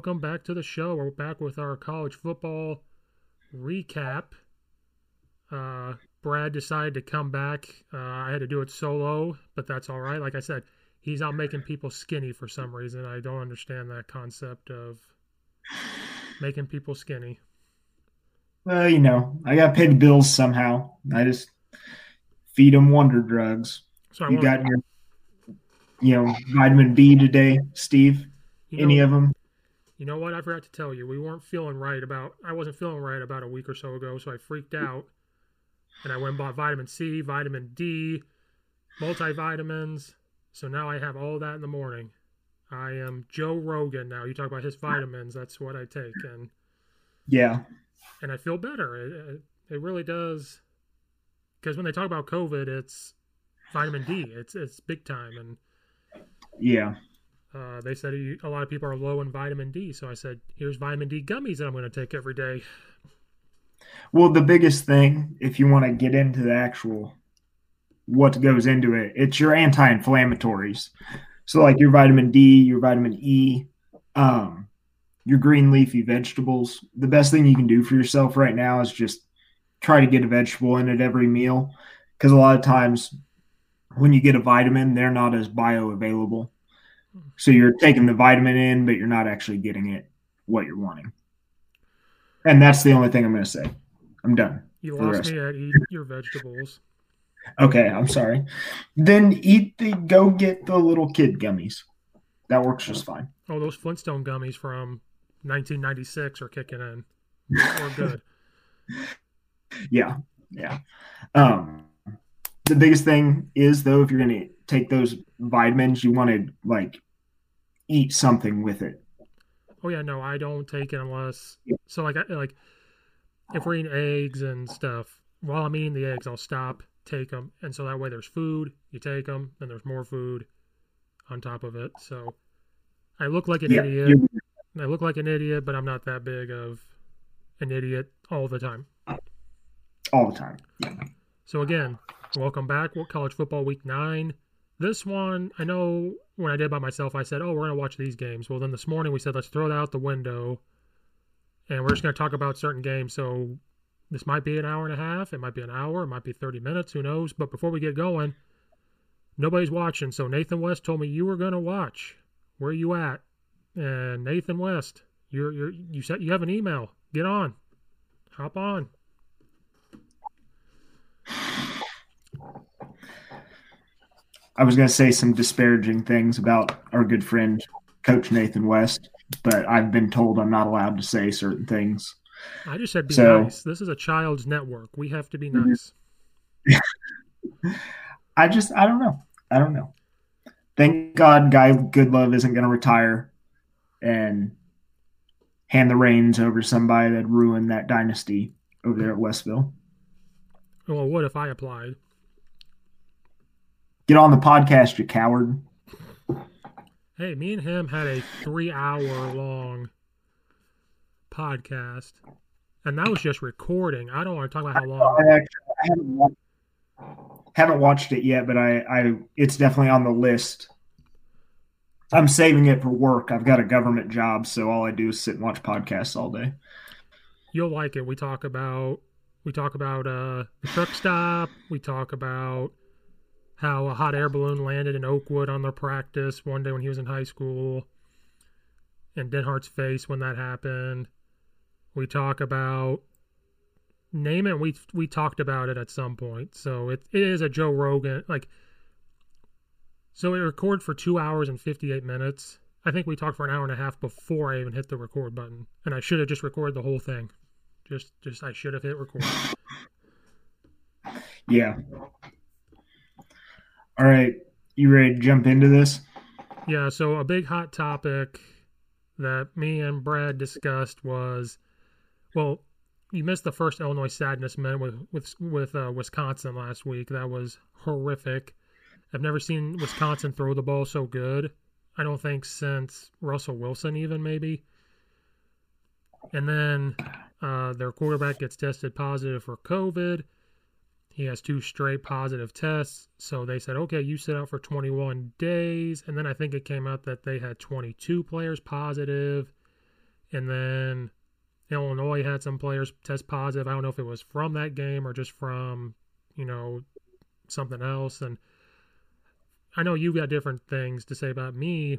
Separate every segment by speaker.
Speaker 1: welcome back to the show. We're back with our college football recap. Uh, Brad decided to come back. Uh, I had to do it solo, but that's all right. Like I said, he's out making people skinny for some reason. I don't understand that concept of making people skinny.
Speaker 2: Well, you know, I got paid bills somehow. I just feed them wonder drugs.
Speaker 1: So
Speaker 2: you got your, you know, vitamin B today, Steve?
Speaker 1: You
Speaker 2: Any of them?
Speaker 1: You know what? I forgot to tell you. We weren't feeling right about. I wasn't feeling right about a week or so ago, so I freaked hmm. out, and I went and bought vitamin C, vitamin D, multivitamins. So now I have all that in the morning. I am Joe Rogan now. You talk about his vitamins. That's what I take, and
Speaker 2: Yeah.
Speaker 1: and I feel better. It, it, it really does. Because when they talk about COVID, it's vitamin D. It's it's big time, and
Speaker 2: Yeah.
Speaker 1: Uh, they said a lot of people are low in vitamin D. So I said, here's vitamin D gummies that I'm going to take every day.
Speaker 2: Well, the biggest thing, if you want to get into the actual what goes into it, it's your anti-inflammatories. So, like your vitamin D, your vitamin E, um, your green leafy vegetables. The best thing you can do for yourself right now is just try to get a vegetable in at every meal, because a lot of times when you get a vitamin, they're not as bioavailable. So you're taking the vitamin in, but you're not actually getting it what you're wanting. And that's the only thing I'm going to say. I'm done.
Speaker 1: You lost me at eat your vegetables.
Speaker 2: Okay, I'm sorry. Then eat the go get the little kid gummies. That works just fine.
Speaker 1: Oh, those Flintstone gummies from 1996 are kicking in. We're good.
Speaker 2: Yeah, yeah. Um, the biggest thing is though, if you're gonna take those vitamins, you want to like eat something with it.
Speaker 1: Oh yeah, no, I don't take it unless so like I, like if we're eating eggs and stuff. While I'm eating the eggs, I'll stop, take them, and so that way there's food. You take them, then there's more food on top of it. So I look like an
Speaker 2: Yeah,
Speaker 1: idiot. I look like an idiot, but I'm not that big of an idiot all the time.
Speaker 2: all the time. Yeah.
Speaker 1: So again, welcome back. What college football week nine? This one, I know when I did by myself, I said, "Oh, we're gonna watch these games." Well, then this morning we said, "Let's throw that out the window," and we're just gonna talk about certain games. So this might be an hour and a half. It might be an hour. It might be thirty minutes. Who knows? But before we get going, nobody's watching. So Nathan West told me you were gonna watch. Where are you at? And Nathan West, you're you're you said you have an email. Get on. Hop on.
Speaker 2: I was gonna say some disparaging things about our good friend Coach Nathan West, but I've been told I'm not allowed to say certain things.
Speaker 1: I just said be
Speaker 2: So-
Speaker 1: nice. This is a child's network. We have to be
Speaker 2: Mhm.
Speaker 1: nice.
Speaker 2: I just I don't know. I don't know. Thank God Guy Goodlove isn't going to retire and hand the reins over somebody that ruined that dynasty over there at Westville.
Speaker 1: Well, what if I applied?
Speaker 2: Get on the podcast, you coward.
Speaker 1: Hey, me and him had a three hour long podcast, and that was just recording. I don't want to talk about how long.
Speaker 2: I I haven't watched, haven't watched it yet, but I, I it's definitely on the list. I'm saving it for work. I've got a government job, so all I do is sit and watch podcasts all day.
Speaker 1: You'll like it. We talk about we talk about uh, the truck stop. We talk about how a hot air balloon landed in Oakwood on their practice one day when he was in high school, and Denhart's face when that happened. We talk about name it. We we talked about it at some point. So it, it is a Joe Rogan like. So it recorded for two hours and fifty eight minutes. I think we talked for an hour and a half before I even hit the record button, and I should have just recorded the whole thing. Just just I should have hit record.
Speaker 2: Yeah. All right, you ready to jump into this?
Speaker 1: Yeah, so a big hot topic that me and Brad discussed was, well, you missed the first Illinois sadness minute with with with uh, Wisconsin last week. That was horrific. I've never seen Wisconsin throw the ball so good. I don't think since Russell Wilson, even maybe. And then uh, their quarterback gets tested positive for COVID. He has two straight positive tests. So they said, okay, you sit out for 21 days. And then I think it came out that they had 22 players positive. And then Illinois had some players test positive. I don't know if it was from that game or just from, you know, something else. And I know you've got different things to say about me.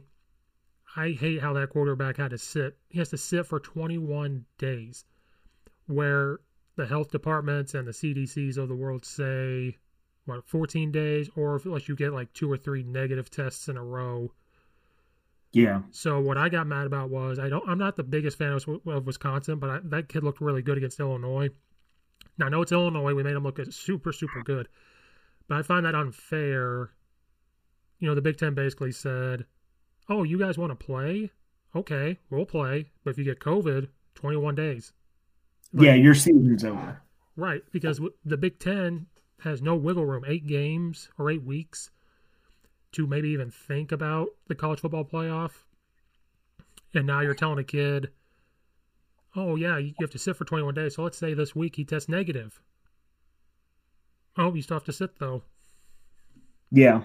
Speaker 1: I hate how that quarterback had to sit. He has to sit for 21 days, where the health departments and the CDCs of the world say, what, 14 days, or if unless you get like two or three negative tests in a row.
Speaker 2: Yeah.
Speaker 1: So what I got mad about was I don't. I'm not the biggest fan of, of Wisconsin, but I, that kid looked really good against Illinois. Now I know it's Illinois. We made him look super super good, but I find that unfair. You know, the Big Ten basically said, "Oh, you guys want to play? Okay, we'll play. But if you get COVID, 21 days." Like-
Speaker 2: yeah, your season's over.
Speaker 1: Right, because the Big Ten has no wiggle room. Eight games or eight weeks to maybe even think about the college football playoff. And now you're telling a kid, oh, yeah, you have to sit for 21 days. So let's say this week he tests negative. Oh, you still have to sit, though.
Speaker 2: Yeah.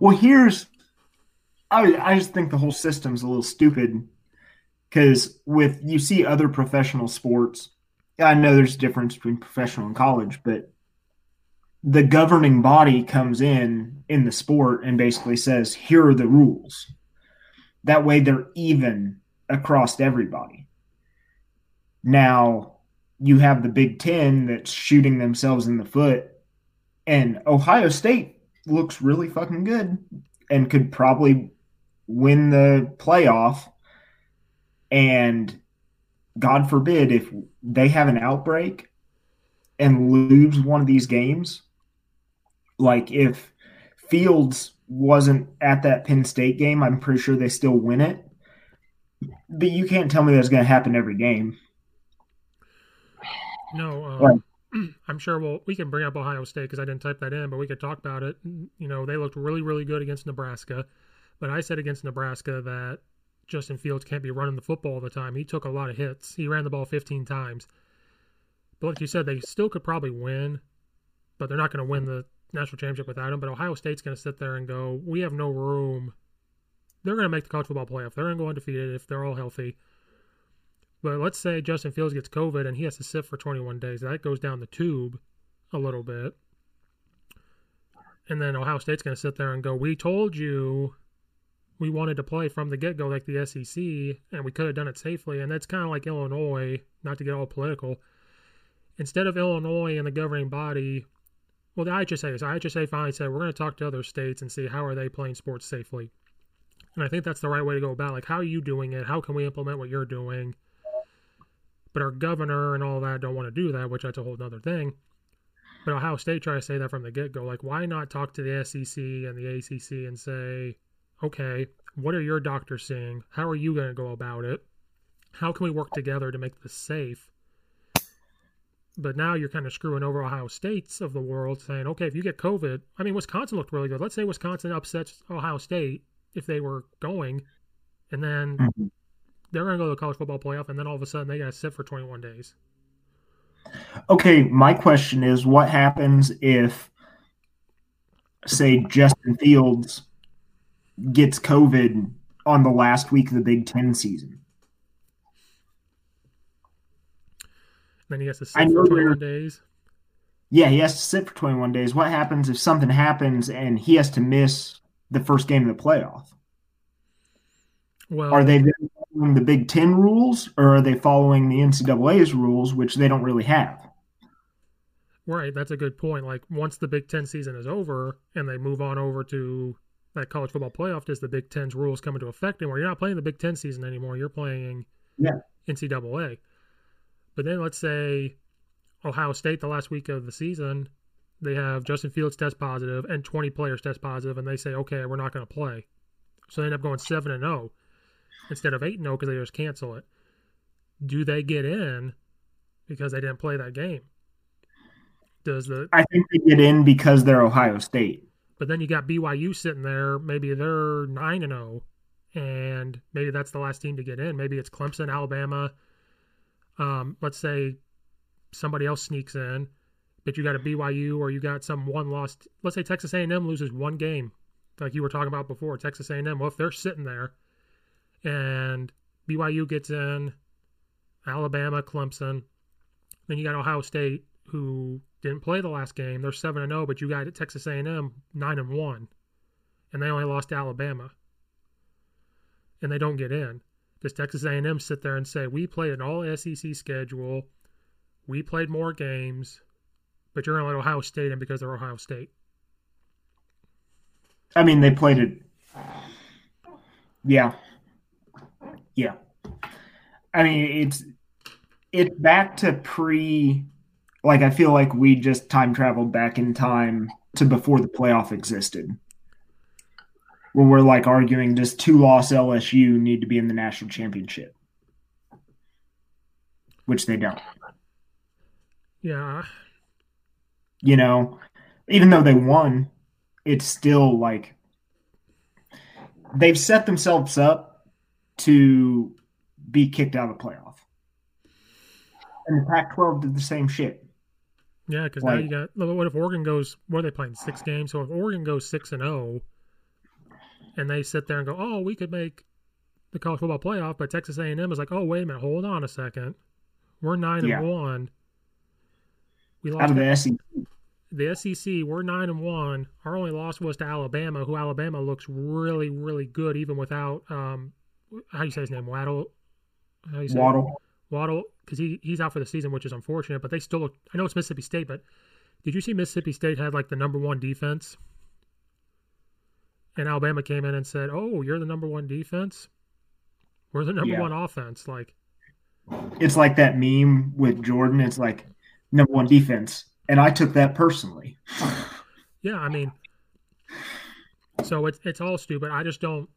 Speaker 2: Well, here's I I just think the whole system's a little stupid because with you see other professional sports, I know there's a difference between professional and college, but the governing body comes in in the sport and basically says, "Here are the rules." That way, they're even across everybody. Now, you have the Big Ten that's shooting themselves in the foot, and Ohio State looks really fucking good and could probably win the playoff. And God forbid if they have an outbreak and lose one of these games, like if Fields wasn't at that Penn State game, I'm pretty sure they still win it. But you can't tell me that's going to happen every game.
Speaker 1: No, um,
Speaker 2: Right.
Speaker 1: I'm sure we'll, we can bring up Ohio State because I didn't type that in, but we could talk about it. You know, they looked really, really good against Nebraska. But I said against Nebraska that Justin Fields can't be running the football all the time. He took a lot of hits. He ran the ball 15 times. But like you said, they still could probably win, but they're not going to win the national championship without him. But Ohio State's going to sit there and go, we have no room. They're going to make the college football playoff. They're going to go undefeated if they're all healthy. But let's say Justin Fields gets COVID and he has to sit for 21 days. That goes down the tube a little bit. And then Ohio State's going to sit there and go, We told you we wanted to play from the get go like the SEC, and we could have done it safely. And that's kind of like Illinois, not to get all political. Instead of Illinois and the governing body, well, the IHSA, so IHSA finally said, We're going to talk to other states and see how are they playing sports safely. And I think that's the right way to go about. Like, how are you doing it? How can we implement what you're doing? But our governor and all that don't want to do that, which that's a whole other thing. But Ohio State try to say that from the get go. Like, why not talk to the SEC and the ACC and say, okay, what are your doctors seeing? How are you going to go about it? How can we work together to make this safe? But now you're kind of screwing over Ohio States of the world, saying, okay, if you get COVID, I mean, Wisconsin looked really good. Let's say Wisconsin upsets Ohio State if they were going, and then mm-hmm. they're going to go to the college football playoff, and then all of a sudden they got to sit for 21 days.
Speaker 2: Okay, my question is what happens if, say, Justin Fields gets COVID on the last week of the Big Ten season?
Speaker 1: Then he has to sit for 21 days.
Speaker 2: Yeah, he has to sit for 21 days. What happens if something happens and he has to miss the first game of the playoff? Well, are they following the Big Ten rules or are they following the NCAA's rules, which they don't really have?
Speaker 1: Right, that's a good point. Like once the Big Ten season is over and they move on over to that college football playoff, does the Big Ten's rules come into effect anymore? You're not playing the Big Ten season anymore. You're playing
Speaker 2: yeah.
Speaker 1: NCAA. But then let's say Ohio State, the last week of the season, they have Justin Fields test positive and 20 players test positive, and they say, okay, we're not going to play. So they end up going 7 and 0 instead of 8 and 0 because they just cancel it. Do they get in because they didn't play that game? Does the
Speaker 2: I think they get in because they're Ohio State.
Speaker 1: But then you got BYU sitting there. Maybe they're nine and zero, oh, and maybe that's the last team to get in. Maybe it's Clemson, Alabama, um, let's say somebody else sneaks in, but you got a BYU or you got some one lost. Let's say Texas A&M loses one game, like you were talking about before. Texas A&M. Well, if they're sitting there, and BYU gets in, Alabama, Clemson, then you got Ohio State who didn't play the last game. They're seven and zero, oh, but you got Texas A&M nine and one, and they only lost to Alabama, and they don't get in. Does Texas A&M sit there and say we played an all SEC schedule, we played more games, but you're to let Ohio State in because they're Ohio State?
Speaker 2: I mean, they played it. Yeah, yeah. I mean, it's it's back to pre. Like I feel like we just time traveled back in time to before the playoff existed where we're like arguing does two loss LSU need to be in the national championship? Which they don't.
Speaker 1: Yeah.
Speaker 2: You know, even though they won, it's still like they've set themselves up to be kicked out of the playoff. And the Pac 12 did the same shit.
Speaker 1: Yeah, because now you got. What if Oregon goes? What are they playing? Six games. So if Oregon goes six and zero, and they sit there and go, "Oh, we could make the college football playoff," but Texas A&M is like, "Oh, wait a minute, hold on a second, we're nine yeah. and one.
Speaker 2: We lost out of the SEC.
Speaker 1: The SEC, we're nine and one. Our only loss was to Alabama, who Alabama looks really, really good even without um, how do you say his name, Waddle?
Speaker 2: How you say Waddle.
Speaker 1: Waddle, because he he's out for the season, which is unfortunate. But they still look. I know it's Mississippi State, but did you see Mississippi State had like the number one defense? and Alabama came in and said, "Oh, you're the number one defense. We're the number yeah. one offense." Like,
Speaker 2: it's like that meme with Jordan. It's like number one defense, and I took that personally.
Speaker 1: yeah, I mean, so it's it's all stupid. I just don't,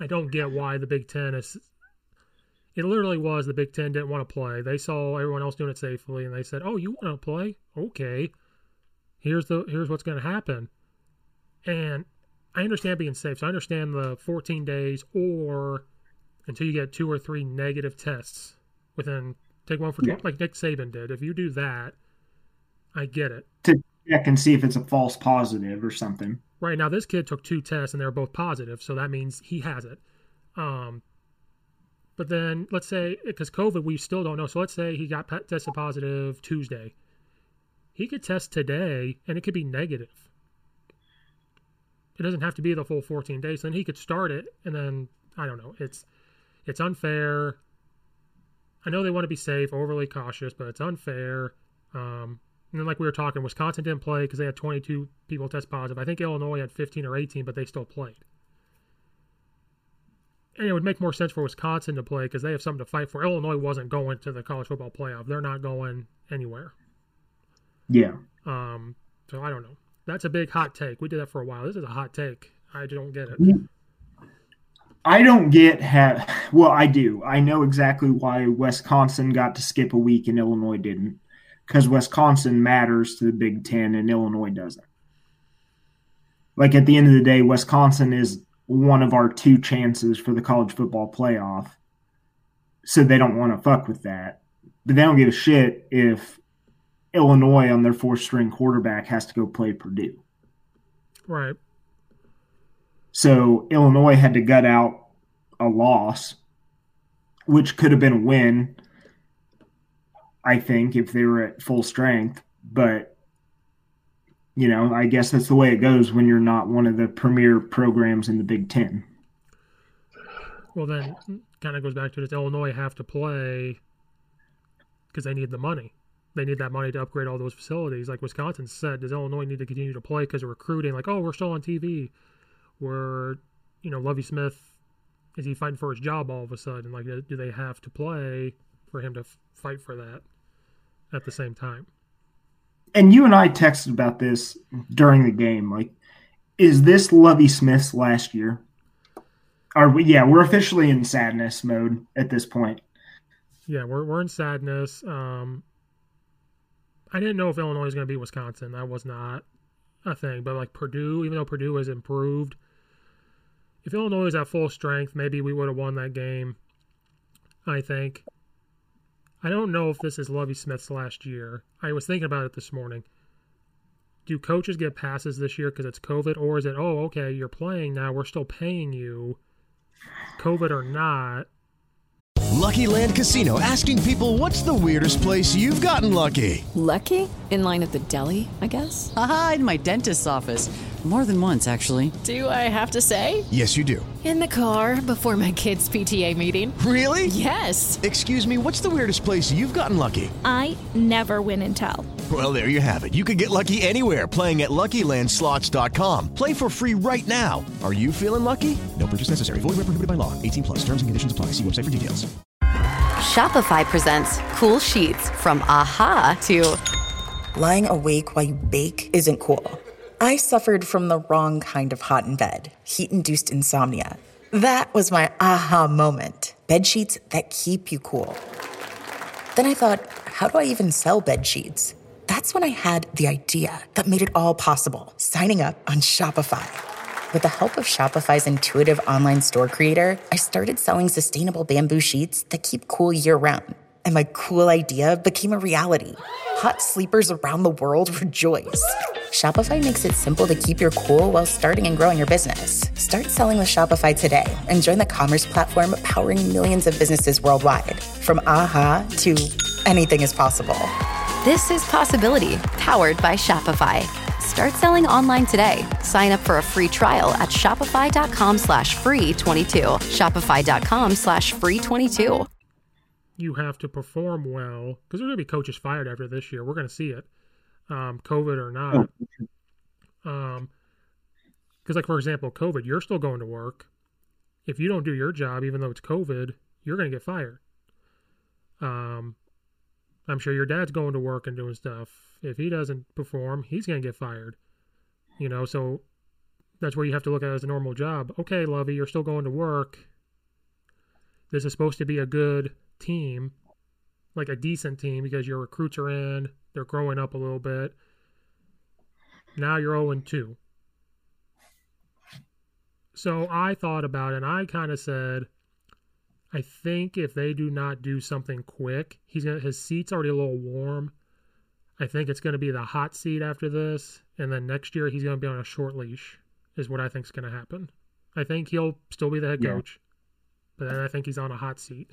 Speaker 1: I don't get why the Big Ten is. It literally was the Big Ten didn't want to play. They saw everyone else doing it safely, and they said, "Oh, you want to play? Okay. Here's the here's what's going to happen." And I understand being safe. So I understand the 14 days or until you get two or three negative tests within take one for yeah. like Nick Saban did. If you do that, I get it.
Speaker 2: To check and see if it's a false positive or something.
Speaker 1: Right now, this kid took two tests and they were both positive, so that means he has it. Um, but then let's say because COVID, we still don't know. So let's say he got tested positive Tuesday. He could test today and it could be negative. It doesn't have to be the full 14 days. Then he could start it, and then I don't know. It's it's unfair. I know they want to be safe, overly cautious, but it's unfair. Um, and then, like we were talking, Wisconsin didn't play because they had 22 people test positive. I think Illinois had 15 or 18, but they still played. And it would make more sense for Wisconsin to play because they have something to fight for. Illinois wasn't going to the college football playoff; they're not going anywhere.
Speaker 2: Yeah.
Speaker 1: Um, so I don't know. That's a big hot take. We did that for a while. This is a hot take. I don't get it.
Speaker 2: I don't get how. Well, I do. I know exactly why Wisconsin got to skip a week and Illinois didn't, because Wisconsin matters to the Big Ten and Illinois doesn't. Like at the end of the day, Wisconsin is one of our two chances for the college football playoff, so they don't want to fuck with that. But they don't give a shit if Illinois on their fourth string quarterback has to go play Purdue.
Speaker 1: Right.
Speaker 2: So Illinois had to gut out a loss, which could have been a win, I think, if they were at full strength. But, you know, I guess that's the way it goes when you're not one of the premier programs in the Big Ten.
Speaker 1: Well, then kind of goes back to this Illinois have to play because they need the money. They need that money to upgrade all those facilities. Like Wisconsin said, does Illinois need to continue to play because of recruiting? Like, oh, we're still on TV. We're, you know, Lovie Smith, is he fighting for his job all of a sudden? Like, do they have to play for him to f- fight for that at the same time?
Speaker 2: And you and I texted about this during the game. Like, is this Lovie Smith's last year? Are we? Yeah, we're officially in sadness mode at this point.
Speaker 1: Yeah, we're we're in sadness. Um, I didn't know if Illinois was going to beat Wisconsin. That was not a thing. But like Purdue, even though Purdue has improved, if Illinois was at full strength, maybe we would have won that game. I think. I don't know if this is Lovie Smith's last year. I was thinking about it this morning. Do coaches get passes this year because it's COVID, or is it, oh, okay, you're playing now, we're still paying you, COVID or not?
Speaker 3: Lucky Land Casino asking people what's the weirdest place you've gotten lucky?
Speaker 4: Lucky? In line at the deli, I guess?
Speaker 5: Aha, in my dentist's office. More than once, actually.
Speaker 4: Do I have to say?
Speaker 3: Yes, you do.
Speaker 4: In the car before my kids' PTA meeting.
Speaker 3: Really?
Speaker 4: Yes.
Speaker 3: Excuse me, what's the weirdest place you've gotten lucky?
Speaker 6: I never win and tell.
Speaker 3: Well, there you have it. You can get lucky anywhere playing at LuckyLandSlots.com. Play for free right now. Are you feeling lucky? No purchase necessary. Void where prohibited by law. 18 plus. Terms and conditions apply. See website for details.
Speaker 7: Shopify presents cool sheets from AHA to
Speaker 8: lying awake while you bake isn't cool. I suffered from the wrong kind of hot in bed, heat-induced insomnia. That was my aha moment. Bed sheets that keep you cool. Then I thought, how do I even sell bed sheets? That's when I had the idea that made it all possible signing up on Shopify. With the help of Shopify's intuitive online store creator, I started selling sustainable bamboo sheets that keep cool year round. And my cool idea became a reality. Hot sleepers around the world rejoice. Shopify makes it simple to keep your cool while starting and growing your business. Start selling with Shopify today and join the commerce platform powering millions of businesses worldwide. From aha to anything is possible.
Speaker 7: This is Possibility, powered by Shopify. Start selling online today. Sign up for a free trial at shopify.com slash free 22. Shopify.com slash free 22.
Speaker 1: You have to perform well because there's going to be coaches fired after this year. We're going to see it, um, COVID or not. Um, because like for example, COVID, you're still going to work. If you don't do your job, even though it's COVID, you're going to get fired. Um, I'm sure your dad's going to work and doing stuff. If he doesn't perform, he's going to get fired. You know, so that's where you have to look at it as a normal job. Okay, Lovie, you're still going to work. This is supposed to be a good team, like a decent team, because your recruits are in, they're growing up a little bit. Now you're 0 2. So I thought about it and I kind of said, I think if they do not do something quick, he's gonna his seat's already a little warm. I think it's gonna be the hot seat after this, and then next year he's gonna be on a short leash, is what I think is gonna happen. I think he'll still be the head
Speaker 2: Yeah.
Speaker 1: coach, but then I think he's on a hot seat.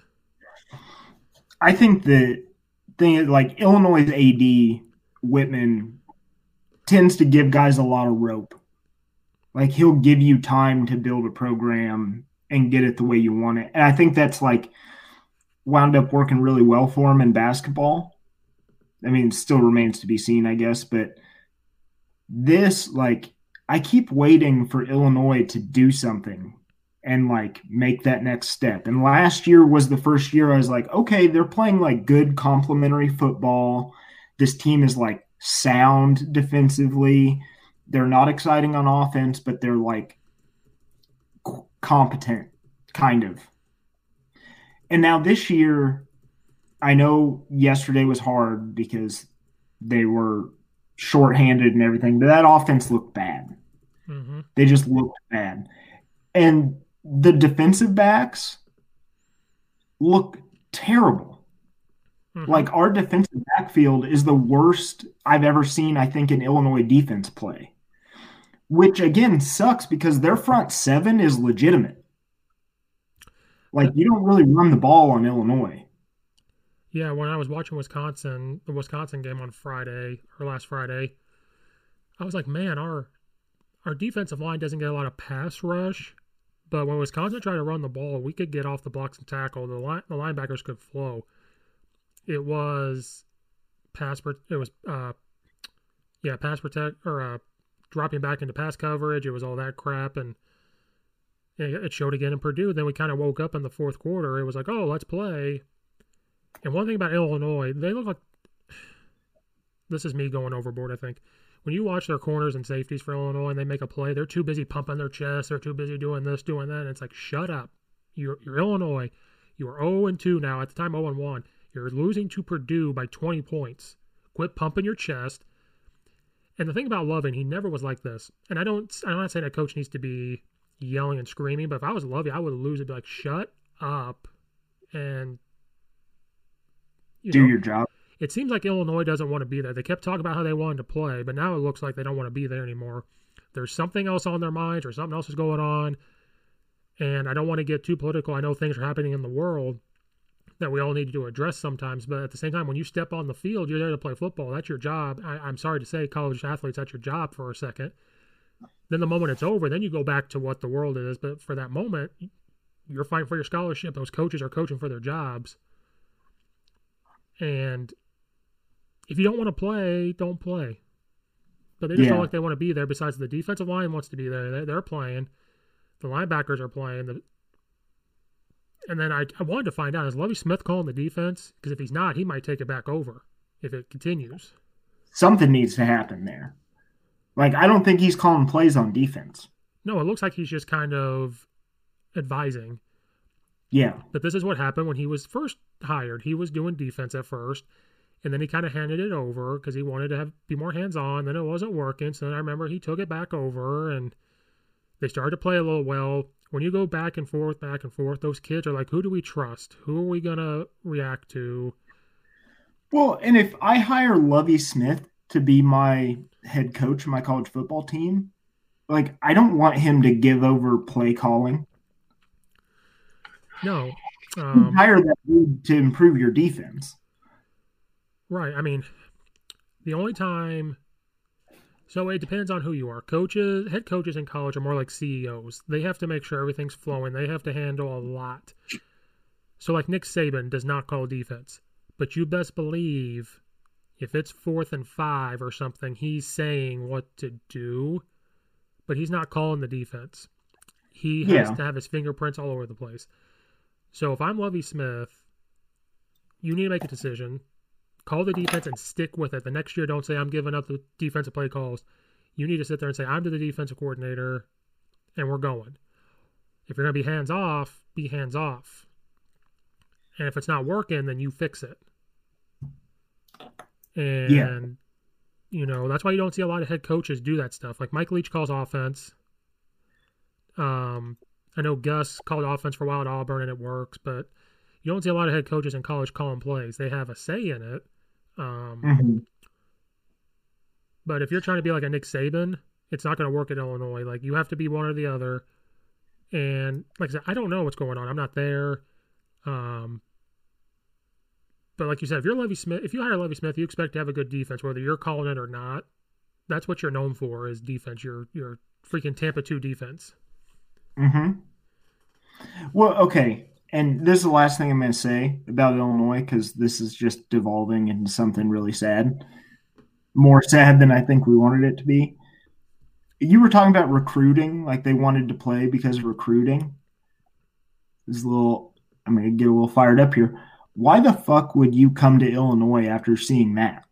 Speaker 2: I think the thing is like Illinois' AD Whitman tends to give guys a lot of rope. Like he'll give you time to build a program and get it the way you want it. And I think that's like wound up working really well for him in basketball. I mean, still remains to be seen, I guess, but this like I keep waiting for Illinois to do something. And like make that next step. And last year was the first year I was like, okay, they're playing like good complementary football. This team is like sound defensively. They're not exciting on offense, but they're like competent, kind of. And now this year, I know yesterday was hard because they were shorthanded and everything, but that offense looked bad. Mm-hmm. They just looked bad. And the defensive backs look terrible. Mm-hmm. Like our defensive backfield is the worst I've ever seen, I think, in Illinois defense play. Which again sucks because their front seven is legitimate. Like you don't really run the ball on Illinois.
Speaker 1: Yeah, when I was watching Wisconsin, the Wisconsin game on Friday or last Friday, I was like, man, our our defensive line doesn't get a lot of pass rush, but when Wisconsin tried to run the ball, we could get off the blocks and tackle. The line, the linebackers could flow. It was pass. It was uh, yeah, pass protect or uh, dropping back into pass coverage. It was all that crap, and it showed again in Purdue. Then we kind of woke up in the fourth quarter. It was like, oh, let's play. And one thing about Illinois, they look like this is me going overboard. I think when you watch their corners and safeties for Illinois and they make a play, they're too busy pumping their chest. They're too busy doing this, doing that. And it's like, shut up. You're, you're Illinois. You are 0 and 2 now. At the time, 0 and 1. You're losing to Purdue by 20 points. Quit pumping your chest. And the thing about Loving, he never was like this. And I don't, I'm not saying a coach needs to be yelling and screaming, but if I was Lovie, I would lose it. Be like, shut up and
Speaker 2: you do know, your job
Speaker 1: it seems like Illinois doesn't want to be there. They kept talking about how they wanted to play, but now it looks like they don't want to be there anymore. There's something else on their minds or something else is going on. And I don't want to get too political. I know things are happening in the world that we all need to address sometimes. But at the same time, when you step on the field, you're there to play football. That's your job. I, am sorry to say, college athletes, that's your job for a second. Then the moment it's over, then you go back to what the world is. But for that moment, you're fighting for your scholarship. Those coaches are coaching for their jobs. And if you don't want to play, don't play. But they just yeah. don't like they want to be there. Besides, the defensive line wants to be there. They're, they're playing. The linebackers are playing. The, and then I, I wanted to find out is Lovie Smith calling the defense? Because if he's not, he might take it back over if it continues.
Speaker 2: Something needs to happen there. Like I don't think he's calling plays on defense.
Speaker 1: No, it looks like he's just kind of advising.
Speaker 2: Yeah.
Speaker 1: But this is what happened when he was first hired. He was doing defense at first and then he kind of handed it over because he wanted to have be more hands on. Then it wasn't working, so then I remember he took it back over, and they started to play a little well. When you go back and forth, back and forth, those kids are like, who do we trust? Who are we gonna react to?
Speaker 2: Well, and if I hire Lovie Smith to be my head coach of my college football team, like I don't want him to give over play calling.
Speaker 1: No,
Speaker 2: um, hire that dude to improve your defense.
Speaker 1: Right. I mean, the only time. So it depends on who you are. Coaches, head coaches in college are more like CEOs. They have to make sure everything's flowing. They have to handle a lot. So like Nick Saban does not call defense, but you best believe if it's fourth and five or something, he's saying what to do, but he's not calling the defense. He has yeah. to have his fingerprints all over the place. So if I'm Lovie Smith, you need to make a decision. Call the defense and stick with it. The next year, don't say, I'm giving up the defensive play calls. You need to sit there and say, I'm the defensive coordinator and we're going. If you're going to be hands off, be hands off. And if it's not working, then you fix it. And, yeah. you know, that's why you don't see a lot of head coaches do that stuff. Like Mike Leach calls offense. Um, I know Gus called offense for a while at Auburn and it works, but you don't see a lot of head coaches in college calling plays. They have a say in it, um, mm-hmm. But if you're trying to be like a Nick Saban, it's not going to work at Illinois. Like you have to be one or the other. And like I said, I don't know what's going on. I'm not there. Um, but like you said, if you're Lovie Smith, if you hire Lovie Smith, you expect to have a good defense, whether you're calling it or not. That's what you're known for is defense. Your your freaking Tampa two defense.
Speaker 2: Hmm. Well, okay and this is the last thing I'm going to say about Illinois because this is just devolving into something really sad, more sad than I think we wanted it to be. You were talking about recruiting, like they wanted to play because of recruiting. This is a little. I'm gonna get a little fired up here. Why the fuck would you come to Illinois after seeing that?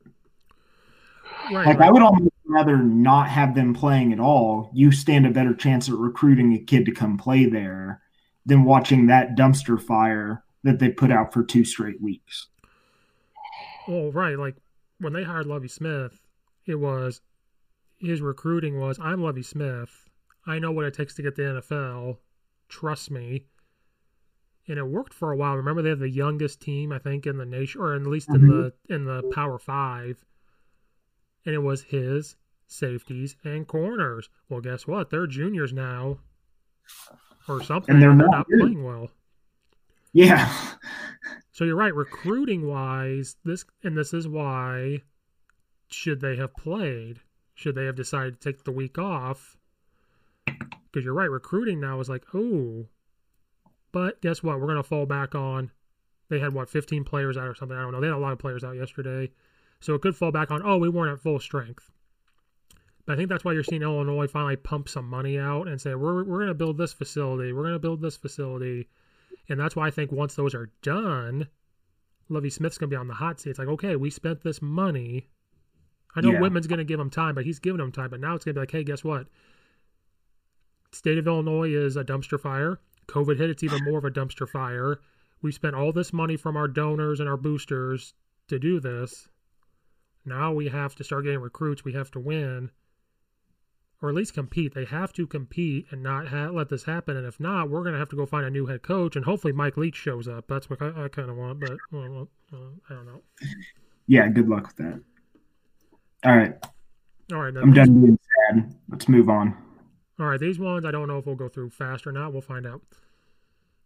Speaker 1: Right,
Speaker 2: like
Speaker 1: right.
Speaker 2: I would almost rather not have them playing at all. You stand a better chance at recruiting a kid to come play there than watching that dumpster fire that they put out for two straight weeks.
Speaker 1: Well, right. Like when they hired Lovie Smith, it was his recruiting was I'm Lovie Smith. I know what it takes to get the NFL. Trust me. And it worked for a while. Remember they have the youngest team, I think, in the nation or at least in the mm-hmm. in the Power Five. And it was his safeties and corners. Well, guess what? They're juniors now. Or something.
Speaker 2: And they're
Speaker 1: they're
Speaker 2: not
Speaker 1: not playing well.
Speaker 2: Yeah.
Speaker 1: So you're right. Recruiting wise, this and this is why should they have played? Should they have decided to take the week off? Because you're right. Recruiting now is like, oh, but guess what? We're gonna fall back on. They had what 15 players out or something. I don't know. They had a lot of players out yesterday, so it could fall back on. Oh, we weren't at full strength. I think that's why you're seeing Illinois finally pump some money out and say we're we're gonna build this facility. We're gonna build this facility. And that's why I think once those are done, Lovie Smith's going to be on the hot seat. It's like, okay, we spent this money. I know
Speaker 2: Yeah.
Speaker 1: Whitman's going to give him time, but he's giving him time. But now it's going to be like, hey, guess what? State of Illinois is a dumpster fire. COVID hit, it's even more of a dumpster fire. We spent all this money from our donors and our boosters to do this. Now we have to start getting recruits. We have to win, or at least compete. They have to compete and not ha- let this happen. And if not, we're going to have to go find a new head coach. And hopefully, Mike Leach shows up. That's what I, I kind of want, but well, uh, I don't know.
Speaker 2: Yeah, good luck with that. All right.
Speaker 1: All right,
Speaker 2: I'm done being sad. Let's move on.
Speaker 1: All right, these ones I don't know if we'll go through fast or not. We'll find out.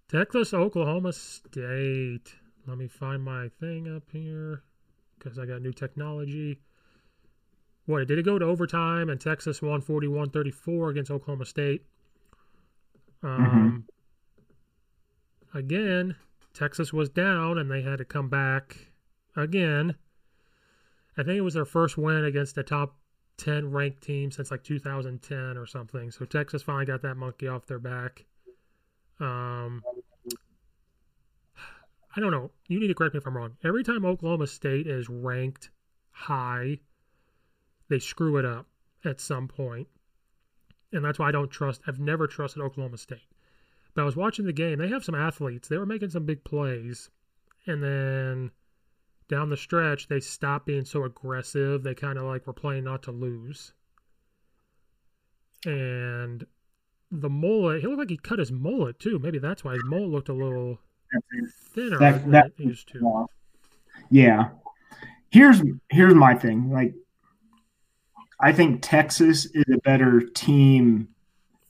Speaker 1: Texas, Oklahoma State. Let me find my thing up here because I got new technology. What did it go to overtime and Texas won 41-34 against Oklahoma State? Um, Again, Texas was down and they had to come back again. I think it was their first win against a top 10 ranked team since like 2010 or something. So Texas finally got that monkey off their back. Um, I don't know. You need to correct me if I'm wrong. Every time Oklahoma State is ranked high, they screw it up at some point. And that's why I don't trust, I've never trusted Oklahoma State. But I was watching the game. They have some athletes. They were making some big plays. And then down the stretch, they stopped being so aggressive. They kind of like were playing not to lose. And the mullet, he looked like he cut his mullet too. Maybe that's why his mullet looked a little thinner
Speaker 2: That-
Speaker 1: than
Speaker 2: that-
Speaker 1: it used to.
Speaker 2: Yeah. Here's here's my thing. Like I think Texas is a better team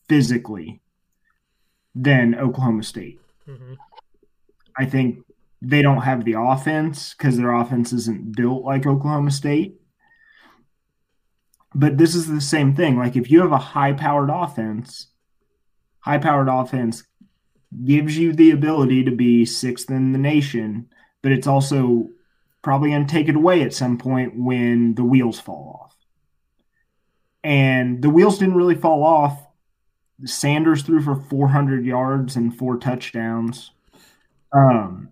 Speaker 2: physically than Oklahoma State.
Speaker 1: Mhm.
Speaker 2: I think they don't have the offense because their offense isn't built like Oklahoma State. But this is the same thing. Like if you have a high powered offense, high powered offense gives you the ability to be sixth in the nation, but it's also probably going to take it away at some point when the wheels fall off. And the wheels didn't really fall off. Sanders threw for 400 yards and four touchdowns. Um,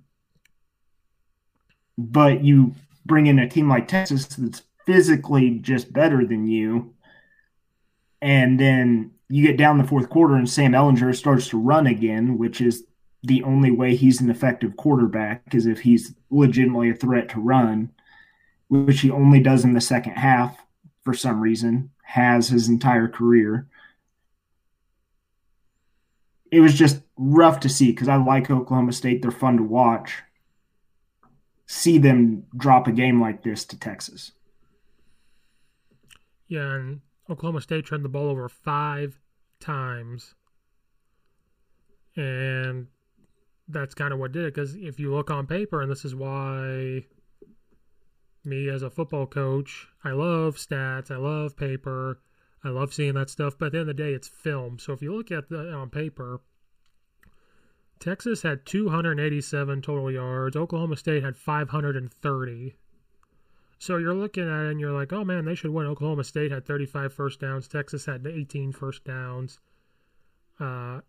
Speaker 2: but you bring in a team like Texas that's physically just better than you, and then you get down the fourth quarter and Sam Ehlinger starts to run again, which is the only way he's an effective quarterback is if he's legitimately a threat to run, which he only does in the second half for some reason, has his entire career. It was just rough to see because I like Oklahoma State. They're fun to watch. See them drop a game like this to Texas.
Speaker 1: Yeah, and Oklahoma State turned the ball over five times. And that's kind of what did it. Because if you look on paper, and this is why me as a football coach, I love stats, I love paper, I love seeing that stuff. But at the end of the day, it's film. So if you look at the on paper, Texas had 287 total yards. Oklahoma State had 530. So you're looking at it and you're like, oh man, they should win. Oklahoma State had 35 first downs. Texas had 18 first downs. Uh,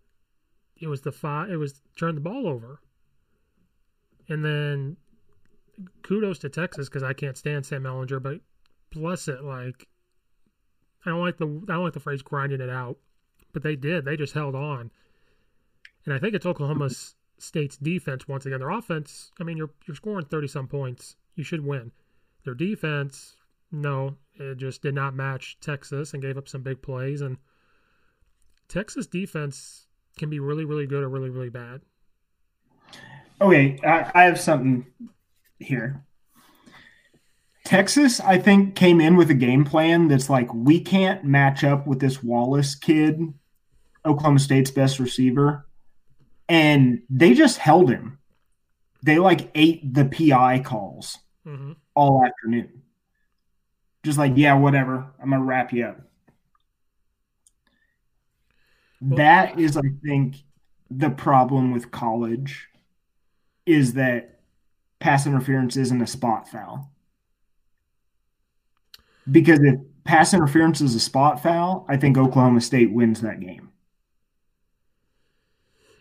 Speaker 1: it was the five. It was turn the ball over, and then kudos to Texas because I can't stand Sam Ehlinger, but bless it, like I don't like the I don't like the phrase grinding it out, but they did. They just held on, and I think it's Oklahoma State's defense once again. Their offense, I mean, you're you're scoring thirty some points, you should win. Their defense, no, it just did not match Texas and gave up some big plays. And Texas defense can be really, really good or really, really bad.
Speaker 2: Okay, I, I have something here. Texas, I think, came in with a game plan that's like, we can't match up with this Wallace kid, Oklahoma State's best receiver. And they just held him. They like ate the PI calls mm-hmm. all afternoon. Just like, yeah, whatever. I'm going to wrap you up. Well, that is, I think, the problem with college is that pass interference isn't a spot foul because if pass interference is a spot foul, I think Oklahoma State wins that game.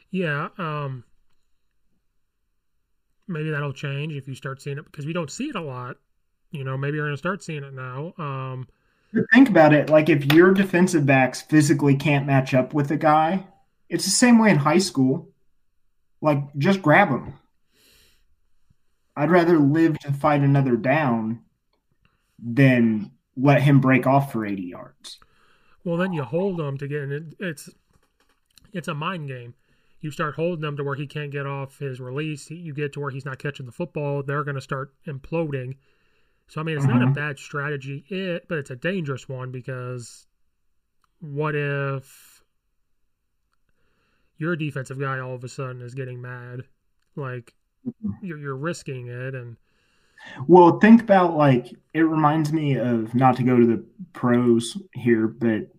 Speaker 1: Yeah, um, maybe that'll change if you start seeing it because we don't see it a lot. You know, maybe you're going to start seeing it now. Um,
Speaker 2: think about it. Like if your defensive backs physically can't match up with a guy, it's the same way in high school. Like just grab them. I'd rather live to fight another down than let him break off for 80 yards.
Speaker 1: Well, then you hold him to get in. It's it's a mind game. You start holding him to where he can't get off his release. You get to where he's not catching the football. They're going to start imploding. So I mean, it's not a mm-hmm. bad strategy, it, but it's a dangerous one because what if your defensive guy all of a sudden is getting mad? Like. You're, you're risking it, and
Speaker 2: well, think about like it reminds me of not to go to the pros here, but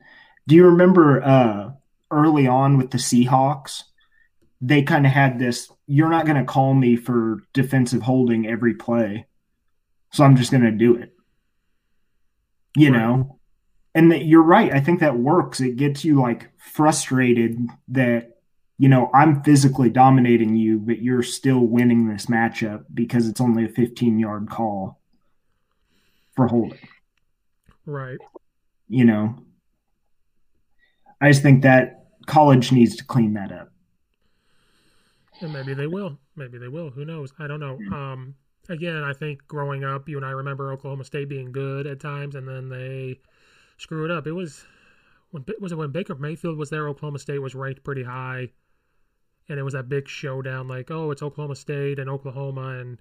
Speaker 2: do you remember uh early on with the Seahawks? They kind of had this you're not going to call me for defensive holding every play. So I'm just going to do it. You right. know? And that you're right. I think that works. It gets you like frustrated that you know, I'm physically dominating you, but you're still winning this matchup because it's only a 15 yard call for holding.
Speaker 1: Right.
Speaker 2: You know, I just think that college needs to clean that up.
Speaker 1: And maybe they will. Maybe they will. Who knows? I don't know. Um, again, I think growing up, you and I remember Oklahoma State being good at times, and then they screw it up. It was when was it when Baker Mayfield was there? Oklahoma State was ranked pretty high and it was that big showdown like oh it's oklahoma state and oklahoma and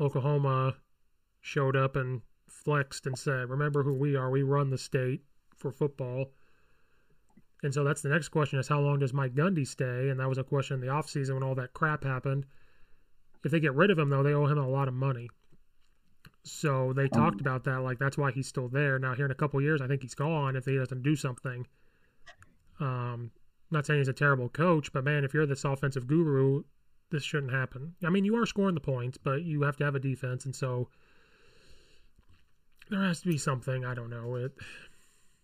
Speaker 1: oklahoma showed up and flexed and said remember who we are. We run the state for football. And so that's the next question is how long does mike gundy stay? And that was a question in the offseason when all that crap happened. If they get rid of him though they owe him a lot of money. So they talked about that like that's why he's still there. Now here in a couple years i think he's gone if he doesn't do something. Um I'm not saying he's a terrible coach, but man, if you're this offensive guru, this shouldn't happen. I mean, you are scoring the points, but you have to have a defense, and so there has to be something. I don't know. It,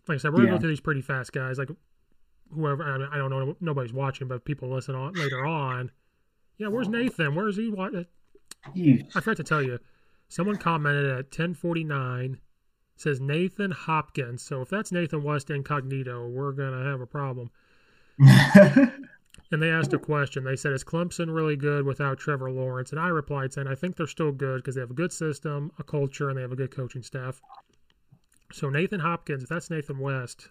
Speaker 1: like I said, we're gonna go through these pretty fast, guys. Like whoever, I, mean, I don't know, nobody's watching, but people listen on later on. Yeah, where's Nathan? Where's he? What? I forgot to tell you. Someone commented at 1049 says Nathan Hopkins. So if that's Nathan West incognito, we're gonna have a problem. and they asked a question. They said, Is Clemson really good without Trevor Lawrence? And I replied saying, I think they're still good because they have a good system, a culture, and they have a good coaching staff. So Nathan Hopkins, that's Nathan West,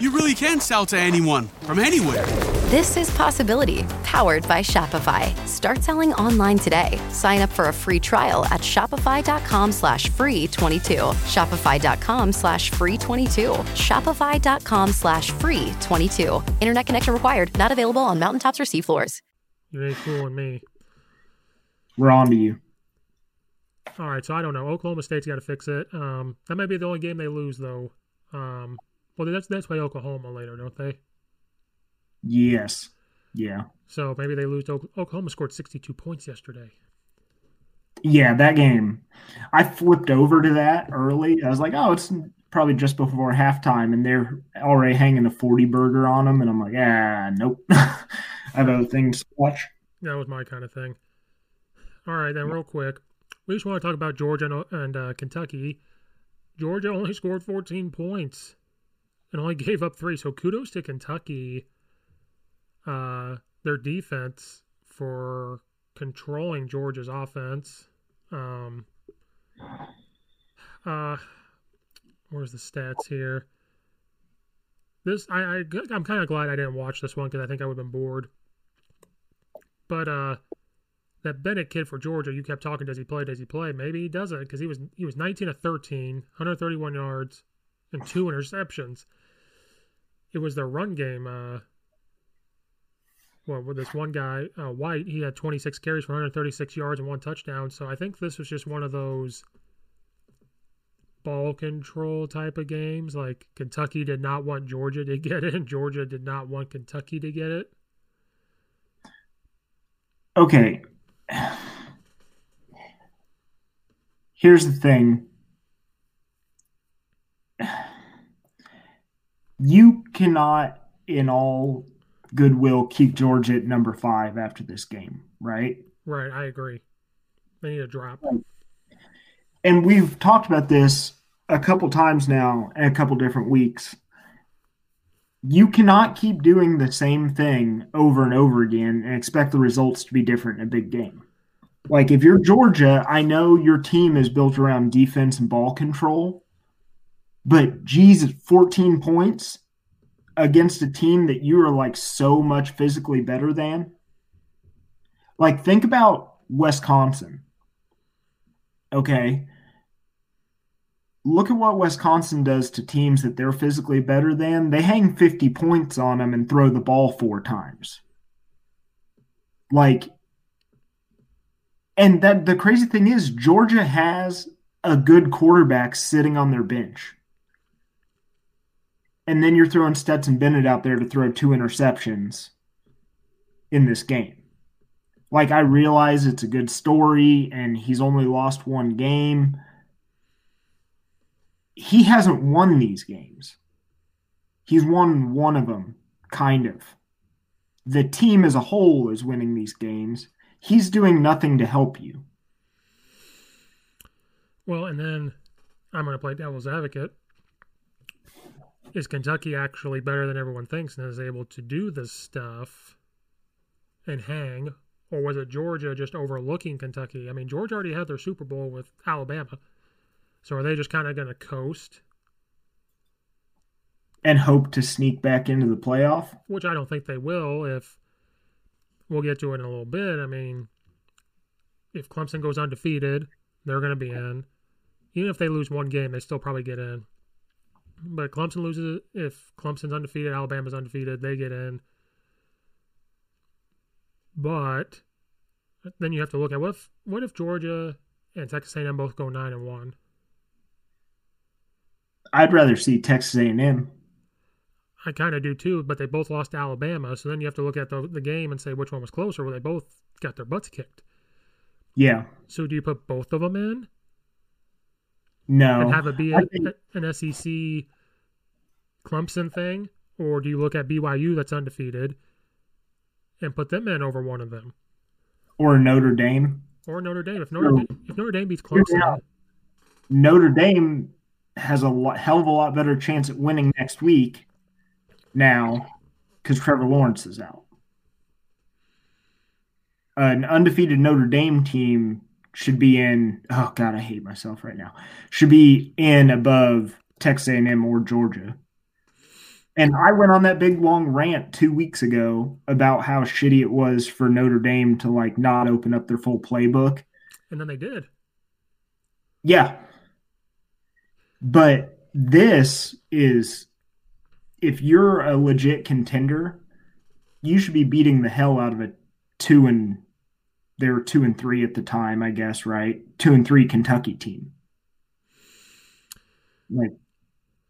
Speaker 9: you really can sell to anyone from anywhere.
Speaker 7: This is Possibility, powered by Shopify. Start selling online today. Sign up for a free trial at shopify.com slash free 22. Shopify.com slash free 22. Shopify.com slash free 22. Internet connection required. Not available on mountaintops or seafloors.
Speaker 1: You ain't fooling me.
Speaker 2: We're on to you.
Speaker 1: All right, so I don't know. Oklahoma State's got to fix it. Um, that might be the only game they lose, though. Um, well, that's that's play Oklahoma later, don't they?
Speaker 2: Yes. Yeah.
Speaker 1: So maybe they lose. To Oklahoma scored 62 points yesterday.
Speaker 2: Yeah, that game. I flipped over to that early. I was like, oh, it's probably just before halftime, and they're already hanging a 40 burger on them. And I'm like, ah, nope. I have other things to watch.
Speaker 1: That was my kind of thing. All right, then, real quick. We just want to talk about Georgia and uh, Kentucky. Georgia only scored 14 points and only gave up three. So kudos to Kentucky, uh, their defense for controlling Georgia's offense. Um, uh, where's the stats here? This I, I I'm kind of glad I didn't watch this one because I think I would have been bored. But uh, that Bennett kid for Georgia, you kept talking, does he play? Does he play? Maybe he doesn't because he was he was 19 of 13, 131 yards, and two interceptions. It was their run game. Uh, well, with this one guy, uh, White, he had 26 carries for 136 yards and one touchdown. So I think this was just one of those ball control type of games. Like Kentucky did not want Georgia to get it, and Georgia did not want Kentucky to get it.
Speaker 2: Okay. Here's the thing. You cannot, in all goodwill, keep Georgia at number five after this game, right?
Speaker 1: Right, I agree. They need a drop.
Speaker 2: And we've talked about this a couple times now in a couple different weeks. You cannot keep doing the same thing over and over again and expect the results to be different in a big game. Like if you're Georgia, I know your team is built around defense and ball control, but geez, 14 points against a team that you are like so much physically better than. Like think about Wisconsin. Okay. Look at what Wisconsin does to teams that they're physically better than. They hang 50 points on them and throw the ball four times. Like and that the crazy thing is Georgia has a good quarterback sitting on their bench. And then you're throwing Stetson Bennett out there to throw two interceptions in this game. Like I realize it's a good story and he's only lost one game. He hasn't won these games. He's won one of them, kind of. The team as a whole is winning these games he's doing nothing to help you.
Speaker 1: Well, and then I'm going to play devil's advocate. Is Kentucky actually better than everyone thinks and is able to do this stuff and hang? Or was it Georgia just overlooking Kentucky? I mean, Georgia already had their Super Bowl with Alabama. So are they just kind of going to coast?
Speaker 2: And hope to sneak back into the playoff?
Speaker 1: Which I don't think they will if we'll get to it in a little bit. I mean, if Clemson goes undefeated, they're going to be in. Even if they lose one game, they still probably get in. But Clemson loses if Clemson's undefeated, Alabama's undefeated, they get in. But then you have to look at what if what if Georgia and Texas A&M both go nine and one.
Speaker 2: I'd rather see Texas A&M.
Speaker 1: I kind of do too, but they both lost to Alabama. So then you have to look at the, the game and say which one was closer. Well, they both got their butts kicked.
Speaker 2: Yeah.
Speaker 1: So do you put both of them in?
Speaker 2: No.
Speaker 1: And have it be a, think... an SEC Clemson thing? Or do you look at BYU that's undefeated and put them in over one of them?
Speaker 2: Or Notre Dame?
Speaker 1: or Notre Dame. If Notre, Dame, if Notre Dame beats Clemson,
Speaker 2: Notre Dame has a lot, hell of a lot better chance at winning next week now because Trevor Lawrence is out. An undefeated Notre Dame team should be in. Oh God, I hate myself right now. Should be in above Texas A&M or Georgia. And I went on that big long rant two weeks ago about how shitty it was for Notre Dame to like not open up their full playbook.
Speaker 1: And then they did.
Speaker 2: Yeah. But this is if you're a legit contender, you should be beating the hell out of a two and they were two and three at the time, I guess, right? Two and three Kentucky team. Like,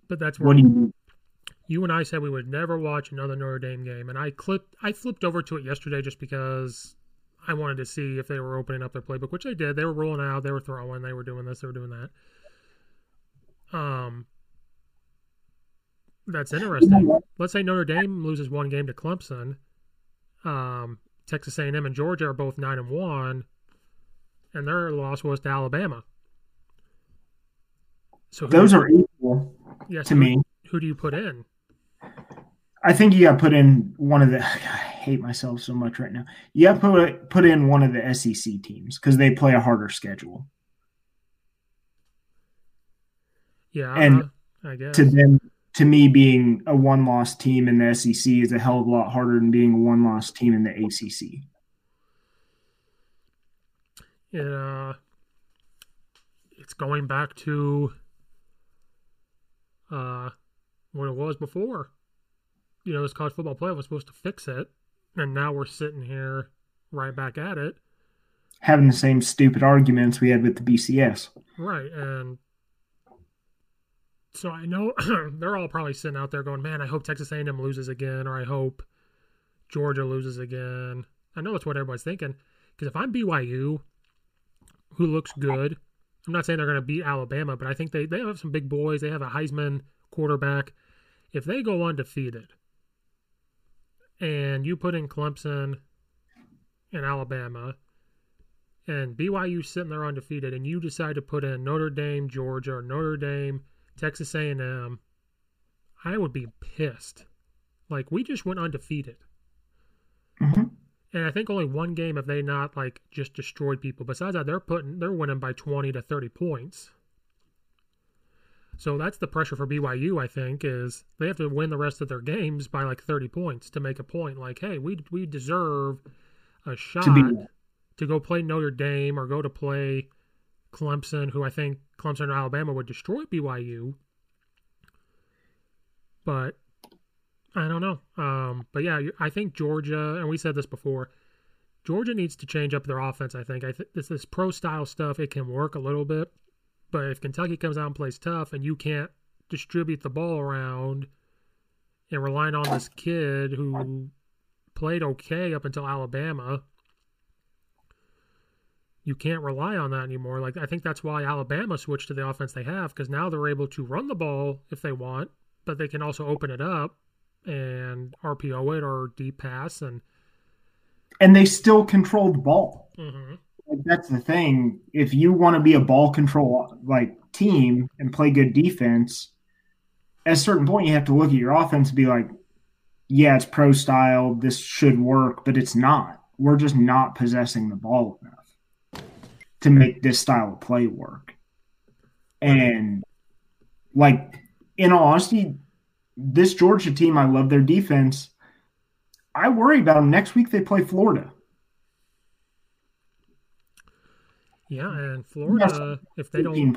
Speaker 1: but that's what do you you and I said we would never watch another Notre Dame game, and I clipped, I flipped over to it yesterday just because I wanted to see if they were opening up their playbook, which they did. They were rolling out, they were throwing, they were doing this, they were doing that. Um, that's interesting. Let's say Notre Dame loses one game to Clemson. Um, Texas A&M and Georgia are both nine and one, and their loss was to Alabama.
Speaker 2: So those are equal yes, to
Speaker 1: who,
Speaker 2: me.
Speaker 1: Who do you put in?
Speaker 2: I think you got to put in one of the. I hate myself so much right now. You got to put put in one of the SEC teams because they play a harder schedule.
Speaker 1: Yeah,
Speaker 2: and
Speaker 1: uh, I guess
Speaker 2: to them, to me, being a one loss team in the SEC is a hell of a lot harder than being a one loss team in the ACC.
Speaker 1: Yeah, uh, it's going back to uh, what it was before you know, this college football playoff was supposed to fix it, and now we're sitting here right back at it.
Speaker 2: Having the same stupid arguments we had with the BCS.
Speaker 1: Right, and so I know they're all probably sitting out there going, "Man, I hope Texas A&M loses again, or I hope Georgia loses again." I know that's what everybody's thinking. Because if I'm BYU, who looks good, I'm not saying they're going to beat Alabama, but I think they, they have some big boys. They have a Heisman quarterback. If they go undefeated, and you put in Clemson and Alabama, and BYU sitting there undefeated, and you decide to put in Notre Dame, Georgia, or Notre Dame, Texas A&M, I would be pissed. Like we just went undefeated,
Speaker 2: mm-hmm.
Speaker 1: and I think only one game have they not like just destroyed people. Besides that, they're putting they're winning by twenty to thirty points. So that's the pressure for BYU. I think is they have to win the rest of their games by like 30 points to make a point. Like, hey, we we deserve a shot to, be... to go play Notre Dame or go to play Clemson, who I think Clemson or Alabama would destroy BYU. But I don't know. Um, but yeah, I think Georgia, and we said this before. Georgia needs to change up their offense. I think. I think this this pro style stuff it can work a little bit but if Kentucky comes out and plays tough and you can't distribute the ball around and relying on this kid who played okay up until Alabama, you can't rely on that anymore. Like I think that's why Alabama switched to the offense they have because now they're able to run the ball if they want, but they can also open it up and RPO it or deep pass and
Speaker 2: and they still control the ball.
Speaker 1: Mm-hmm
Speaker 2: that's the thing. If you want to be a ball control like team and play good defense, at a certain point you have to look at your offense and be like, yeah, it's pro style. This should work, but it's not. We're just not possessing the ball enough to make this style of play work. And like in all honesty, this Georgia team, I love their defense. I worry about them next week. They play Florida.
Speaker 1: Yeah, and Florida, if they don't,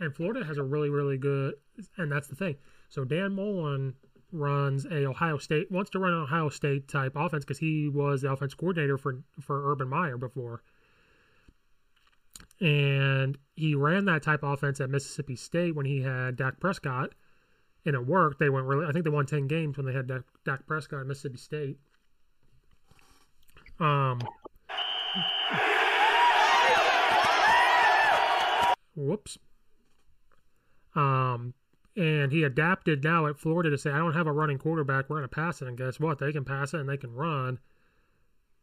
Speaker 1: and Florida has a really, really good, and that's the thing. So Dan Mullen runs a Ohio State wants to run an Ohio State type offense because he was the offense coordinator for for Urban Meyer before, and he ran that type of offense at Mississippi State when he had Dak Prescott, and it worked. They went really. I think they won ten games when they had Dak, Dak Prescott at Mississippi State. Um, Whoops. Um, and he adapted now at Florida to say, I don't have a running quarterback. We're going to pass it. And guess what? They can pass it and they can run.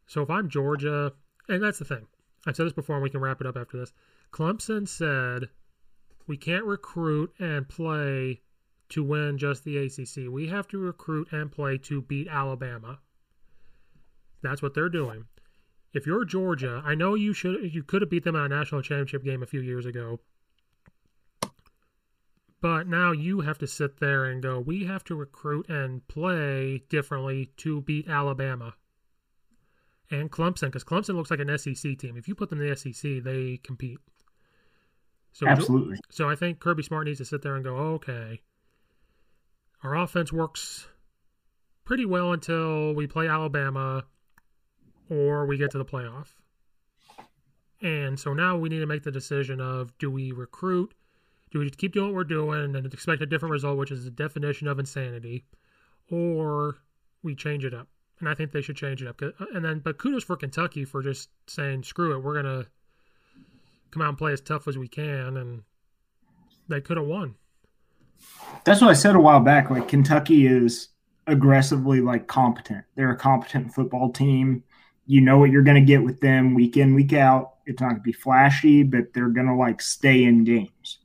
Speaker 1: So if I'm Georgia, and that's the thing, I've said this before, and we can wrap it up after this. Clemson said we can't recruit and play to win just the ACC. We have to recruit and play to beat Alabama. That's what they're doing. If you're Georgia, I know you should you could have beat them in a national championship game a few years ago. But now you have to sit there and go, we have to recruit and play differently to beat Alabama and Clemson because Clemson looks like an SEC team. If you put them in the SEC, they compete. So
Speaker 2: Absolutely.
Speaker 1: So I think Kirby Smart needs to sit there and go, okay, our offense works pretty well until we play Alabama or we get to the playoff. And so now we need to make the decision of do we recruit, do we keep doing what we're doing and expect a different result, which is the definition of insanity, or we change it up. And I think they should change it up. And then, but kudos for Kentucky for just saying, screw it, we're going to come out and play as tough as we can. And they could have won.
Speaker 2: That's what I said a while back. Like, Kentucky is aggressively like competent. They're a competent football team. You know what you're going to get with them week in, week out. It's not going to be flashy, but they're going to like stay in games,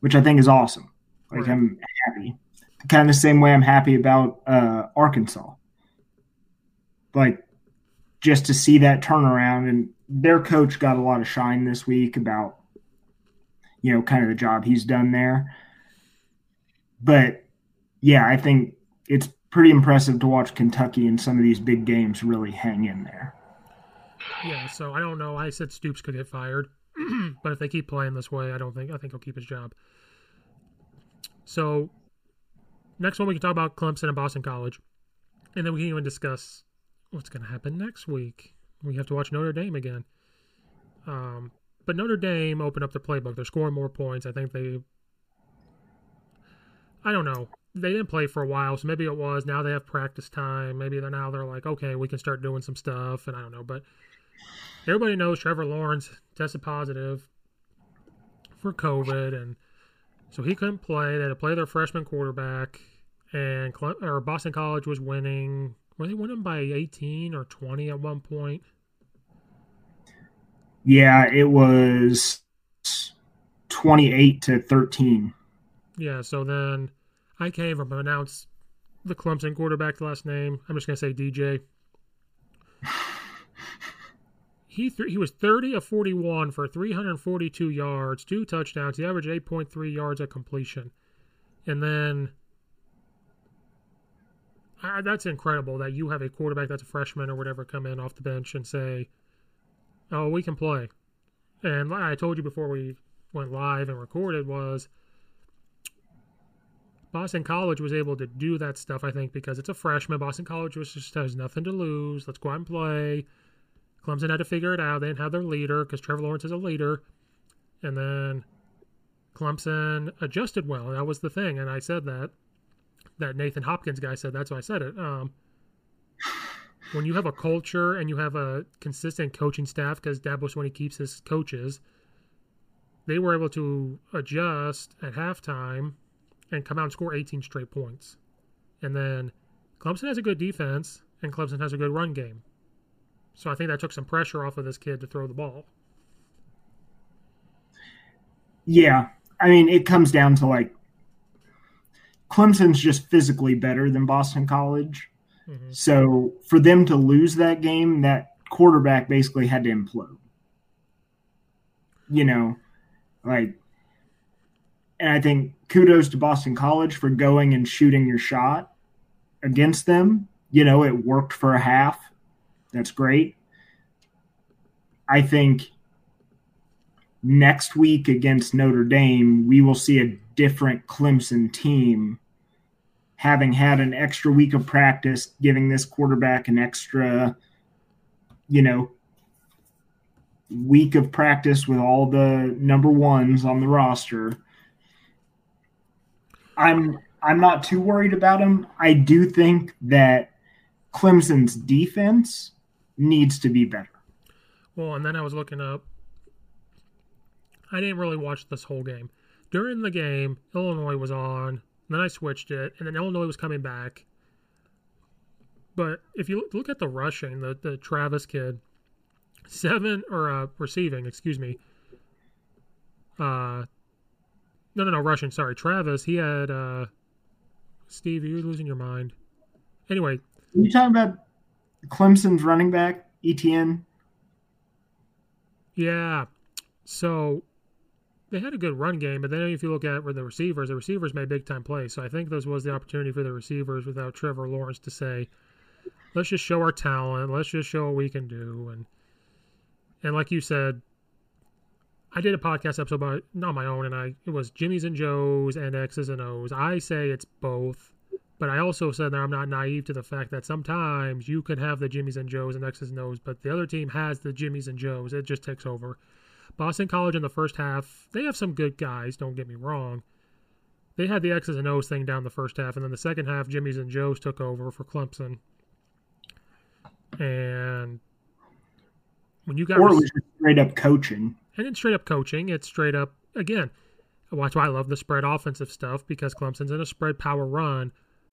Speaker 2: which I think is awesome. Like right. I'm happy, kind of the same way I'm happy about uh, Arkansas. Like just to see that turnaround, and their coach got a lot of shine this week about you know kind of the job he's done there. But yeah, I think it's pretty impressive to watch Kentucky in some of these big games really hang in there.
Speaker 1: Yeah, so I don't know. I said Stoops could get fired, but if they keep playing this way, I don't think I think he'll keep his job. So next one we can talk about Clemson and Boston College, and then we can even discuss what's going to happen next week. We have to watch Notre Dame again. Um, but Notre Dame opened up the playbook. They're scoring more points. I think they. I don't know they didn't play for a while, so maybe it was. Now they have practice time. Maybe they're now they're like, okay, we can start doing some stuff, and I don't know. But everybody knows Trevor Lawrence tested positive for COVID, and so he couldn't play. They had to play their freshman quarterback, and or Boston College was winning. Were they winning by eighteen or twenty at one point?
Speaker 2: Yeah, it was twenty-eight to thirteen.
Speaker 1: Yeah, so then I can't even pronounce the Clemson quarterback's last name. I'm just gonna say DJ. He th- he was 30 of 41 for 342 yards, two touchdowns. He averaged 8.3 yards at completion, and then uh, that's incredible that you have a quarterback that's a freshman or whatever come in off the bench and say, "Oh, we can play." And I told you before we went live and recorded was Boston College was able to do that stuff, I think, because it's a freshman. Boston College was just has nothing to lose. Let's go out and play. Clemson had to figure it out. They didn't have their leader because Trevor Lawrence is a leader. And then Clemson adjusted well. That was the thing. And I said that. That Nathan Hopkins guy said that's why I said it. Um, when you have a culture and you have a consistent coaching staff, because Dabo when he keeps his coaches, they were able to adjust at halftime and come out and score 18 straight points. And then Clemson has a good defense, and Clemson has a good run game. So I think that took some pressure off of this kid to throw the ball.
Speaker 2: Yeah. I mean, it comes down to like Clemson's just physically better than Boston College. Mm-hmm. So for them to lose that game, that quarterback basically had to implode. You know, like and I think kudos to Boston College for going and shooting your shot against them. You know, it worked for a half. That's great. I think next week against Notre Dame, we will see a different Clemson team having had an extra week of practice, giving this quarterback an extra, you know, week of practice with all the number ones on the roster I'm I'm not too worried about him. I do think that Clemson's defense needs to be better.
Speaker 1: Well, and then I was looking up. I didn't really watch this whole game. During the game, Illinois was on. Then I switched it, and then Illinois was coming back. But if you look at the rushing, the, the Travis kid, seven or uh, receiving, excuse me. Uh, no, no, no, Russian. Sorry, Travis. He had uh, Steve. You're losing your mind. Anyway,
Speaker 2: Are you talking about Clemson's running back Etienne?
Speaker 1: yeah. So they had a good run game, but then if you look at the receivers, the receivers made big time plays. So I think this was the opportunity for the receivers without Trevor Lawrence to say, "Let's just show our talent. Let's just show what we can do." And and like you said, I did a podcast episode about not my own, and I it was Jimmy's and Joe's and X's and O's. I say it's both, but I also said that I'm not naive to the fact that sometimes you can have the Jimmy's and Joe's and X's and O's, but the other team has the Jimmy's and Joe's. It just takes over. Boston College in the first half, they have some good guys. Don't get me wrong. They had the X's and O's thing down the first half, and then the second half, Jimmy's and Joe's took over for Clemson. And when you got
Speaker 2: Or it was just straight up coaching.
Speaker 1: and it's straight up coaching. It's straight up again. That's why I love the spread offensive stuff because Clemson's in a spread power run.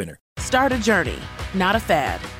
Speaker 10: winner.
Speaker 11: Start a journey, not a fad.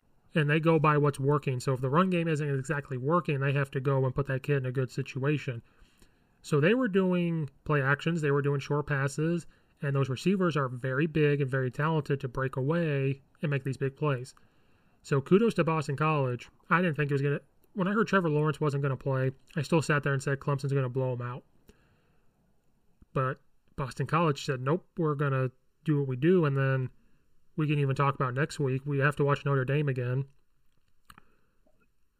Speaker 1: and they go by what's working. So if the run game isn't exactly working, they have to go and put that kid in a good situation. So they were doing play actions, they were doing short passes, and those receivers are very big and very talented to break away and make these big plays. So kudos to Boston College. I didn't think it was going to when I heard Trevor Lawrence wasn't going to play, I still sat there and said Clemson's going to blow him out. But Boston College said, "Nope, we're going to do what we do and then we can even talk about next week. We have to watch Notre Dame again.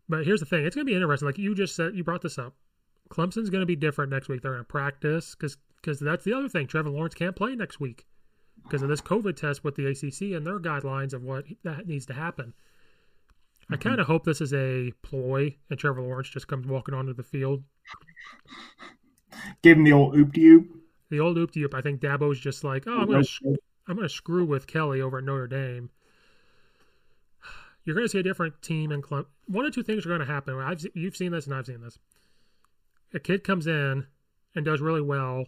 Speaker 1: But here's the thing: it's going to be interesting. Like you just said, you brought this up. Clemson's going to be different next week. They're going to practice because because that's the other thing. Trevor Lawrence can't play next week because of this COVID test with the ACC and their guidelines of what that needs to happen. I mm-hmm. kind of hope this is a ploy and Trevor Lawrence just comes walking onto the field.
Speaker 2: Give him the old oop de oop.
Speaker 1: The old oop de oop. I think Dabo's just like, oh, I'm going to I'm going to screw with Kelly over at Notre Dame. You're going to see a different team in Clem. One or two things are going to happen. I've you've seen this and I've seen this. A kid comes in and does really well,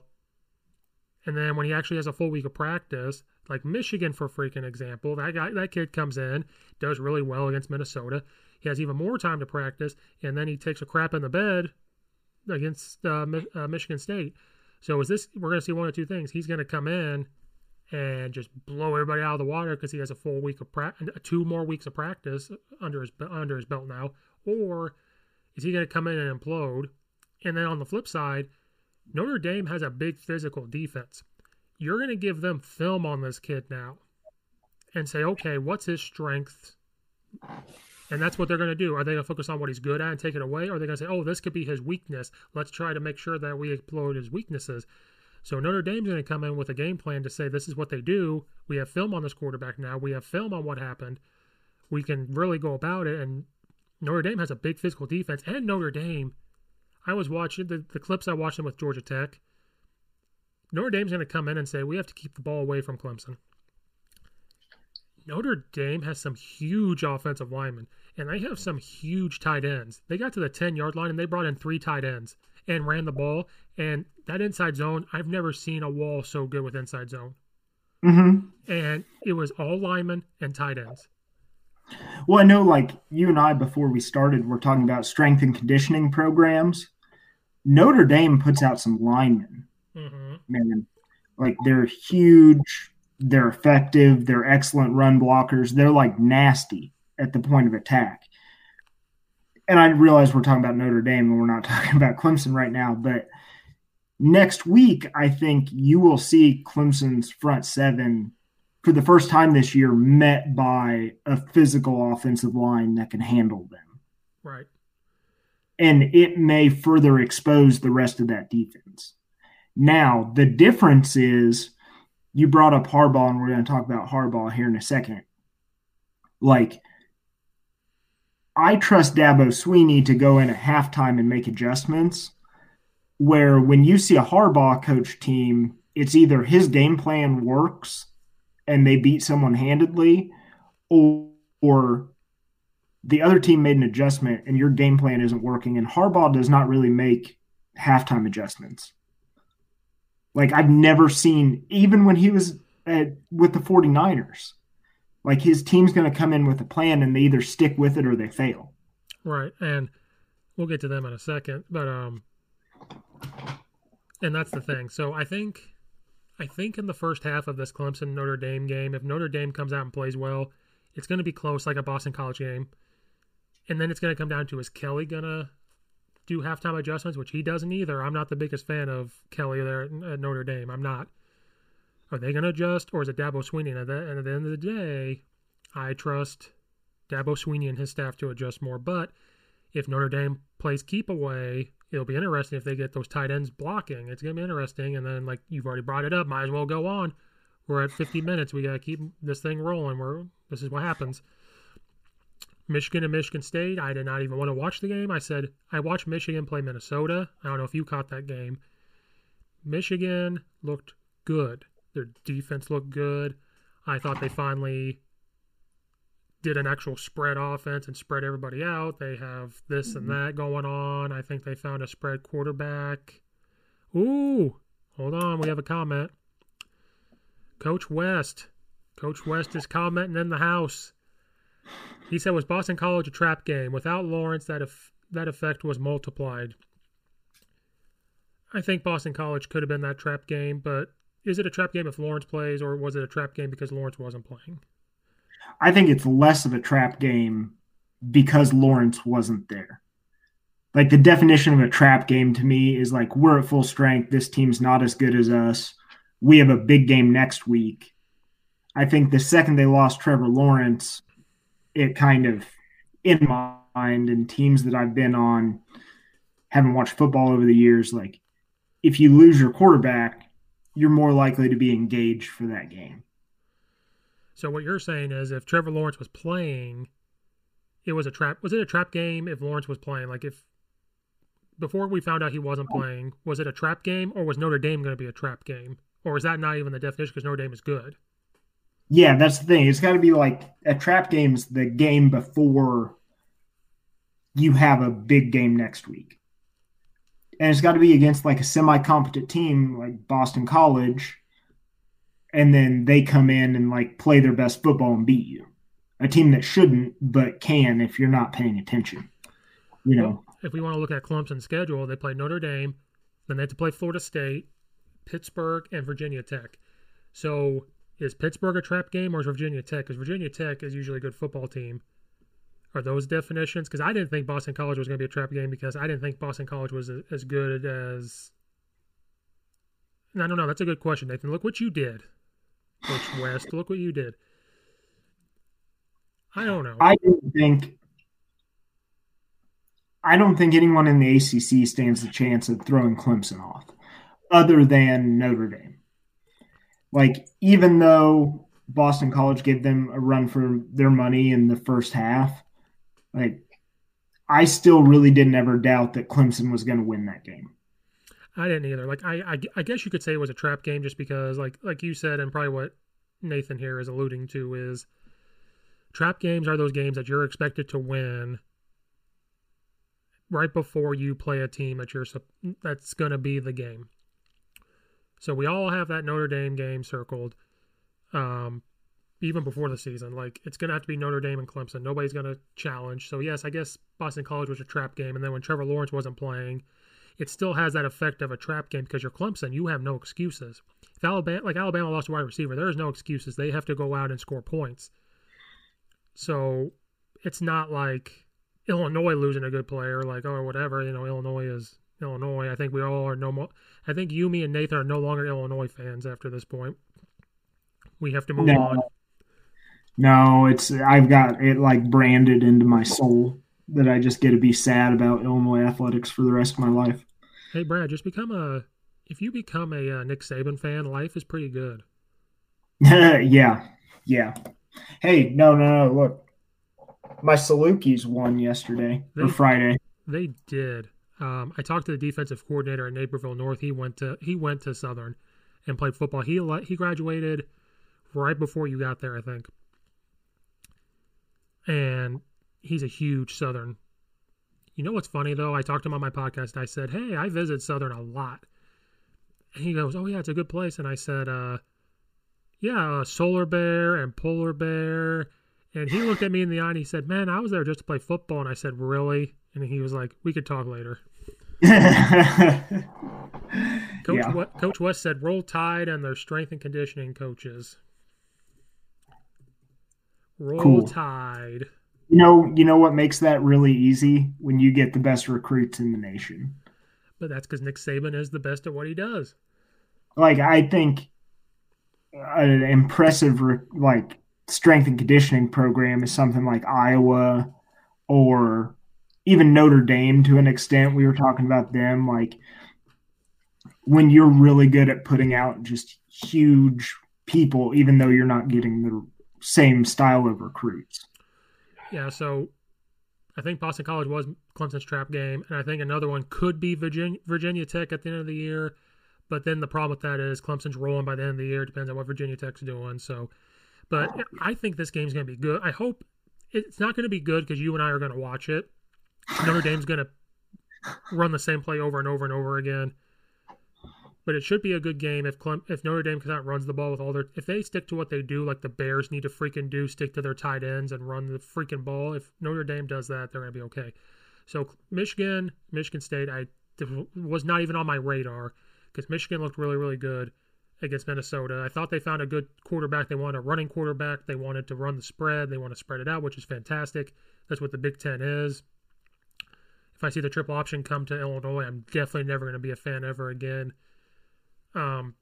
Speaker 1: and then when he actually has a full week of practice, like Michigan for freaking example, that guy that kid comes in, does really well against Minnesota. He has even more time to practice, and then he takes a crap in the bed against uh, uh, Michigan State. So is this? We're going to see one or two things. He's going to come in and just blow everybody out of the water because he has a full week of practice, two more weeks of practice under his under his belt now, or is he going to come in and implode? And then on the flip side, Notre Dame has a big physical defense. You're going to give them film on this kid now and say, okay, what's his strength? And that's what they're going to do. Are they going to focus on what he's good at and take it away? Or are they going to say, oh, this could be his weakness? Let's try to make sure that we exploit his weaknesses. So Notre Dame's going to come in with a game plan to say, this is what they do. We have film on this quarterback now. We have film on what happened. We can really go about it. And Notre Dame has a big physical defense. And Notre Dame, I was watching the, the clips I watched them with Georgia Tech. Notre Dame's going to come in and say, we have to keep the ball away from Clemson. Notre Dame has some huge offensive linemen, and they have some huge tight ends. They got to the 10 yard line and they brought in three tight ends and ran the ball. And that inside zone, I've never seen a wall so good with inside zone.
Speaker 2: Mm-hmm.
Speaker 1: And it was all linemen and tight ends.
Speaker 2: Well, I know, like you and I, before we started, we're talking about strength and conditioning programs. Notre Dame puts out some linemen,
Speaker 1: mm-hmm.
Speaker 2: man. Like they're huge, they're effective, they're excellent run blockers. They're like nasty at the point of attack. And I realize we're talking about Notre Dame and we're not talking about Clemson right now, but next week, I think you will see Clemson's front seven for the first time this year met by a physical offensive line that can handle them.
Speaker 1: Right.
Speaker 2: And it may further expose the rest of that defense. Now, the difference is you brought up Harbaugh, and we're going to talk about Harbaugh here in a second. Like, I trust Dabo Swinney to go in at halftime and make adjustments. Where when you see a Harbaugh coach team, it's either his game plan works and they beat someone handedly, or, or the other team made an adjustment and your game plan isn't working. And Harbaugh does not really make halftime adjustments. Like I've never seen, even when he was at, with the 49ers, like his team's going to come in with a plan and they either stick with it or they fail.
Speaker 1: Right. And we'll get to them in a second. But, um, and that's the thing. So I think, I think in the first half of this Clemson Notre Dame game, if Notre Dame comes out and plays well, it's going to be close like a Boston College game. And then it's going to come down to is Kelly going to do halftime adjustments, which he doesn't either. I'm not the biggest fan of Kelly there at Notre Dame. I'm not. Are they going to adjust, or is it Dabo Swinney? And at, the, and at the end of the day, I trust Dabo Swinney and his staff to adjust more. But if Notre Dame plays keep away, it'll be interesting if they get those tight ends blocking. It's going to be interesting. And then, like you've already brought it up, might as well go on. We're at 50 minutes. We got to keep this thing rolling. We're this is what happens. Michigan and Michigan State. I did not even want to watch the game. I said I watched Michigan play Minnesota. I don't know if you caught that game. Michigan looked good. Their defense looked good. I thought they finally did an actual spread offense and spread everybody out. They have this mm-hmm. and that going on. I think they found a spread quarterback. Ooh, hold on. We have a comment. Coach West. Coach West is commenting in the house. He said, "Was Boston College a trap game? Without Lawrence, that if that effect was multiplied." I think Boston College could have been that trap game, but is it a trap game if Lawrence plays, or was it a trap game because Lawrence wasn't playing?
Speaker 2: I think it's less of a trap game because Lawrence wasn't there. Like the definition of a trap game to me is like we're at full strength. This team's not as good as us. We have a big game next week. I think the second they lost Trevor Lawrence, it kind of in my mind and teams that I've been on, haven't watched football over the years, like if you lose your quarterback, you're more likely to be engaged for that game.
Speaker 1: So what you're saying is if Trevor Lawrence was playing, it was a trap was it a trap game if Lawrence was playing? Like if before we found out he wasn't oh. playing, was it a trap game or was Notre Dame going to be a trap game? Or is that not even the definition because Notre Dame is good?
Speaker 2: Yeah, that's the thing. It's got to be like a trap game's the game before you have a big game next week. And it's got to be against like a semi competent team like Boston College. And then they come in and like play their best football and beat you. A team that shouldn't, but can if you're not paying attention. You know,
Speaker 1: if we want to look at Clemson's schedule, they play Notre Dame, then they have to play Florida State, Pittsburgh, and Virginia Tech. So is Pittsburgh a trap game or is Virginia Tech? Because Virginia Tech is usually a good football team. Are those definitions? Because I didn't think Boston College was going to be a trap game because I didn't think Boston College was as good as. I don't know. That's a good question, Nathan. Look what you did, Coach West. Look what you did. I don't know.
Speaker 2: I don't think. I don't think anyone in the ACC stands a chance of throwing Clemson off, other than Notre Dame. Like, even though Boston College gave them a run for their money in the first half, like I still really didn't ever doubt that Clemson was going to win that game.
Speaker 1: I didn't either. Like I, I, I, guess you could say it was a trap game just because, like, like you said, and probably what Nathan here is alluding to is trap games are those games that you're expected to win right before you play a team that you're that's going to be the game. So we all have that Notre Dame game circled. Um, even before the season. Like it's gonna have to be Notre Dame and Clemson. Nobody's gonna challenge. So yes, I guess Boston College was a trap game, and then when Trevor Lawrence wasn't playing, it still has that effect of a trap game because you're Clemson. You have no excuses. If Alabama, like Alabama, lost a wide receiver, there is no excuses. They have to go out and score points. So it's not like Illinois losing a good player, like oh or whatever. You know, Illinois is Illinois. I think we all are no more. I think you, me, and Nathan are no longer Illinois fans after this point. We have to move
Speaker 2: No.
Speaker 1: on.
Speaker 2: No, it's I've got it like branded into my soul that I just get to be sad about Illinois athletics for the rest of my life.
Speaker 1: Hey, Brad, just become a. If you become a uh, Nick Saban fan, life is pretty good.
Speaker 2: yeah, yeah. Hey, no, no, no. Look, my Salukis won yesterday or Friday.
Speaker 1: They did. Um, I talked to the defensive coordinator at Naperville North. He went to he went to Southern and played football. He he graduated right before you got there, I think. And he's a huge Southern. You know what's funny though? I talked to him on my podcast. I said, "Hey, I visit Southern a lot." And he goes, "Oh yeah, it's a good place." And I said, uh, "Yeah, uh, Solar Bear and Polar Bear." And he looked at me in the eye and he said, "Man, I was there just to play football." And I said, "Really?" And he was like, "We could talk later." Coach,
Speaker 2: Yeah.
Speaker 1: Wa- Coach West said, "Roll Tide and their strength and conditioning coaches." Roll
Speaker 2: Cool.
Speaker 1: Tide.
Speaker 2: You know, you know what makes that really easy when you get the best recruits in the nation.
Speaker 1: But that's because Nick Saban is the best at what he does.
Speaker 2: Like I think an impressive like strength and conditioning program is something like Iowa or even Notre Dame to an extent. We were talking about them like when you're really good at putting out just huge people, even though you're not getting the same style of recruits.
Speaker 1: Yeah, so I think Boston College was Clemson's trap game, and I think another one could be Virginia, Virginia Tech at the end of the year. But then the problem with that is Clemson's rolling by the end of the year. Depends on what Virginia Tech's doing. So, but oh. I think this game's going to be good. I hope it's not going to be good because you and I are going to watch it. Notre Dame's going to run the same play over and over and over again. But it should be a good game if Clem, if Notre Dame of runs the ball with all their if they stick to what they do like the Bears need to freaking do stick to their tight ends and run the freaking ball if Notre Dame does that they're to be okay. So Michigan, Michigan State, I was not even on my radar because Michigan looked really really good against Minnesota. I thought they found a good quarterback. They wanted a running quarterback. They wanted to run the spread. They want to spread it out, which is fantastic. That's what the Big Ten is. If I see the triple option come to Illinois, I'm definitely never going to be a fan ever again. Um,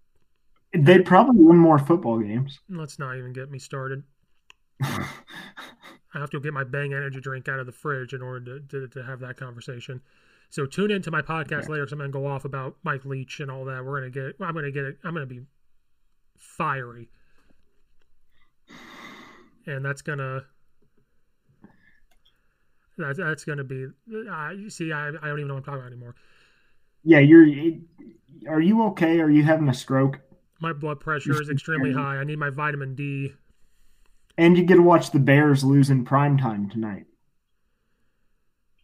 Speaker 2: They'd probably win more football games.
Speaker 1: let's not even get me started. I have to get my Bang energy drink out of the fridge in order to, to, to have that conversation. So tune into my podcast later because I'm going to go off about Mike Leach and all that. We're going to get. I'm going to get it. I'm going to be fiery, and that's gonna. That's that's going to be. I you see. I, I don't even know what I'm talking about anymore.
Speaker 2: Yeah, you're. Are you okay? Are you having a stroke?
Speaker 1: My blood pressure is extremely high. I need my vitamin D.
Speaker 2: And you get to watch the Bears lose in prime time tonight.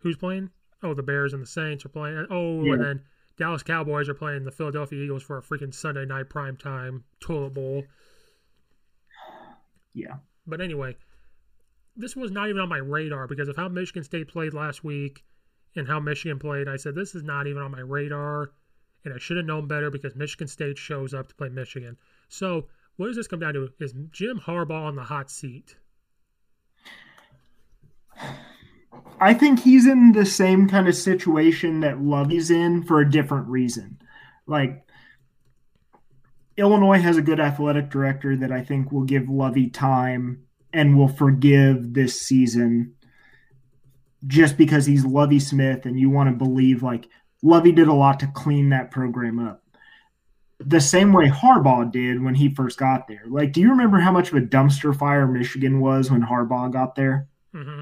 Speaker 1: Who's playing? Oh, the Bears and the Saints are playing. Oh,
Speaker 2: Yeah.
Speaker 1: and then Dallas Cowboys are playing the Philadelphia Eagles for a freaking Sunday night prime time toilet bowl.
Speaker 2: Yeah.
Speaker 1: But anyway, this was not even on my radar because of how Michigan State played last week and how Michigan played. I said this is not even on my radar, and I should have known better because Michigan State shows up to play Michigan. So what does this come down to? Is Jim Harbaugh on the hot seat?
Speaker 2: I think he's in the same kind of situation that Lovie's in for a different reason. Like Illinois has a good athletic director that I think will give Lovie time and will forgive this season just because he's Lovie Smith and you want to believe like Lovie did a lot to clean that program up. The same way Harbaugh did when he first got there. Like, do you remember how much of a dumpster fire Michigan was when Harbaugh got there?
Speaker 1: Mm-hmm.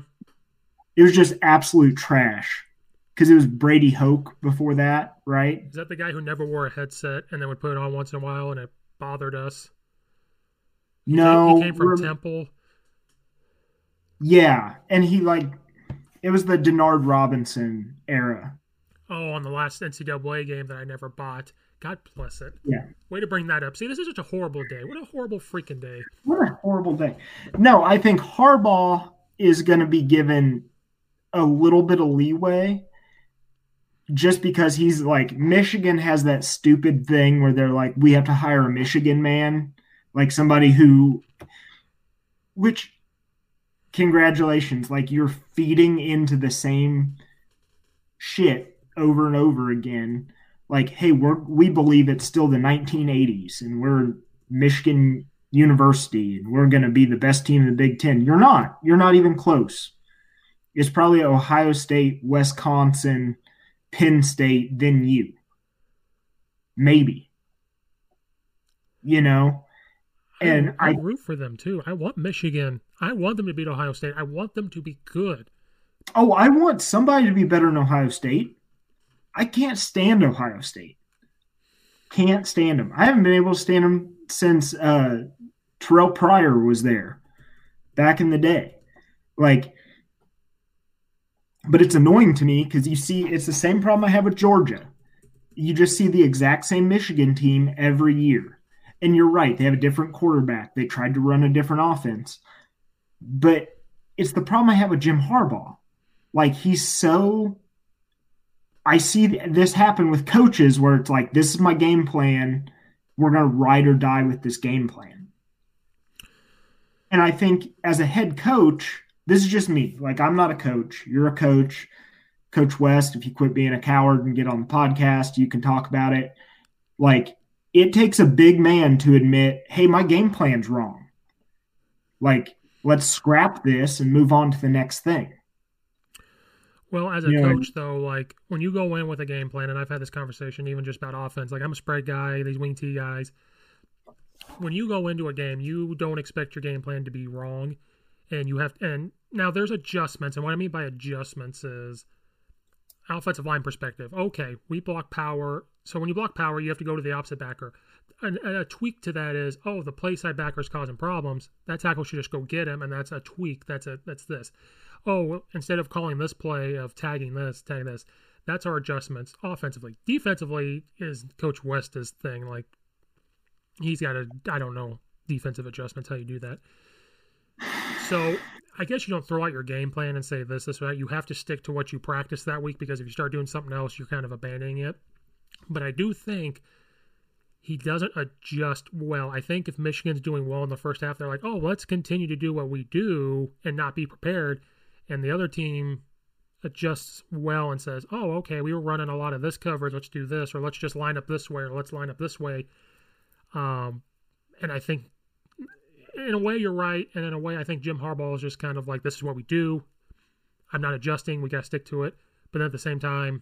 Speaker 2: It was just absolute trash because it was Brady Hoke before that, right?
Speaker 1: Is that the guy who never wore a headset and then would put it on once in a while and it bothered us? He
Speaker 2: no,
Speaker 1: came, he came from Temple.
Speaker 2: yeah, and he like it was the Denard Robinson era.
Speaker 1: Oh, on the last NCAA game that I never bought. God bless it.
Speaker 2: Yeah.
Speaker 1: Way to bring that up. See, this is such a horrible day. What a horrible freaking day.
Speaker 2: What a horrible day. No, I think Harbaugh is going to be given a little bit of leeway just because he's like Michigan has that stupid thing where they're like we have to hire a Michigan man, like somebody who which congratulations. Like you're feeding into the same shit over and over again. Like, hey, we're we believe it's still the 1980s and we're Michigan University and we're going to be the best team in the Big Ten. You're not. You're not even close. It's probably Ohio State, Wisconsin, Penn State, then you. Maybe. You know? And
Speaker 1: I,
Speaker 2: I,
Speaker 1: root for them too. I want Michigan. I want them to beat Ohio State. I want them to be good.
Speaker 2: Oh, I want somebody to be better than Ohio State. I can't stand Ohio State. Can't stand them. I haven't been able to stand them since uh, Terrell Pryor was there back in the day. Like, but it's annoying to me because you see, it's the same problem I have with Georgia. You just see the exact same Michigan team every year. And you're right, they have a different quarterback. They tried to run a different offense. But it's the problem I have with Jim Harbaugh. Like, he's so. I see this happen with coaches where it's like, this is my game plan. We're going to ride or die with this game plan. And I think as a head coach, this is just me. Like, I'm not a coach. You're a coach. Coach West, if you quit being a coward and get on the podcast, you can talk about it. Like, it takes a big man to admit, hey, my game plan's wrong. Like, let's scrap this and move on to the next thing.
Speaker 1: Well, as a yeah. coach, though, like when you go in with a game plan, and I've had this conversation even just about offense, like I'm a spread guy, these wing T guys. When you go into a game, you don't expect your game plan to be wrong and you have and now there's adjustments and what i mean by adjustments is offensive line perspective okay we block power so when you block power you have to go to the opposite backer and, and a tweak to that is oh the play side backer is causing problems. That tackle should just go get him and that's a tweak. That's a that's this. Oh instead of calling this play of tagging this tagging this that's our adjustments offensively. Defensively is coach west's thing. Like he's got a i don't know defensive adjustments how you do that. So I guess you don't throw out your game plan and say this, this, that. You have to stick to what you practice that week because if you start doing something else, you're kind of abandoning it. But I do think he doesn't adjust well. I think if Michigan's doing well in the first half, they're like, oh, let's continue to do what we do and not be prepared. And the other team adjusts well and says, oh, okay, we were running a lot of this coverage. Let's do this, or let's just line up this way, or let's line up this way. Um, and I think in a way, you're right, and in a way, I think Jim Harbaugh is just kind of like, "This is what we do. I'm not adjusting. We got to stick to it." But at the same time,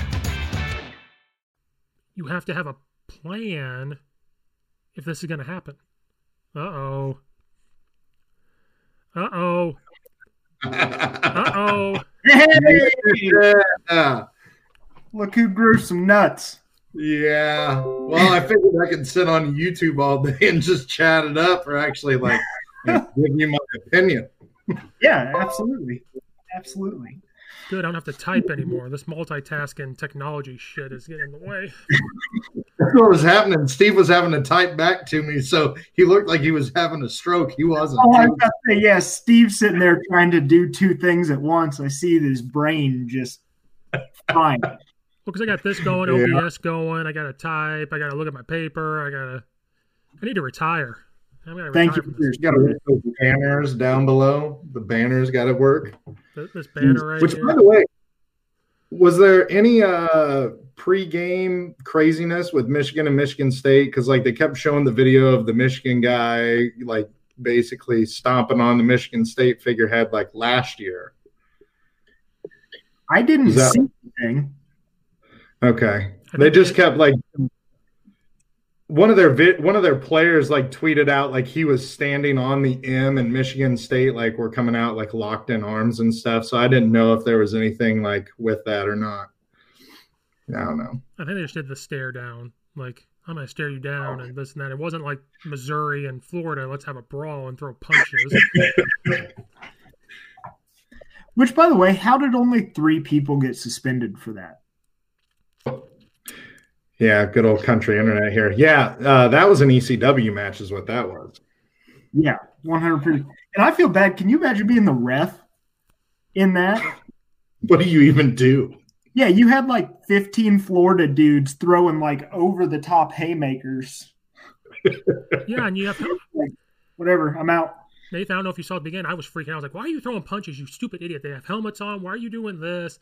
Speaker 1: you have to have a plan if this is going to happen. Uh oh. Uh oh. uh oh.
Speaker 2: Yeah. Look who grew some nuts.
Speaker 12: Yeah. Well, I figured I could sit on YouTube all day and just chat it up or actually like give you my opinion.
Speaker 2: Yeah, absolutely. Absolutely.
Speaker 1: Good, I don't have to type anymore. This multitasking technology shit is getting in the way.
Speaker 12: That's what was happening. Steve was having to type back to me, so he looked like he was having a stroke. He wasn't.
Speaker 2: Oh, I was to say, yeah, Steve's sitting there trying to do two things at once. I see his brain just fine.
Speaker 1: Well, because I got this going, OBS yeah. going. I got to type. I got to look at my paper. I got to. I need to retire.
Speaker 12: Thank you. You got to look those banners down below. The banners got to work.
Speaker 1: This banner right
Speaker 12: Which,
Speaker 1: here.
Speaker 12: by the way, was there any uh pre-game craziness with Michigan and Michigan State? Because like they kept showing the video of the Michigan guy like basically stomping on the Michigan State figurehead like last year.
Speaker 2: I didn't
Speaker 12: that-
Speaker 2: see anything.
Speaker 12: Okay. They just kept like one of their vi- one of their players like tweeted out like he was standing on the M and Michigan State like we're coming out like locked in arms and stuff. So I didn't know if there was anything like with that or not. I don't know.
Speaker 1: I think they just did the stare down. Like, I'm going to stare you down oh. and this and that. It wasn't like Missouri and Florida. Let's have a brawl and throw punches.
Speaker 2: Which, by the way, how did only three people get suspended for that?
Speaker 12: Yeah, good old country internet here. Yeah, uh, that was an ECW match, is what that was.
Speaker 2: Yeah, one hundred percent. And I feel bad. Can you imagine being the ref in that?
Speaker 12: What do you even do?
Speaker 2: Yeah, you had like fifteen Florida dudes throwing like over the top haymakers.
Speaker 1: yeah, and you have
Speaker 2: Like, whatever. I'm out.
Speaker 1: Nathan, I don't know if you saw it begin. I was freaking out. I was like, why are you throwing punches, you stupid idiot? They have helmets on. Why are you doing this?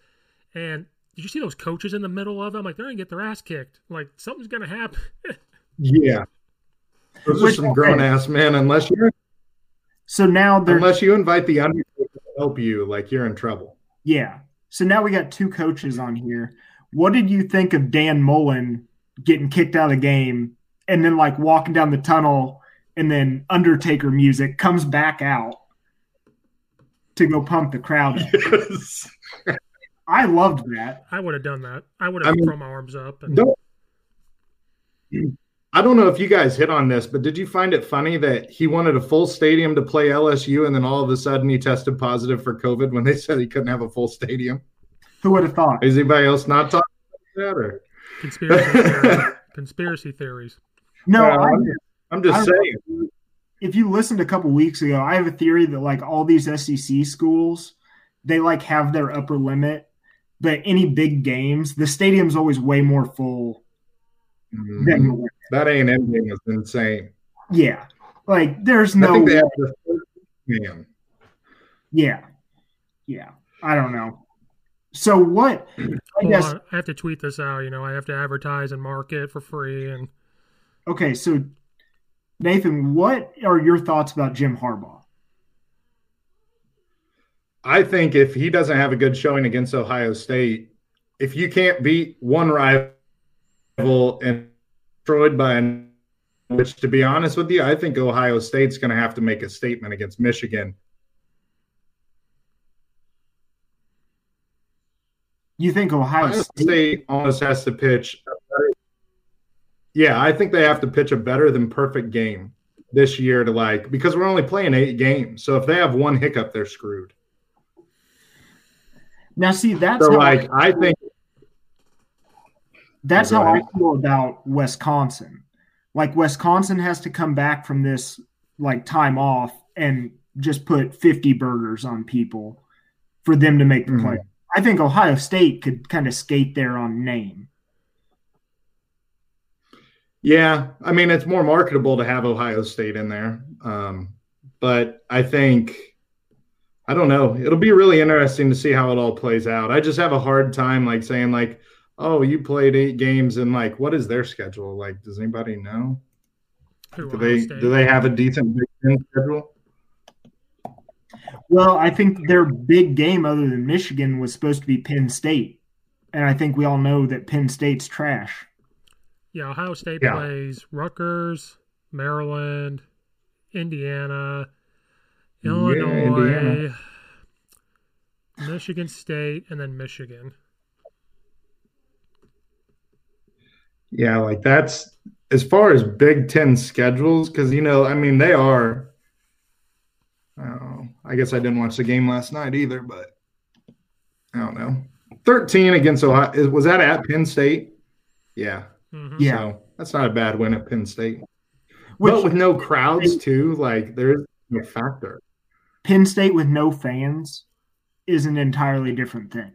Speaker 1: And did you see those coaches in the middle of them? Like, they're going to get their ass kicked. Like, something's going to happen.
Speaker 12: Yeah, those are some grown ass men. Unless you're
Speaker 2: So now they're
Speaker 12: unless you invite the Undertaker to help you, like you're in trouble.
Speaker 2: yeah. So now we got two coaches on here. What did you think of Dan Mullen getting kicked out of the game and then like walking down the tunnel and then Undertaker music comes back out to go pump the crowd? up? I loved that.
Speaker 1: I would have done that. I would
Speaker 12: I
Speaker 1: have
Speaker 12: mean,
Speaker 1: thrown my arms up. And,
Speaker 12: Don't. I don't know if you guys hit on this, but did you find it funny that he wanted a full stadium to play LSU, and then all of a sudden he tested positive for COVID when they said he couldn't have a full stadium?
Speaker 2: Who would have thought?
Speaker 12: Is anybody else not talking about that? Or
Speaker 1: conspiracy, theories. conspiracy theories.
Speaker 2: No,
Speaker 12: Well,
Speaker 2: I,
Speaker 12: I'm just- I'm just
Speaker 2: I-
Speaker 12: saying.
Speaker 2: If you listened a couple weeks ago, I have a theory that like all these SEC schools, they like have their upper limit, but any big games, the stadium's always way more full than
Speaker 12: Mhm. That A and M game was insane.
Speaker 2: yeah. Like there's
Speaker 12: I
Speaker 2: no
Speaker 12: think they have the third man.
Speaker 2: yeah, yeah. I don't know. So what? I
Speaker 1: Hold
Speaker 2: guess
Speaker 1: on, I have to tweet this out. You know, I have to advertise and market for free. And
Speaker 2: okay. So Nathan, what are your thoughts about Jim Harbaugh?
Speaker 12: I think if he doesn't have a good showing against Ohio State, if you can't beat one rival and destroyed by an which to be honest with you, I think Ohio State's going to have to make a statement against Michigan.
Speaker 2: You think Ohio,
Speaker 12: Ohio
Speaker 2: State?
Speaker 12: State almost has to pitch. better- Yeah, I think they have to pitch a better than perfect game this year to like because we're only playing eight games. So if they have one hiccup, they're screwed.
Speaker 2: Now, see, that's
Speaker 12: So
Speaker 2: how
Speaker 12: like I think
Speaker 2: That's how I feel about Wisconsin. Like Wisconsin has to come back from this like time off and just put 50 burgers on people for them to make the
Speaker 12: Mhm.
Speaker 2: play. I think Ohio State could kind of skate there on name.
Speaker 12: Yeah, I mean it's more marketable to have Ohio State in there, um, but I think I don't know. It'll be really interesting to see how it all plays out. I just have a hard time like saying like, oh, you played eight games and like, what is their schedule like? Does anybody know?
Speaker 1: Who,
Speaker 12: Do they
Speaker 1: State?
Speaker 12: do they have a decent Big Ten schedule?
Speaker 2: Well, I think their big game other than Michigan was supposed to be Penn State. And I think we all know that Penn State's trash.
Speaker 1: Yeah, Ohio State
Speaker 12: Yeah.
Speaker 1: plays Rutgers, Maryland, Indiana,
Speaker 12: Yeah,
Speaker 1: Illinois,
Speaker 12: Indiana.
Speaker 1: Michigan State, and then Michigan.
Speaker 12: Yeah, like that's as far as Big Ten schedules, because you know, I mean, they are. Oh, I guess I didn't watch the game last night either, but I don't know. Thirteen against Ohio is- was that at Penn State? Yeah,
Speaker 1: Mhm.
Speaker 2: Yeah.
Speaker 12: So that's not a bad win at Penn State.
Speaker 2: Which
Speaker 12: but with no crowds too, like there's a factor.
Speaker 2: Penn State with no fans is an entirely different thing.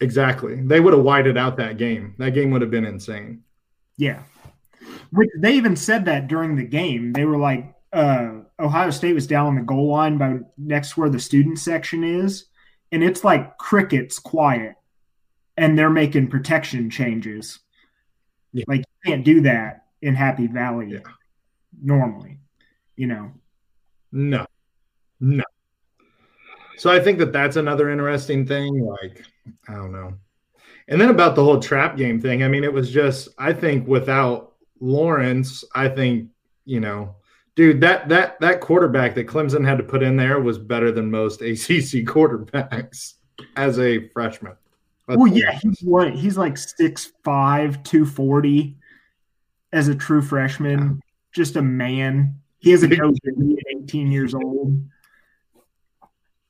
Speaker 12: Exactly, they would have whited out that game. That game would have been insane.
Speaker 2: Yeah. Which they even said that during the game. They were like, uh, Ohio State was down on the goal line by next to where the student section is, and it's like crickets quiet, and they're making protection changes.
Speaker 12: Yeah.
Speaker 2: Like you can't do that in Happy Valley
Speaker 12: Yeah.
Speaker 2: normally. you know.
Speaker 12: No, no. So I think that that's another interesting thing. Like, I don't know. And then about the whole trap game thing, I mean, it was just, I think without Lawrence, I think, you know, dude, that that that quarterback that Clemson had to put in there was better than most ACC quarterbacks as a freshman.
Speaker 2: Let's well, yeah, he's what he's like 6'5", 240 as a true freshman. Yeah. Just a man. He has a coach at 18 years old.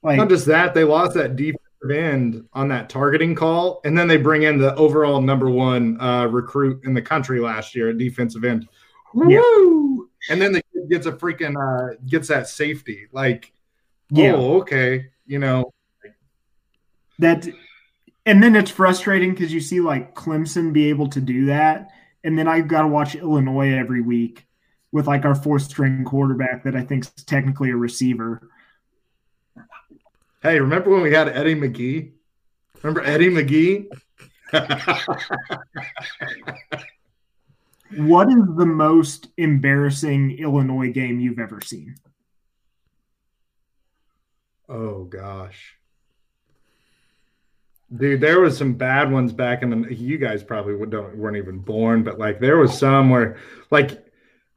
Speaker 12: Like, Not just that, they lost that defensive end on that targeting call, and then they bring in the overall number one uh, recruit in the country last year at defensive end. Yeah. Woo! And then the kid gets a freaking uh, gets that safety. Like, yeah, oh, okay, you know
Speaker 2: that, and then it's frustrating because you see like Clemson be able to do that, and then I've got to watch Illinois every week with like our fourth string quarterback that I think is technically a receiver
Speaker 12: Hey, remember when we had Eddie McGee? Remember Eddie McGee?
Speaker 2: what is the most embarrassing Illinois game you've ever seen?
Speaker 12: Oh gosh. Dude, there was some bad ones back in the you guys probably don't weren't even born, but like there was some where like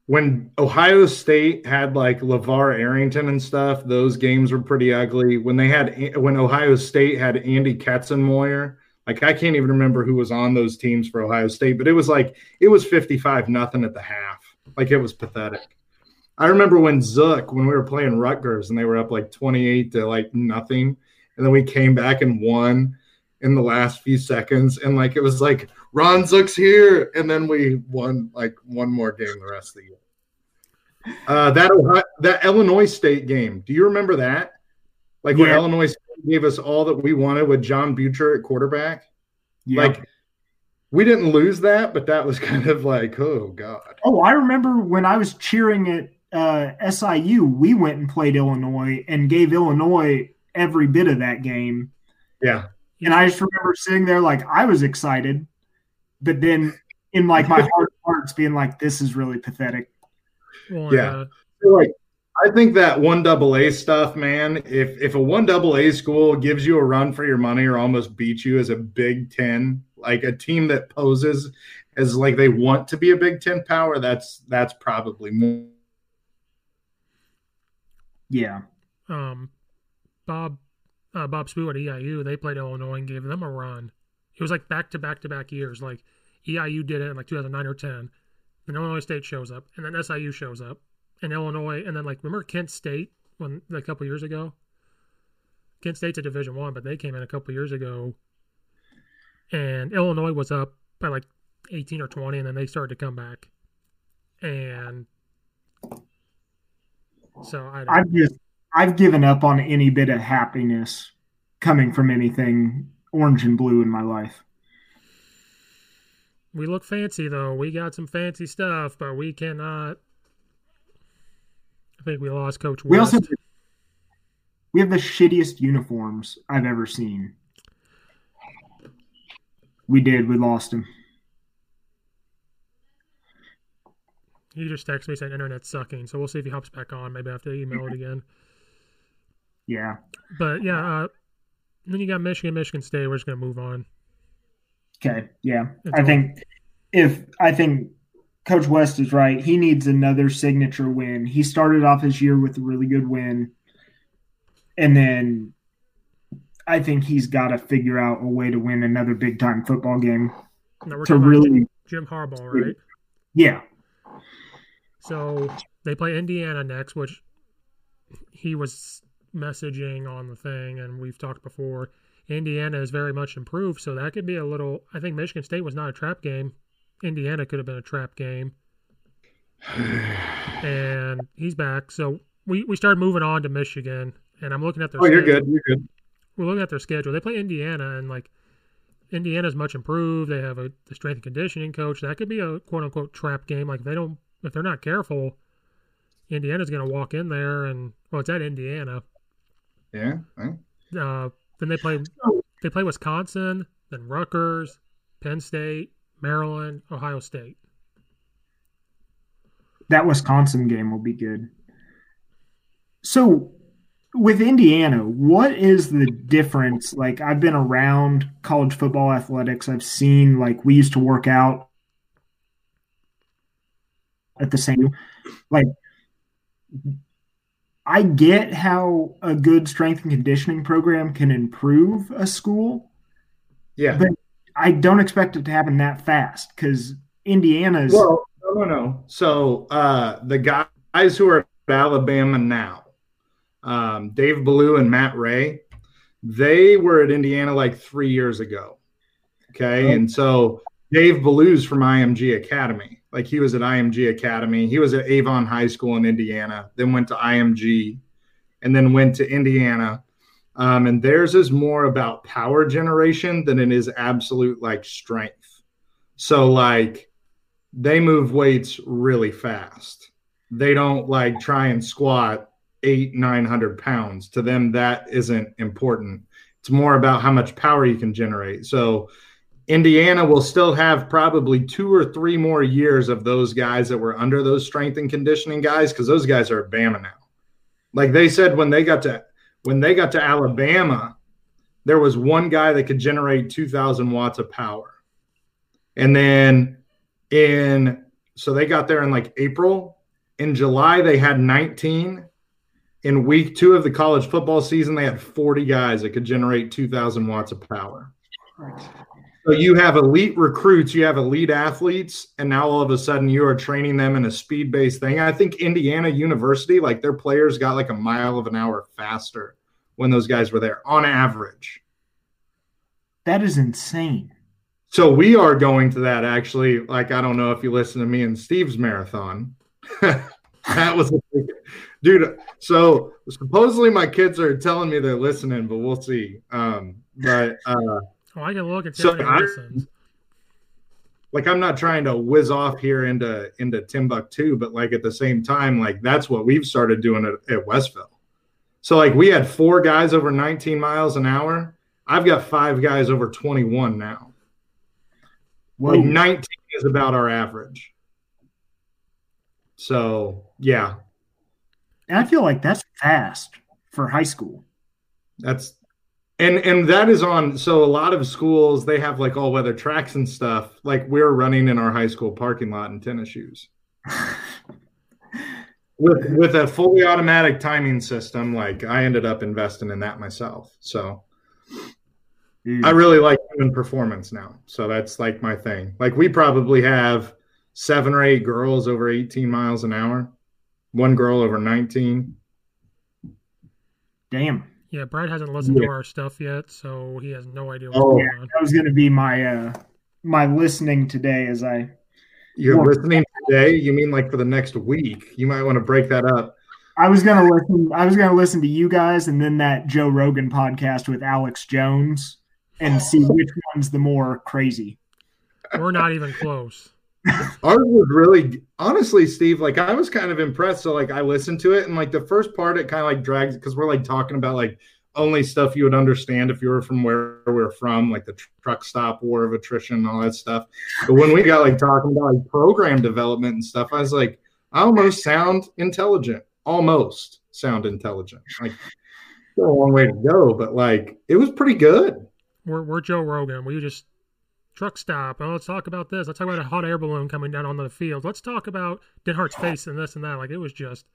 Speaker 12: when Ohio State had like LaVar Arrington and stuff, those games were pretty ugly. When they had when Ohio State had Andy Katzenmoyer, like I can't even remember who was on those teams for Ohio State, but it was like it was 55 nothing at the half. Like it was pathetic. I remember when Zook, when we were playing Rutgers and they were up like 28 to like nothing, and then we came back and won in the last few seconds, and like it was like Ron Zook's here, and then we won like one more game the rest of the year. Uh, that Ohio, that Illinois State game. Do you remember that? Like yeah. when Illinois State gave us all that we wanted with John Butcher at quarterback. Yeah. Like we didn't lose that, but that was kind of like, oh god.
Speaker 2: Oh, I remember when I was cheering at uh, SIU, we went and played Illinois and gave Illinois every bit of that game.
Speaker 12: Yeah.
Speaker 2: And I just remember sitting there like I was excited, but then in like my heart of hearts being like, this is really pathetic.
Speaker 12: Well, yeah. Like I think that one double A stuff, man. If if a one double A school gives you a run for your money or almost beats you as a Big Ten, like a team that poses as like they want to be a Big Ten power, that's that's probably more.
Speaker 2: Yeah.
Speaker 1: Um, Bob, uh, Bob Spoo at EIU, they played Illinois and gave them a run. It was like back to back to back years. Like EIU did it in like 2009 or 10 and Illinois State shows up, and then SIU shows up, and Illinois, and then like remember Kent State when a couple years ago. Kent State's a Division One, but they came in a couple years ago, and Illinois was up by like eighteen or twenty, and then they started to come back, and so I
Speaker 2: I've just I've given up on any bit of happiness coming from anything orange and blue in my life.
Speaker 1: We look fancy though. We got some fancy stuff, but we cannot. I think we lost Coach West. We also
Speaker 2: we have the shittiest uniforms I've ever seen. We did. We lost him.
Speaker 1: He just texted me saying internet's sucking, so we'll see if he hops back on. Maybe I have to email it again.
Speaker 2: Yeah.
Speaker 1: But yeah, uh, then you got Michigan, Michigan State. We're just gonna move on.
Speaker 2: Okay, yeah. I think if I think Coach West is right, he needs another signature win. He started off his year with a really good win. And then I think he's got to figure out a way to win another big time football game to really
Speaker 1: Jim Harbaugh, right?
Speaker 2: Yeah.
Speaker 1: So they play Indiana next, which he was messaging on the thing, and we've talked before. Indiana is very much improved, so that could be a little. I think Michigan State was not a trap game. Indiana could have been a trap game. and he's back. So we, we started moving on to Michigan, and I'm looking at their.
Speaker 12: Oh, schedule. you're good. You're good.
Speaker 1: We're looking at their schedule. They play Indiana, and like Indiana's much improved. They have a the strength and conditioning coach. That could be a quote unquote trap game. Like if they don't, if they're not careful, Indiana's going to walk in there, and well, it's at Indiana.
Speaker 12: Yeah. Right.
Speaker 1: Uh, then they play they play Wisconsin, then Rutgers, Penn State, Maryland, Ohio State.
Speaker 2: That Wisconsin game will be good. So with Indiana, what is the difference? Like I've been around college football athletics. I've seen like we used to work out at the same like I get how a good strength and conditioning program can improve a school.
Speaker 12: Yeah.
Speaker 2: But I don't expect it to happen that fast because Indiana's
Speaker 12: well, no, no, no. So uh, the guys who are at Alabama now, um, Dave Ballou and Matt Rhea, they were at Indiana like three years ago. Okay, oh. and so Dave Ballou's from IMG Academy. Like he was at IMG Academy. He was at Avon High School in Indiana, then went to IMG, and then went to Indiana. Um, and theirs is more about power generation than it is absolute like strength. So like they move weights really fast. They don't like try and squat eight, nine hundred pounds. To them, that isn't important. It's more about how much power you can generate. So Indiana will still have probably two or three more years of those guys that were under those strength and conditioning guys because those guys are Bama now. Like they said when they got to when they got to Alabama, there was one guy that could generate 2000 watts of power. And then in so they got there in like April. In July, they had 19. In week two of the college football season, they had 40 guys that could generate 2,000 watts of power. So you have elite recruits, you have elite athletes, and now all of a sudden you are training them in a speed based thing. I think Indiana University, like their players got like a mile of an hour faster when those guys were there on average.
Speaker 2: That is insane.
Speaker 12: So we are going to that actually. Like, I don't know if you listen to me and Steve's marathon. that was a dude. So supposedly my kids are telling me they're listening, but we'll see. Um, but uh, oh,
Speaker 1: I can look at see so I,
Speaker 12: like I'm not trying to whiz off here into into Timbuktu, but like at the same time, like that's what we've started doing at, at Westville. So like we had four guys over 19 miles an hour. I've got five guys over 21 now. Whoa. Like 19 is about our average. So yeah.
Speaker 2: I feel like that's fast for high school.
Speaker 12: That's and and that is on so a lot of schools they have like all weather tracks and stuff. Like we're running in our high school parking lot in tennis shoes. with with a fully automatic timing system, like I ended up investing in that myself. So Mm. I really like human performance now. So that's like my thing. Like we probably have seven or eight girls over 18 miles an hour, one girl over 19.
Speaker 2: Damn.
Speaker 1: Yeah, Brad hasn't listened yeah. to our stuff yet, so he has no idea
Speaker 2: what's oh, going on. That was going to be my uh my listening today as I
Speaker 12: You're listening today? You mean like for the next week? You might want to break that up.
Speaker 2: I was gonna listen. I was gonna listen to you guys, and then that Joe Rogan podcast with Alex Jones and see which one's the more crazy.
Speaker 1: We're not even close.
Speaker 12: Ours was really honestly, Steve. Like I was kind of impressed. So like I listened to it, and like the first part, it kind of like drags because we're like talking about like only stuff you would understand if you were from where we're from, like the truck stop, war of attrition, and all that stuff. But when we got like talking about like program development and stuff, I was like, I almost sound intelligent. Almost sound intelligent. Like a long way to go, but like it was pretty good
Speaker 1: we're, we're Joe Rogan. We just truck stop. Oh, let's talk about this. Let's talk about a hot air balloon coming down on the field. Let's talk about Denhart's face and this and that. Like it was just.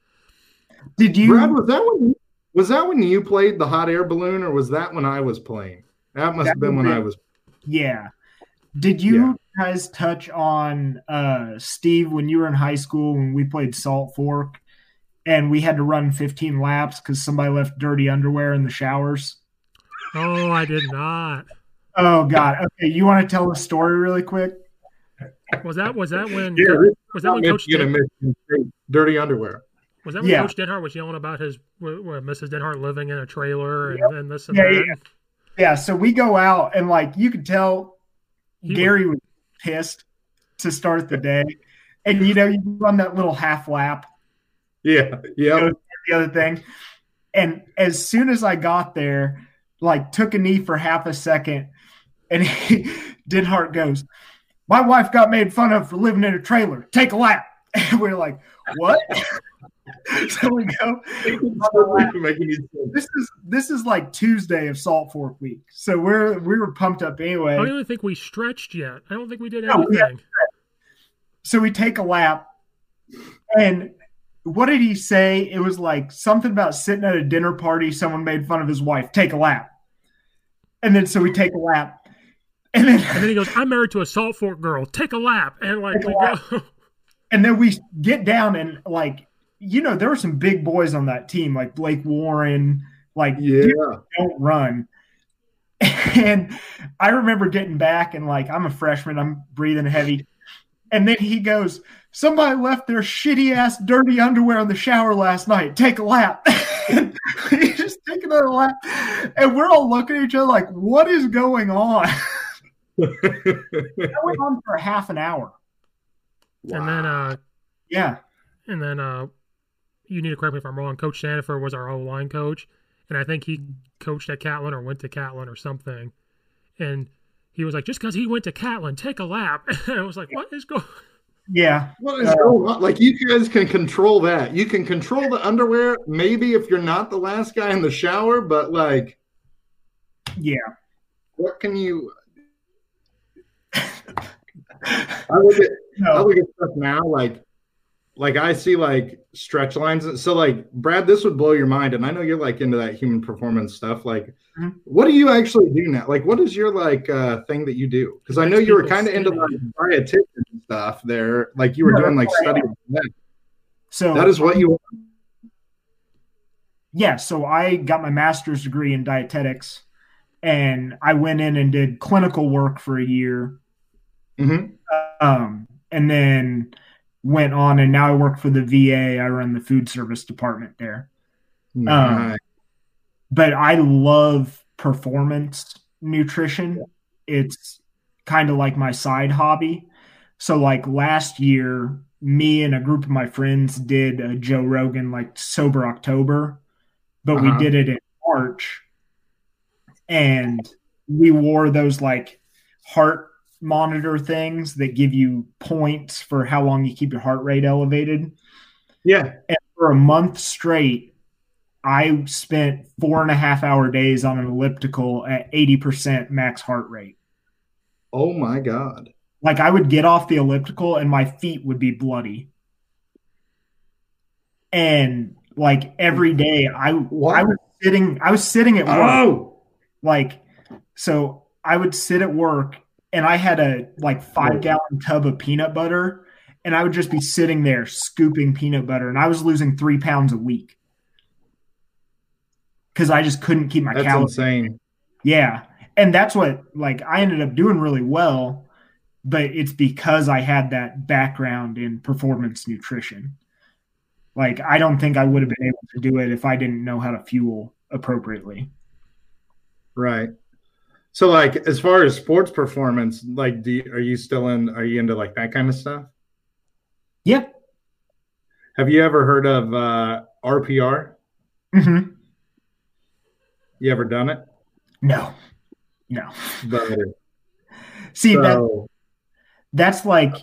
Speaker 12: Did you? Brad, was that when was that when you played the hot air balloon, or was that when I was playing? That must that have been when I was.
Speaker 2: Yeah. Did you yeah. guys touch on uh, Steve when you were in high school when we played Salt Fork, and we had to run 15 laps because somebody left dirty underwear in the showers?
Speaker 1: Oh, I did not.
Speaker 2: Oh God. Okay, you want to tell the story really quick?
Speaker 1: Was that was that when yeah, was that when Coach
Speaker 12: dirty underwear?
Speaker 1: Was that when yeah. Coach Denhart was yelling about his Mrs. Denhart living in a trailer and, yep. and this and yeah, that?
Speaker 2: Yeah. yeah, so we go out and like you could tell he Gary was, was pissed to start the day. And you know, you run that little half lap.
Speaker 12: Yeah, yeah.
Speaker 2: The other thing. And as soon as I got there, like took a knee for half a second, and he, Denhart goes, "My wife got made fun of for living in a trailer. Take a lap." And we're like, "What?" so we go. This is this is like Tuesday of Salt Fork Week, so we're we were pumped up anyway.
Speaker 1: I don't even think we stretched yet. I don't think we did
Speaker 2: No, we
Speaker 1: anything.
Speaker 2: So we take a lap, and what did he say? It was like something about sitting at a dinner party. Someone made fun of his wife. Take a lap, and then so we take a lap, and then
Speaker 1: And then he goes, "I'm married to a Salt Fork girl. Take a lap." And like we
Speaker 2: lap.
Speaker 1: go.
Speaker 2: and then we get down and like you know there were some big boys on that team like Blake Warren, like
Speaker 12: Yeah.
Speaker 2: don't run. And I remember getting back and like I'm a freshman, I'm breathing heavy, and then he goes, "Somebody left their shitty ass dirty underwear in the shower last night. Take a lap." And he just take another lap, and we're all looking at each other like, "What is going on?" That went on for half an hour.
Speaker 1: And then uh
Speaker 2: Yeah.
Speaker 1: and then uh you need to correct me if I'm wrong. Coach Sandifer was our O line coach, and I think he coached at Catlin or went to Catlin or something. And he was like, just because he went to Catlin, take a lap. And I was like, what is going?
Speaker 2: Yeah.
Speaker 12: What is going on? Like you guys can control that. You can control the underwear, maybe if you're not the last guy in the shower, but like
Speaker 2: Yeah.
Speaker 12: what can you I look at I look at stuff now like like I see like stretch lines. So like Brad, this would blow your mind, and I know you're like into that human performance stuff. Like,
Speaker 2: Mhm.
Speaker 12: what do you actually do now? Like, what is your like uh thing that you do? Because I know you were kind of into like dietitian stuff there. Like you were
Speaker 2: No,
Speaker 12: doing like study.
Speaker 2: So
Speaker 12: that is what you.
Speaker 2: yeah, so I got my master's degree in dietetics and I went in and did clinical work for a year.
Speaker 12: Mhm.
Speaker 2: Um, and then went on and now I work for the VA. I run the food service department there.
Speaker 12: Nice.
Speaker 2: But I love performance nutrition. It's kind of like my side hobby. So like last year, me and a group of my friends did a Joe Rogan like sober October, but
Speaker 12: Uh-huh.
Speaker 2: we did it in March. And we wore those like heart monitor things that give you points for how long you keep your heart rate elevated.
Speaker 12: Yeah.
Speaker 2: And for a month straight, I spent four and a half hour days on an elliptical at 80% max heart rate.
Speaker 12: Oh my god.
Speaker 2: Like I would get off the elliptical and my feet would be bloody. And like every hmm. day I I was sitting I was sitting at work.
Speaker 12: Oh.
Speaker 2: Like so I would sit at work and I had a like 5 gallon tub of peanut butter and I would just be sitting there scooping peanut butter and I was losing 3 pounds a week. Cuz I just couldn't keep my
Speaker 12: That's
Speaker 2: calories.
Speaker 12: insane.
Speaker 2: Yeah. And that's what like I ended up doing really well, but it's because I had that background in performance nutrition. Like I don't think I would have been able to do it if I didn't know how to fuel appropriately.
Speaker 12: Right. So like as far as sports performance, like do you, are you still in are you into like that kind of stuff?
Speaker 2: Yeah.
Speaker 12: Have you ever heard of uh RPR?
Speaker 2: Mhm.
Speaker 12: You ever done it?
Speaker 2: No. No.
Speaker 12: But
Speaker 2: See that that's like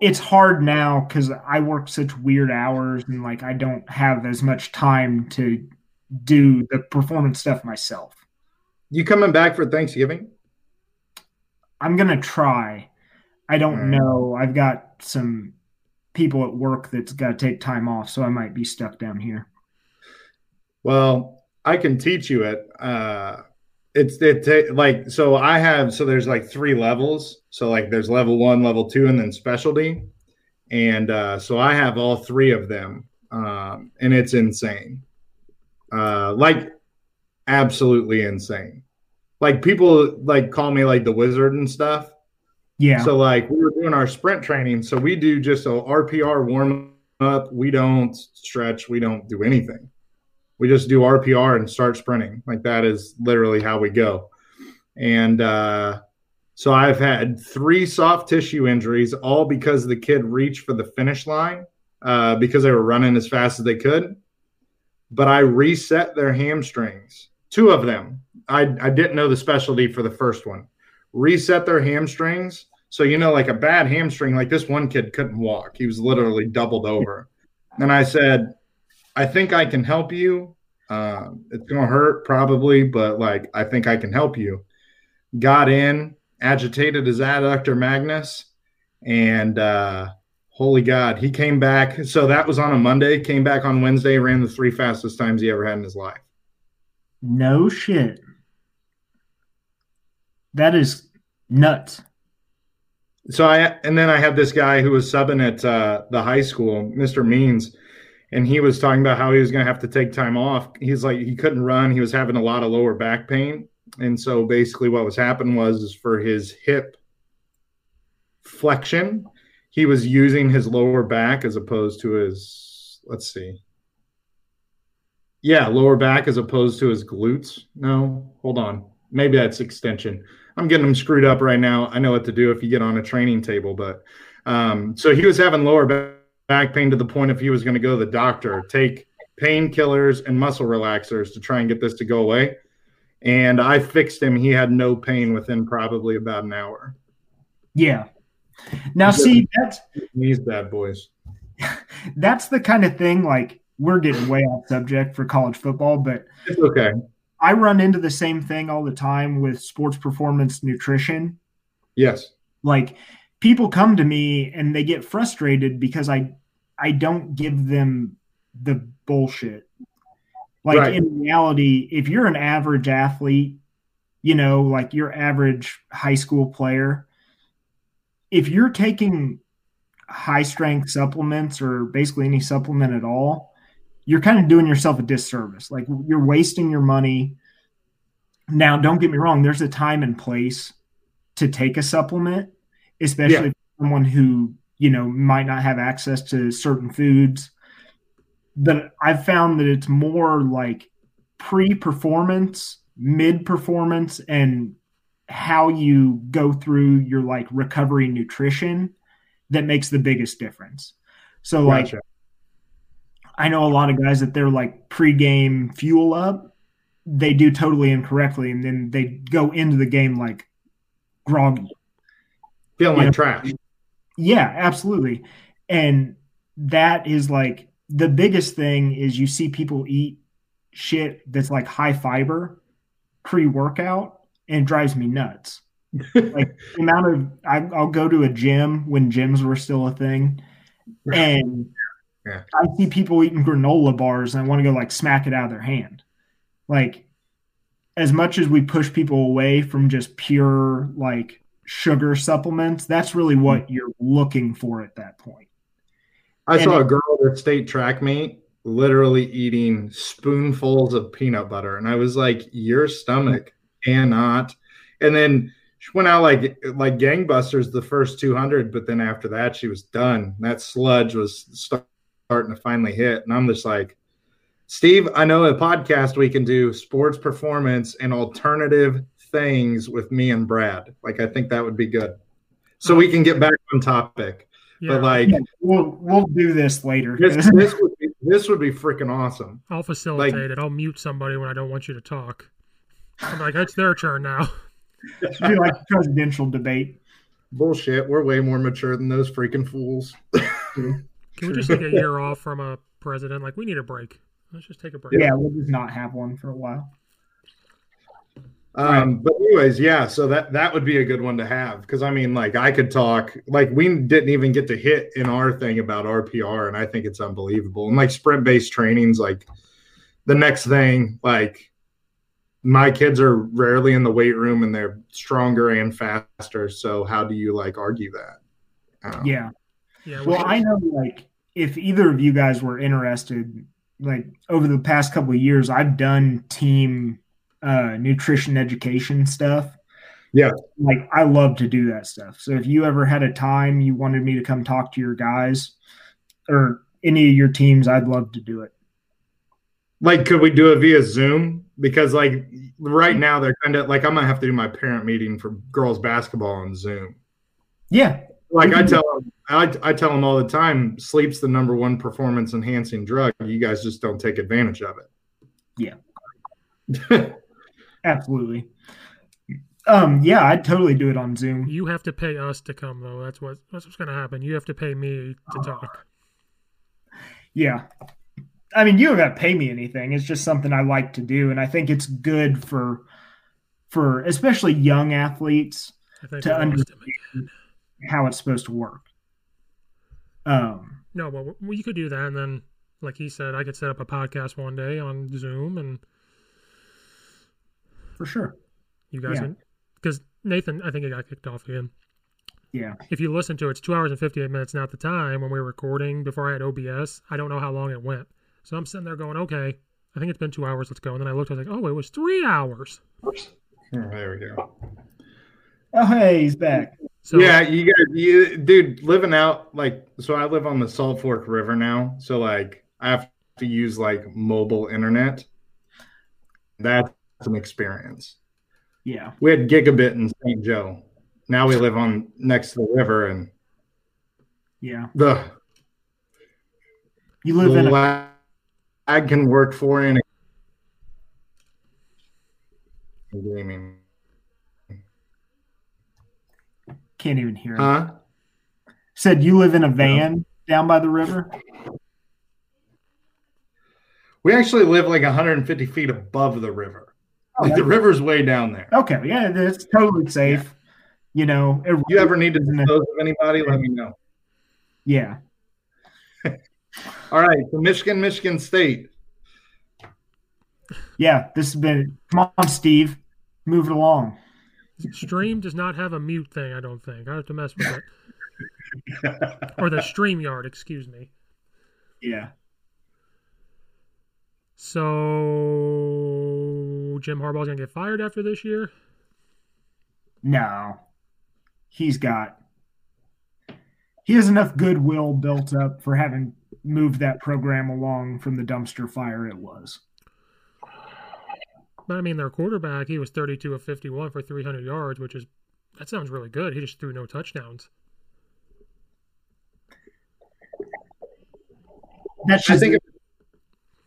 Speaker 2: it's hard now because I work such weird hours and like I don't have as much time to do the performance stuff myself.
Speaker 12: You coming back for Thanksgiving?
Speaker 2: I'm gonna try. I don't
Speaker 12: Mm.
Speaker 2: know. I've got some people at work that's got to take time off, so I might be stuck down here.
Speaker 12: Well, I can teach you it. Uh it's it ta- like so I have so there's like three levels. So like there's level 1, level 2 and then specialty. And uh so I have all three of them. Um and it's insane. Uh like absolutely insane. Like people like call me like the wizard and stuff.
Speaker 2: Yeah.
Speaker 12: So like we were doing our sprint training, so we do just a RPR warm up. We don't stretch. We don't do anything. We just do RPR and start sprinting. Like that is literally how we go. And uh, so I've had three soft tissue injuries, all because the kid reached for the finish line uh, because they were running as fast as they could. But I reset their hamstrings, two of them. I, I didn't know the specialty for the first one reset their hamstrings. So, you know, like a bad hamstring, like this one kid couldn't walk. He was literally doubled over. and I said, I think I can help you. Uh, it's going to hurt probably, but like, I think I can help you. Got in, agitated his adductor magnus, and uh, holy God, he came back. So that was on a Monday, came back on Wednesday, ran the three fastest times he ever had in his life.
Speaker 2: No shit. That is nuts.
Speaker 12: So I and then I had this guy who was subbing at uh, the high school, Mr. Means, and he was talking about how he was going to have to take time off. He's like he couldn't run. He was having a lot of lower back pain, and so basically what was happening was for his hip flexion, he was using his lower back as opposed to his let's see. Yeah, lower back as opposed to his glutes. No, hold on. Maybe that's extension. I'm getting them screwed up right now. I know what to do if you get on a training table, but um, so he was having lower back pain to the point if he was going to go to the doctor, take painkillers and muscle relaxers to try and get this to go away. And I fixed him. He had no pain within probably about an hour.
Speaker 2: Yeah. Now, see, that's
Speaker 12: these bad boys.
Speaker 2: That's the kind of thing. Like we're getting way off subject for college football, but
Speaker 12: it's okay.
Speaker 2: I run into the same thing all the time with sports performance nutrition.
Speaker 12: Yes.
Speaker 2: Like people come to me and they get frustrated because I I don't give them the bullshit. Like right. in reality, if you're an average athlete, you know, like your average high school player, if you're taking high strength supplements or basically any supplement at all, you're kind of doing yourself a disservice. Like you're wasting your money. Now, don't get me wrong, there's a time and place to take a supplement, especially yeah. someone who, you know, might not have access to certain foods. But I've found that it's more like pre performance, mid performance, and how you go through your like recovery nutrition that makes the biggest difference. So, gotcha. I know a lot of guys that they're like pre-game fuel up, they do totally incorrectly, and then they go into the game like groggy,
Speaker 12: feeling like know? trash.
Speaker 2: Yeah, absolutely, and that is like the biggest thing is you see people eat shit that's like high fiber pre-workout, and it drives me nuts. like the amount of I, I'll go to a gym when gyms were still a thing, and yeah. I see people eating granola bars and I want to go like smack it out of their hand. Like as much as we push people away from just pure like sugar supplements, that's really what mm-hmm. you're looking for at that point.
Speaker 12: I and saw it, a girl at state track meet literally eating spoonfuls of peanut butter. And I was like, your stomach cannot. And then she went out like like gangbusters the first 200, but then after that, she was done. That sludge was start, starting to finally hit. And I'm just like, Steve, I know a podcast we can do sports performance and alternative things with me and Brad. Like, I think that would be good. So we can get back on topic. Yeah. But like, yeah,
Speaker 2: we'll we'll do this later.
Speaker 12: This, this would be this would be freaking awesome.
Speaker 1: I'll facilitate like, it. I'll mute somebody when I don't want you to talk. I'm like, it's their turn now.
Speaker 2: It be like presidential debate.
Speaker 12: Bullshit. We're way more mature than those freaking fools.
Speaker 1: Can we just take a year off from a president? Like, we need a break. Let's just take a break.
Speaker 2: Yeah, we'll just not have one for a while.
Speaker 12: Um, but anyways, yeah, so that that would be a good one to have because I mean, like, I could talk like we didn't even get to hit in our thing about RPR, and I think it's unbelievable. And like sprint based trainings, like the next thing, like my kids are rarely in the weight room and they're stronger and faster. So how do you like argue that?
Speaker 2: Um, yeah. Yeah. Well, I know like if either of you guys were interested, like over the past couple of years, I've done team uh, nutrition education stuff.
Speaker 12: Yeah.
Speaker 2: Like I love to do that stuff. So if you ever had a time you wanted me to come talk to your guys or any of your teams, I'd love to do it.
Speaker 12: Like, could we do it via Zoom? Because like right now they're kind of like I'm gonna have to do my parent meeting for girls basketball on Zoom.
Speaker 2: Yeah,
Speaker 12: like I tell them, I, I tell them all the time, sleep's the number one performance enhancing drug. You guys just don't take advantage of it.
Speaker 2: Yeah, absolutely. Um, yeah, I'd totally do it on Zoom.
Speaker 1: You have to pay us to come though. That's what that's what's going to happen. You have to pay me to talk.
Speaker 2: Yeah. I mean, you don't got to pay me anything. It's just something I like to do, and I think it's good for for especially young athletes to understand how it's supposed to work. Um,
Speaker 1: no, well, you could do that, and then, like he said, I could set up a podcast one day on Zoom, and
Speaker 2: for sure,
Speaker 1: you guys, because Nathan, I think he got kicked off again.
Speaker 2: Yeah.
Speaker 1: If you listen to it, it's two hours and fifty eight minutes. Now at the time when we were recording before I had OBS, I don't know how long it went. So I'm sitting there going, okay, I think it's been two hours. Let's go. And then I looked. I was like, oh, it was three hours.
Speaker 12: Oh, there we go.
Speaker 2: Oh, hey, he's back.
Speaker 12: So, yeah, you got you, dude, living out like so. I live on the Salt Fork River now, so like I have to use like mobile internet. That's an experience.
Speaker 2: Yeah,
Speaker 12: we had gigabit in St. Joe. Now we live on next to the river, and
Speaker 2: yeah,
Speaker 12: the
Speaker 2: you live
Speaker 12: the
Speaker 2: in a
Speaker 12: lag can work for in gaming.
Speaker 2: Can't even hear.
Speaker 12: Huh?
Speaker 2: Said you live in a van down by the river.
Speaker 12: We actually live like 150 feet above the river.
Speaker 2: Oh,
Speaker 12: like the river's way down there.
Speaker 2: Okay, yeah, it's totally safe. You know,
Speaker 12: if you ever need to dispose of anybody, let me know.
Speaker 2: Yeah.
Speaker 12: All right, so Michigan, Michigan State.
Speaker 2: Yeah, this has been. Come on, Steve, move it along.
Speaker 1: Stream does not have a mute thing. I don't think I have to mess with it. or the StreamYard, excuse me.
Speaker 2: Yeah.
Speaker 1: So Jim Harbaugh's gonna get fired after this year.
Speaker 2: No, he's got. He has enough goodwill built up for having moved that program along from the dumpster fire it was.
Speaker 1: But I mean, their quarterback, he was 32 of 51 for 300 yards, which is that sounds really good. He just threw no touchdowns.
Speaker 12: That's I think. If,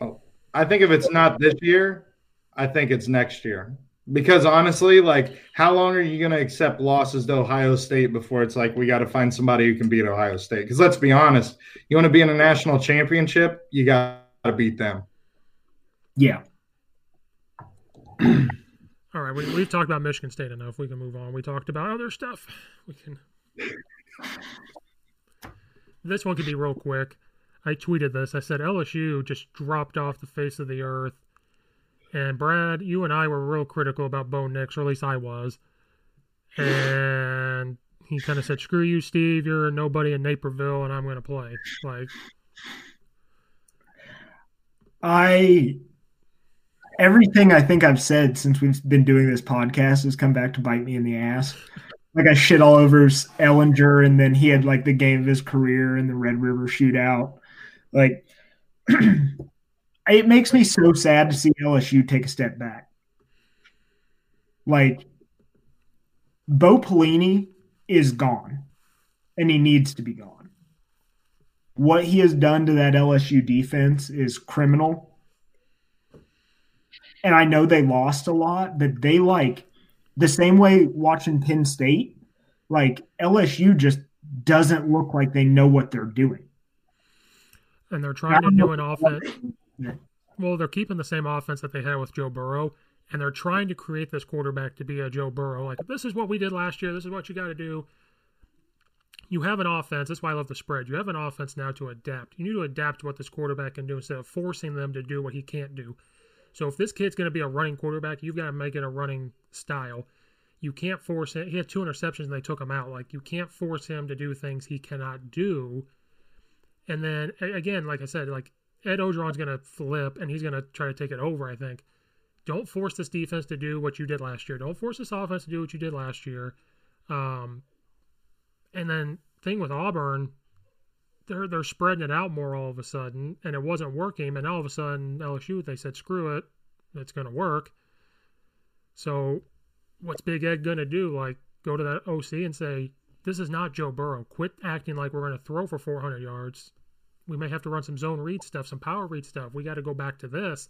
Speaker 12: oh, I think if it's not this year, I think it's next year. Because honestly, like, how long are you going to accept losses to Ohio State before it's like we got to find somebody who can beat Ohio State? Because let's be honest, you want to be in a national championship, you got to beat them.
Speaker 2: Yeah.
Speaker 1: All right, we, we've talked about Michigan State enough. We can move on. We talked about other stuff. We can. This one could be real quick. I tweeted this. I said LSU just dropped off the face of the earth. And Brad, you and I were real critical about Bo Nix, or at least I was. And he kind of said, "Screw you, Steve. You're nobody in Naperville, and I'm going to play." Like,
Speaker 2: I everything I think I've said since we've been doing this podcast has come back to bite me in the ass. Like I shit all over Ehlinger, and then he had like the game of his career in the Red River Shootout. Like, it makes me so sad to see LSU take a step back. Like, Bo Pelini is gone, and he needs to be gone. What he has done to that LSU defense is criminal and I know they lost a lot, but they like the same way watching Penn State, like LSU just doesn't look like they know what they're doing.
Speaker 1: And they're trying to do an offense. Well, they're keeping the same offense that they had with Joe Burrow, and they're trying to create this quarterback to be a Joe Burrow. Like, this is what we did last year. This is what you got to do. You have an offense. That's why I love the spread. You have an offense now to adapt. You need to adapt to what this quarterback can do instead of forcing them to do what he can't do. So if this kid's going to be a running quarterback, you've got to make it a running style. You can't force him. He had two interceptions and they took him out. Like you can't force him to do things he cannot do. And then again, like I said, like Ed Orgeron's going to flip and he's going to try to take it over. I think. Don't force this defense to do what you did last year. Don't force this offense to do what you did last year. Um, and then thing with Auburn, they're they're spreading it out more all of a sudden, and it wasn't working. And all of a sudden, LSU they said, "Screw it, it's going to work." So, what's Big Ed going to do? Like, go to that OC and say, "This is not Joe Burrow. Quit acting like we're going to throw for 400 yards. We may have to run some zone read stuff, some power read stuff. We got to go back to this."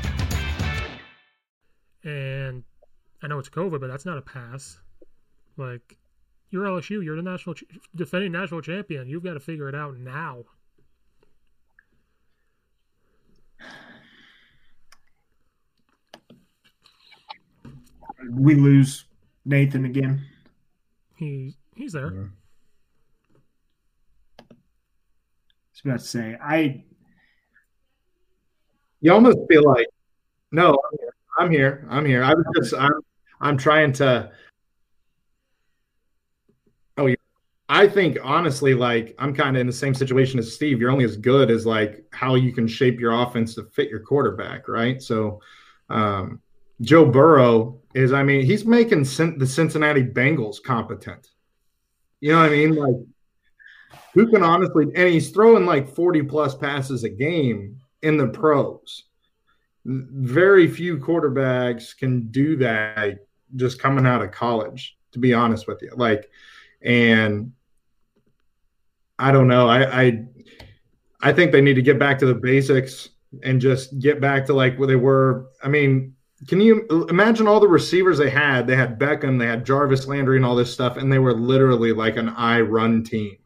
Speaker 1: I know it's COVID, but that's not a pass. Like, you're LSU. You're the national ch- defending national champion. You've got to figure it out now.
Speaker 2: We lose Nathan again.
Speaker 1: He he's there.
Speaker 2: I was about to say I.
Speaker 12: You almost feel like, no, I'm here. I'm here. I'm here. I was just, I'm, I'm trying to. Oh, yeah. I think honestly, like I'm kind of in the same situation as Steve. You're only as good as like how you can shape your offense to fit your quarterback, right? So, um, Joe Burrow is, I mean, he's making Cin- the Cincinnati Bengals competent. You know what I mean? Like, who can honestly, and he's throwing like 40 plus passes a game in the pros. Very few quarterbacks can do that just coming out of college, to be honest with you. Like, and I don't know. I, I, I think they need to get back to the basics and just get back to like where they were. I mean, can you imagine all the receivers they had? They had Beckham, they had Jarvis Landry, and all this stuff, and they were literally like an I run team.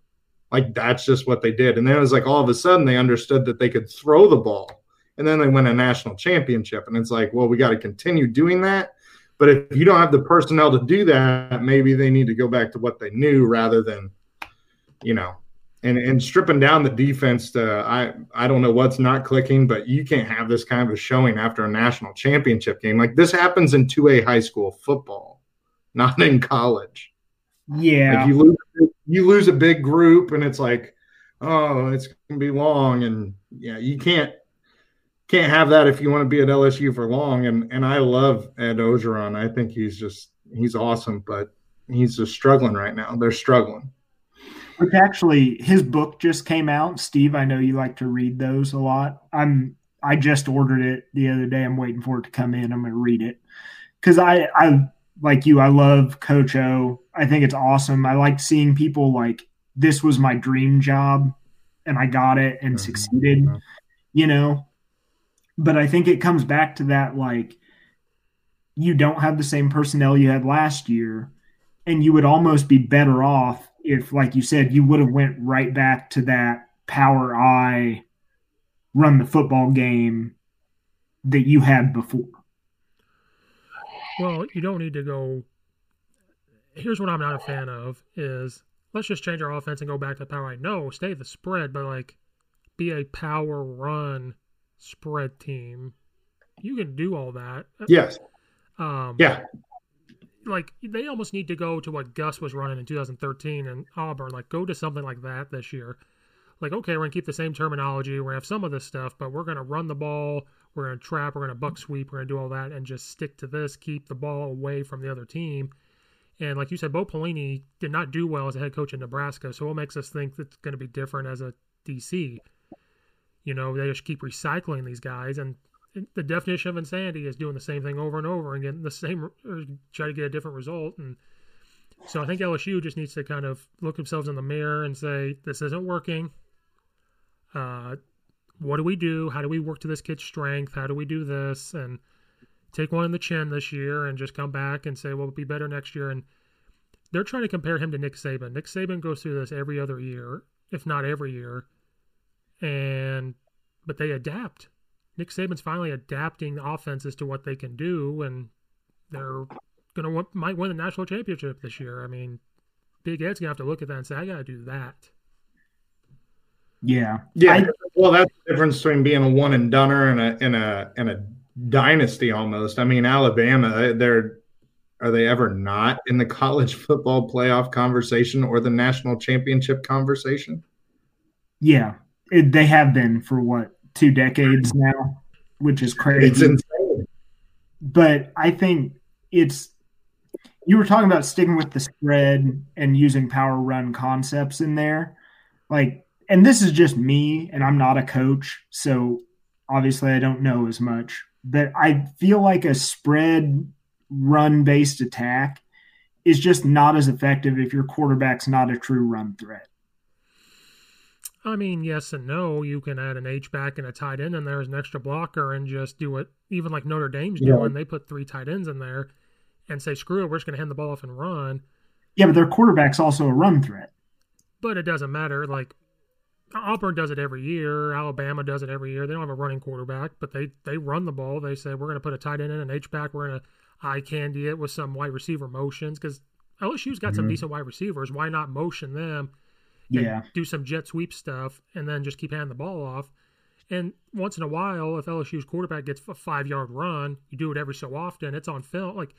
Speaker 12: Like that's just what they did. And then it was like all of a sudden they understood that they could throw the ball. And then they win a national championship. And it's like, well, we got to continue doing that. But if you don't have the personnel to do that, maybe they need to go back to what they knew rather than, you know, and and stripping down the defense to I I don't know what's not clicking, but you can't have this kind of a showing after a national championship game. Like this happens in 2A high school football, not in college.
Speaker 2: Yeah.
Speaker 12: Like you lose you lose a big group and it's like, oh, it's gonna be long and yeah, you can't can't have that if you want to be at LSU for long. And and I love Ed Orgeron. I think he's just he's awesome, but he's just struggling right now. They're struggling.
Speaker 2: Which actually, his book just came out. Steve, I know you like to read those a lot. I'm I just ordered it the other day. I'm waiting for it to come in. I'm going to read it because I I like you. I love Coach O. I think it's awesome. I like seeing people like this was my dream job, and I got it and mm-hmm. succeeded. You know, but I think it comes back to that like you don't have the same personnel you had last year, and you would almost be better off if, like you said, you would have went right back to that power eye, run the football game that you had before.
Speaker 1: Well, you don't need to go. Here's what I'm not a fan of: is let's just change our offense and go back to power. I no, stay the spread, but like be a power run spread team. You can do all that.
Speaker 12: Yes.
Speaker 1: Um,
Speaker 12: Yeah.
Speaker 1: like they almost need to go to what Gus was running in 2013 in Auburn. Like go to something like that this year. Like okay, we're gonna keep the same terminology. We're gonna have some of this stuff, but we're gonna run the ball. We're gonna trap. We're gonna buck sweep. We're gonna do all that and just stick to this. Keep the ball away from the other team. And like you said, Bo Pelini did not do well as a head coach in Nebraska. So what makes us think it's going to be different as a DC? You know, they just keep recycling these guys, and the definition of insanity is doing the same thing over and over and getting the same, try to get a different result. And so I think LSU just needs to kind of look themselves in the mirror and say, this isn't working. Uh, what do we do? How do we work to this kid's strength? How do we do this? And take one in the chin this year and just come back and say, well, we'll be better next year. And they're trying to compare him to Nick Saban. Nick Saban goes through this every other year, if not every year. And, but they adapt. Nick Saban's finally adapting the offenses to what they can do, and they're gonna want, might win the national championship this year. I mean, Big Ed's gonna have to look at that and say, I got to do that.
Speaker 2: Yeah,
Speaker 12: yeah. I, well, that's the difference between being a one and doneer and a and a and a dynasty almost. I mean, Alabama, they're are they ever not in the college football playoff conversation or the national championship conversation?
Speaker 2: Yeah, it, they have been for what two decades now, which is crazy.
Speaker 12: It's insane.
Speaker 2: But I think it's you were talking about sticking with the spread and using power run concepts in there, like, and this is just me, and I'm not a coach, so obviously I don't know as much. But I feel like a spread run based attack is just not as effective if your quarterback's not a true run threat.
Speaker 1: I mean, yes and no. You can add an H back and a tight end in there as an extra blocker and just do it, even like Notre Dame's yeah. doing. They put three tight ends in there and say, screw it, we're just going to hand the ball off and run.
Speaker 2: Yeah, but their quarterback's also a run threat.
Speaker 1: But it doesn't matter. Like Auburn does it every year. Alabama does it every year. They don't have a running quarterback, but they they run the ball. They say we're going to put a tight end in an H back. We're going to eye candy it with some wide receiver motions because LSU's got mm-hmm. some decent wide receivers. Why not motion them?
Speaker 2: Yeah.
Speaker 1: do some jet sweep stuff and then just keep handing the ball off. And once in a while, if LSU's quarterback gets a five yard run, you do it every so often. It's on film. Like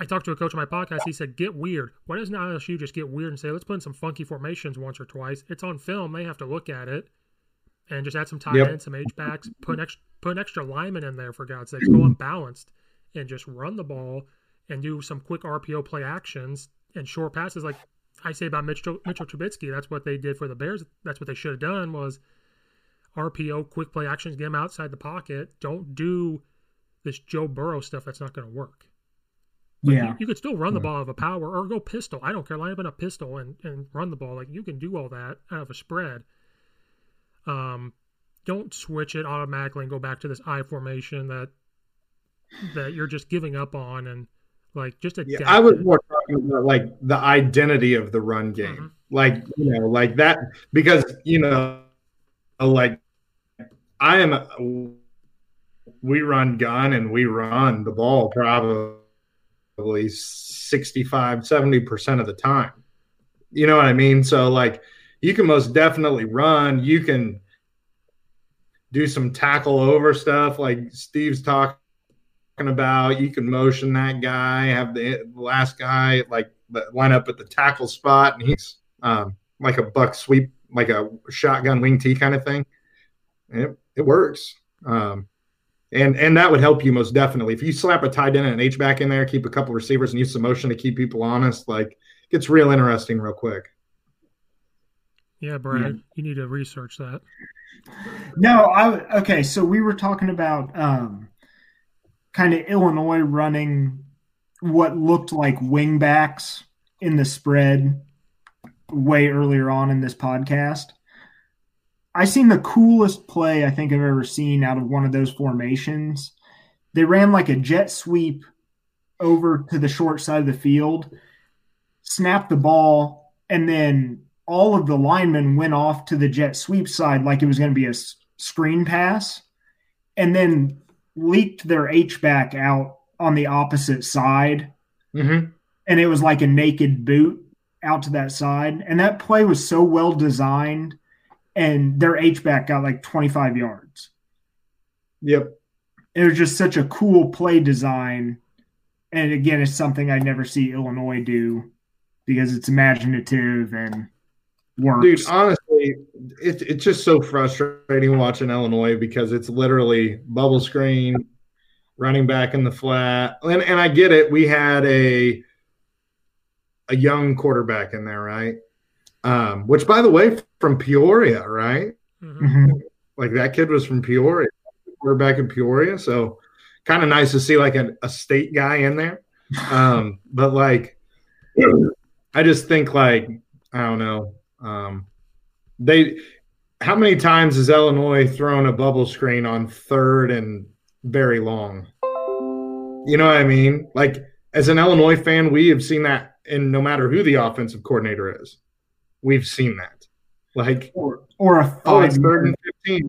Speaker 1: I talked to a coach on my podcast. He said, "Get weird. Why doesn't LSU just get weird and say, let's put in some funky formations once or twice? It's on film. They have to look at it and just add some tight yep. ends, some H backs, put an extra put an extra lineman in there for God's sakes. Go unbalanced and just run the ball and do some quick RPO play actions and short passes. Like I say about Mitchell, Mitchell Trubisky, that's what they did for the Bears. That's what they should have done was RPO, quick play actions, get them outside the pocket. Don't do this Joe Burrow stuff that's not going to work. But
Speaker 2: yeah.
Speaker 1: You, you, could still run the ball of a power or go pistol. I don't care. Line up in a pistol and, and run the ball. Like you can do all that out of a spread. Um, don't switch it automatically and go back to this I formation that that you're just giving up on and like just adapt.
Speaker 12: Yeah, I was more talking about like the identity of the run game, mm-hmm. like you know, like that because you know, like I am. We run gun and we run the ball probably 65, 70% of the time. You know what I mean? So, like, you can most definitely run. You can do some tackle over stuff like Steve's talking about. You can motion that guy, have the last guy like line up at the tackle spot, and he's um, like a buck sweep, like a shotgun wing T kind of thing. It, it works. Um, and and that would help you most definitely. If you slap a tight end and an H back in there, keep a couple receivers and use some motion to keep people honest, like it gets real interesting real quick.
Speaker 1: Yeah, Brad, yeah. you need to research that.
Speaker 2: No, I okay. So we were talking about um, kind of Illinois running what looked like wingbacks in the spread way earlier on in this podcast. I seen the coolest play I think I've ever seen out of one of those formations. They ran like a jet sweep over to the short side of the field, snapped the ball, and then all of the linemen went off to the jet sweep side like it was going to be a screen pass. And then leaked their H back out on the opposite side.
Speaker 12: Mm-hmm.
Speaker 2: And it was like a naked boot out to that side. And that play was so well designed. And their H back got like 25 yards.
Speaker 12: Yep.
Speaker 2: It was just such a cool play design. And again, it's something I never see Illinois do because it's imaginative and works.
Speaker 12: Dude, honestly, it, it's just so frustrating watching Illinois because it's literally bubble screen, running back in the flat. And, and I get it. We had a a young quarterback in there, right? Um, which, by the way, from Peoria, right?
Speaker 2: Mm-hmm.
Speaker 12: Like that kid was from Peoria, quarterback in Peoria. So kind of nice to see like a, a state guy in there. Um, but like, I just think like I don't know. Um, they, how many times has Illinois thrown a bubble screen on third and very long? You know what I mean? Like as an Illinois fan, we have seen that, and no matter who the offensive coordinator is, we've seen that. Like
Speaker 2: or or a
Speaker 12: oh, it's third and fifteen.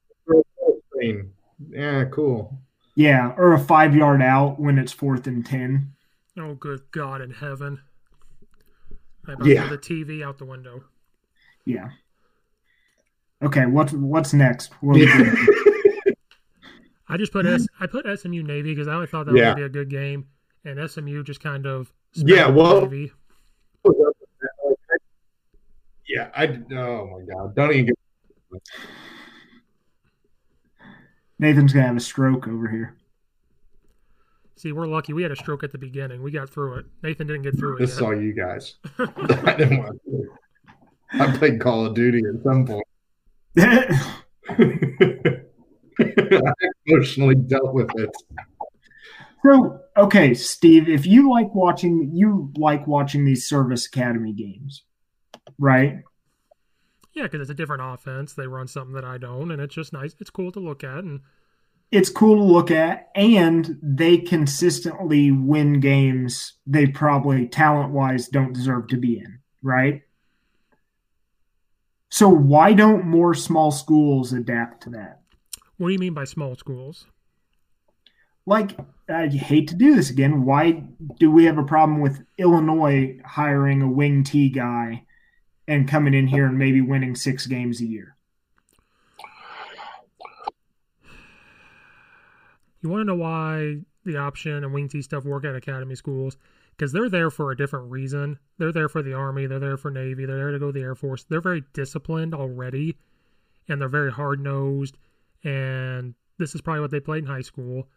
Speaker 12: Screen. Yeah, cool.
Speaker 2: Yeah, or a five yard out when it's fourth and ten.
Speaker 1: Oh, good God in heaven! I about
Speaker 2: Yeah.
Speaker 1: the TV out the window.
Speaker 2: Yeah. Okay, what's what's next? What are we doing?
Speaker 1: I just put S. I put SMU Navy because I thought that was
Speaker 12: Yeah.
Speaker 1: gonna be a good game, and SMU just kind of
Speaker 12: Yeah, well-
Speaker 1: Navy.
Speaker 12: Yeah, I. Oh my god! Don't even get.
Speaker 2: Nathan's gonna have a stroke over here.
Speaker 1: See, we're lucky. We had a stroke at the beginning. We got through it. Nathan didn't get through it.
Speaker 12: This
Speaker 1: yet.
Speaker 12: is all you guys. I didn't want to. I played Call of Duty at some point. I emotionally dealt with it.
Speaker 2: So, okay, Steve, if you like watching, you like watching these service academy games, right?
Speaker 1: Yeah, because it's a different offense. They run something that I don't, and it's just nice. It's cool to look at, and
Speaker 2: It's cool to look at, and they consistently win games they probably talent wise don't deserve to be in, right? So, why don't more small schools adapt to that?
Speaker 1: what do you mean by small schools?
Speaker 2: like I hate to do this again. Why do we have a problem with Illinois hiring a wing T guy and coming in here and maybe winning six games a year?
Speaker 1: You want to know why the option and wing T stuff work at academy schools? Because they're there for a different reason. They're there for the Army. They're there for Navy. They're there to go to the Air Force. They're very disciplined already, and they're very hard nosed. And this is probably what they played in high school.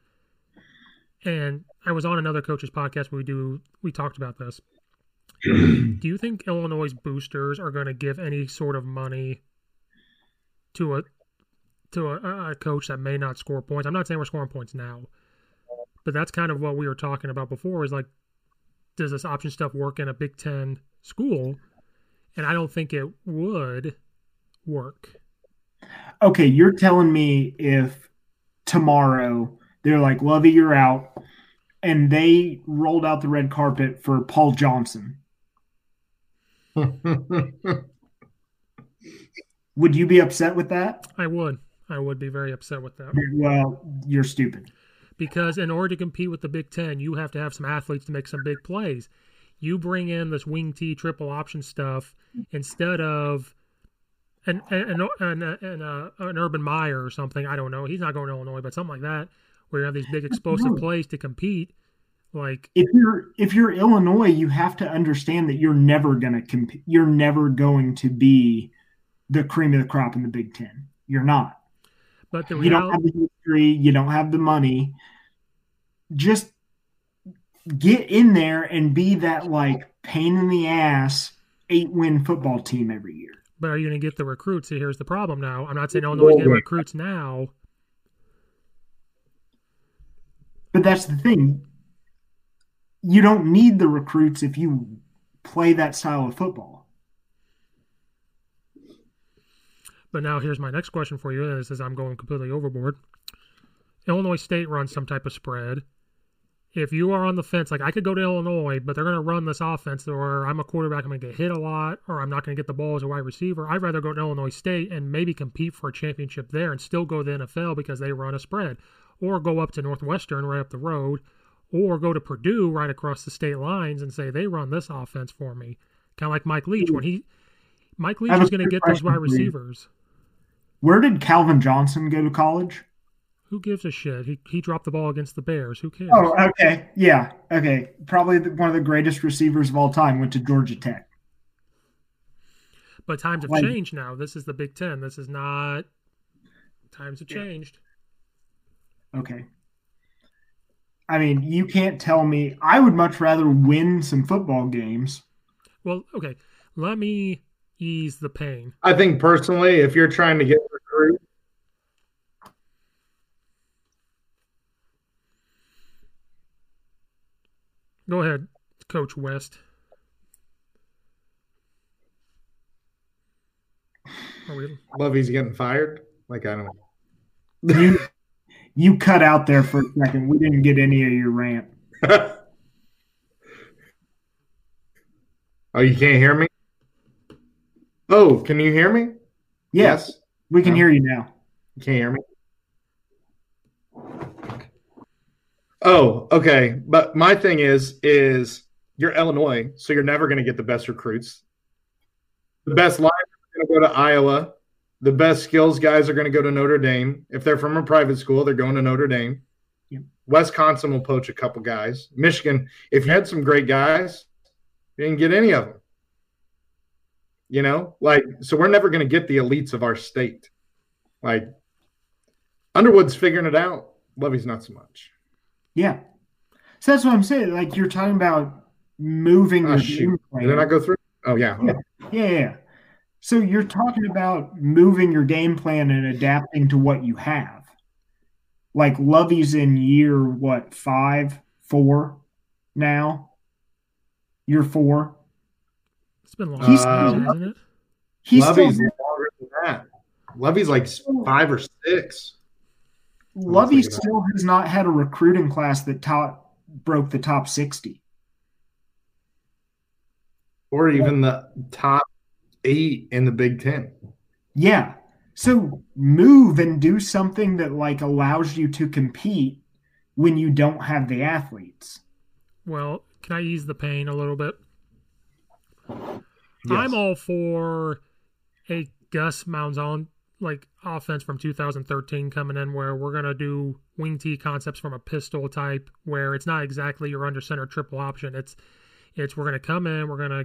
Speaker 1: And I was on another coach's podcast where we do we talked about this. do you think Illinois' boosters are going to give any sort of money to a to a, a coach that may not score points? I'm not saying we're scoring points now, but that's kind of what we were talking about before. Is like, does this option stuff work in a Big Ten school? And I don't think it would work.
Speaker 2: Okay, you're telling me if tomorrow they're like, Lovie, you're out, and they rolled out the red carpet for Paul Johnson, would you be upset with that?
Speaker 1: I would. I would be very upset with that.
Speaker 2: Well, you're stupid.
Speaker 1: Because in order to compete with the Big Ten, you have to have some athletes to make some big plays. You bring in this wing T triple option stuff instead of an an an, an, uh, an Urban Meyer or something. I don't know. He's not going to Illinois, but something like that, where you have these big explosive plays to compete. Like
Speaker 2: if you're if you're Illinois, you have to understand that you're never going to compete. You're never going to be the cream of the crop in the Big Ten. You're not.
Speaker 1: But the
Speaker 2: you don't have the history. You don't have the money. Just get in there and be that like pain in the ass eight win football team every year.
Speaker 1: but are you going to get the recruits? Here's the problem. Now, I'm not saying Illinois oh, is getting recruits now.
Speaker 2: But that's the thing. You don't need the recruits if you play that style of football.
Speaker 1: But now here's my next question for you. And this is I'm going completely overboard. Illinois State runs some type of spread. If you are on the fence, like I could go to Illinois, but they're going to run this offense, or I'm a quarterback, I'm going to get hit a lot, or I'm not going to get the ball as a wide receiver. I'd rather go to Illinois State and maybe compete for a championship there and still go to the NFL because they run a spread, or go up to Northwestern right up the road, or go to Purdue right across the state lines and say they run this offense for me. Kind of like Mike Leach when he Mike Leach is going to get those wide receivers.
Speaker 2: Where did Calvin Johnson go to college?
Speaker 1: Who gives a shit? He he dropped the ball against the Bears. Who cares?
Speaker 2: Oh, okay. Yeah. Okay. Probably the, one of the greatest receivers of all time went to Georgia Tech.
Speaker 1: But times have
Speaker 2: Like-
Speaker 1: changed now. This is the Big Ten. This is not. Times have changed.
Speaker 2: Okay. I mean, you can't tell me. I would much rather win some football games.
Speaker 1: Well, okay. Let me ease the pain.
Speaker 12: I think personally, if you're trying to get recruit,
Speaker 1: Go ahead, Coach West. Are we,
Speaker 12: Lovie's getting fired. Like I don't know.
Speaker 2: You, you cut out there for a second. We didn't get any of your rant.
Speaker 12: Oh, you can't hear me? Oh, can you hear me?
Speaker 2: Yes, we can
Speaker 12: No.
Speaker 2: hear you now.
Speaker 12: You can't hear me? Oh, okay. But my thing is, is you're Illinois, so you're never going to get the best recruits. The best linemen are going to go to Iowa. The best skills guys are going to go to Notre Dame. If they're from a private school, they're going to Notre Dame.
Speaker 2: Yep.
Speaker 12: Wisconsin will poach a couple guys. Michigan, if you had some great guys, you didn't get any of them. You know, like so we're never going to get the elites of our state. Like Underwood's figuring it out. Lovie's not so much.
Speaker 2: Yeah. So that's what I'm saying. Like you're talking about moving ah,
Speaker 12: Oh,
Speaker 2: your
Speaker 12: shoot.
Speaker 2: game plan.
Speaker 12: Did I go through? Oh yeah.
Speaker 2: Yeah, yeah, yeah. So you're talking about moving your game plan and adapting to what you have. Like Lovie's in year what five, four now. Year four.
Speaker 1: It's been long,
Speaker 2: He's-
Speaker 1: hasn't it?
Speaker 2: He's
Speaker 12: Lovie's
Speaker 2: still,
Speaker 12: longer than that. Lovie's like five or six.
Speaker 2: Lovie
Speaker 12: thinking that.
Speaker 2: still has not had a recruiting class that top broke the top sixty.
Speaker 12: Or even the top eight in the Big Ten.
Speaker 2: Yeah. So move and do something that like allows you to compete when you don't have the athletes.
Speaker 1: Well, can I ease the pain a little bit? I'm all for a Gus Malzahn like offense from 2013 coming in where we're gonna do wing T concepts from a pistol type where it's not exactly your under center triple option. It's it's we're gonna come in, we're gonna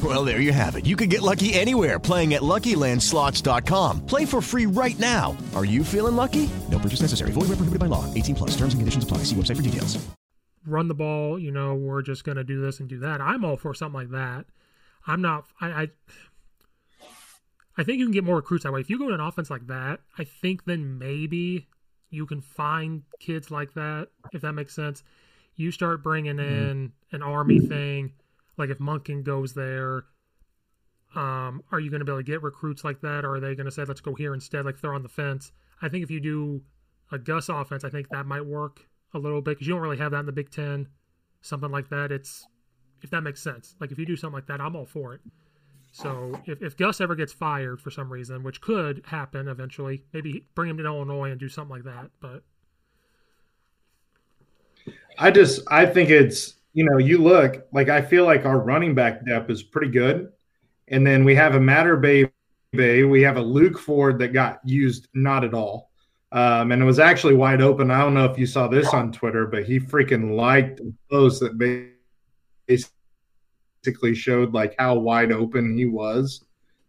Speaker 3: Well, there you have it. You can get lucky anywhere playing at LuckyLandSlots.com. Play for free right now. Are you feeling lucky? No purchase necessary. Void where prohibited by law. 18 plus. Terms and conditions apply. See website for details.
Speaker 1: run the ball, you know, we're just gonna do this and do that. I'm all for something like that. I'm not I I, I think you can get more recruits that way. If you go to an offense like that, I think then maybe you can find kids like that, if that makes sense. You start bringing mm-hmm. in an army thing, like if Monken goes there, um, are you going to be able to get recruits like that, or are they going to say let's go here instead, like they're on the fence? I think if you do a Gus offense, I think that might work a little bit because you don't really have that in the Big Ten, something like that. It's if that makes sense. Like if you do something like that, I'm all for it. So if, if Gus ever gets fired for some reason, which could happen eventually, maybe bring him to Illinois and do something like that. But
Speaker 12: I just I think it's you know you look like I feel like our running back depth is pretty good, and then we have a Matter Bay, we have a Luke Ford that got used not at all, um, and it was actually wide open. I don't know if you saw this on Twitter, but he freaking liked post that basically showed like how wide open he was.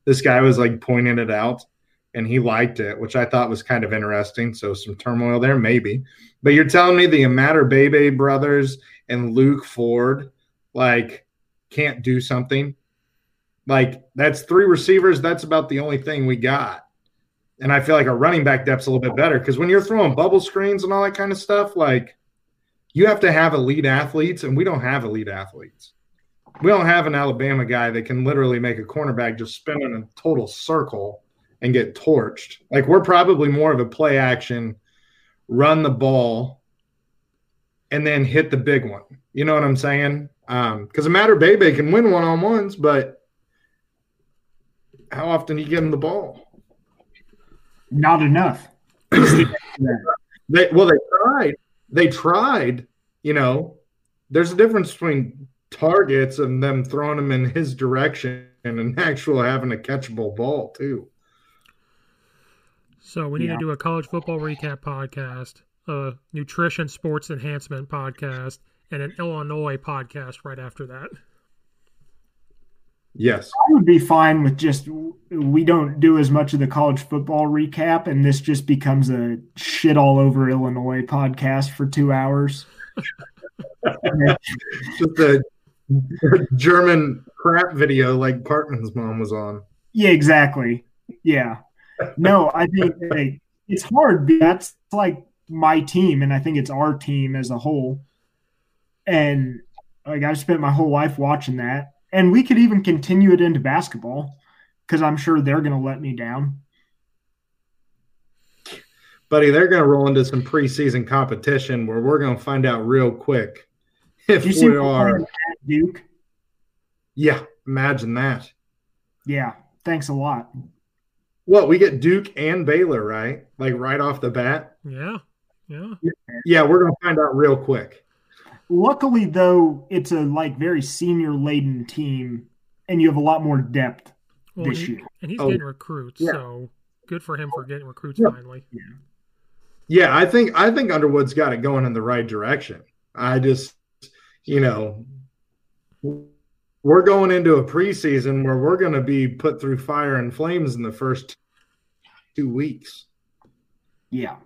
Speaker 12: This guy was like pointing it out and he liked it, which I thought was kind of interesting. So some turmoil there, maybe. But you're telling me the Imatorbhebhe brothers and Luke Ford like can't do something? Like that's three receivers. That's about the only thing we got. And I feel like our running back depth's a little bit better because when you're throwing bubble screens and all that kind of stuff, like you have to have elite athletes, and we don't have elite athletes. We don't have an Alabama guy that can literally make a cornerback just spin in a total circle and get torched. Like we're probably more of a play action, run the ball, and then hit the big one. You know what I'm saying? Um, because Imatorbhebhe can win one on ones, but how often do you give him the ball?
Speaker 2: Not enough.
Speaker 12: They well, they tried. They tried. You know, there's a difference between targets and them throwing them in his direction and an actual having a catchable ball too.
Speaker 1: So we need
Speaker 12: Yeah.
Speaker 1: to do a college football recap podcast, a nutrition sports enhancement podcast, and an Illinois podcast right after that.
Speaker 12: Yes.
Speaker 2: I would be fine with just we don't do as much of the college football recap, and this just becomes a shit all over Illinois podcast for two hours.
Speaker 12: Just a German crap video like Partman's mom was on.
Speaker 2: Yeah, exactly. Yeah. No, I think like, it's hard. That's like my team, and I think it's our team as a whole. And like I've spent my whole life watching that, and we could even continue it into basketball because I'm sure they're going to let me down.
Speaker 12: buddy, they're going to roll into some preseason competition where we're going to find out real quick if
Speaker 2: you
Speaker 12: we are.
Speaker 2: Duke?
Speaker 12: Yeah, imagine that.
Speaker 2: Yeah, thanks a lot.
Speaker 12: What we get Duke and Baylor right, like right off the bat.
Speaker 1: Yeah, yeah.
Speaker 12: Yeah, we're going to find out real quick.
Speaker 2: Luckily, though, it's a like very senior laden team, and you have a lot more depth
Speaker 1: Well,
Speaker 2: this
Speaker 1: he-
Speaker 2: year.
Speaker 1: and he's
Speaker 12: Oh,
Speaker 1: getting recruits,
Speaker 12: yeah.
Speaker 1: so good for him for getting recruits
Speaker 12: Yeah.
Speaker 1: finally.
Speaker 12: Yeah, I think I think Underwood's got it going in the right direction. I just, you know, we're going into a preseason where we're going to be put through fire and flames in the first two weeks.
Speaker 2: Yeah,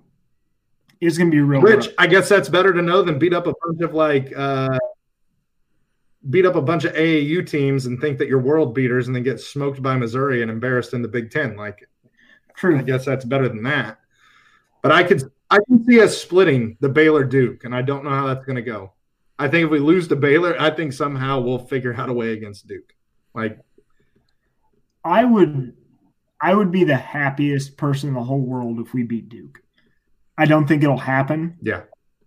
Speaker 2: it's gonna be real.
Speaker 12: Which
Speaker 2: rough.
Speaker 12: I guess that's better to know than beat up a bunch of like uh beat up a bunch of AAU teams and think that you're world beaters and then get smoked by Missouri and embarrassed in the Big Ten. Like
Speaker 2: True.
Speaker 12: I guess that's better than that. But I could I can see us splitting the Baylor Duke, and I don't know how that's gonna go. I think if we lose to Baylor, I think somehow we'll figure out a way against Duke. Like
Speaker 2: I would, I would be the happiest person in the whole world if we beat Duke. I don't think it'll happen,
Speaker 12: yeah.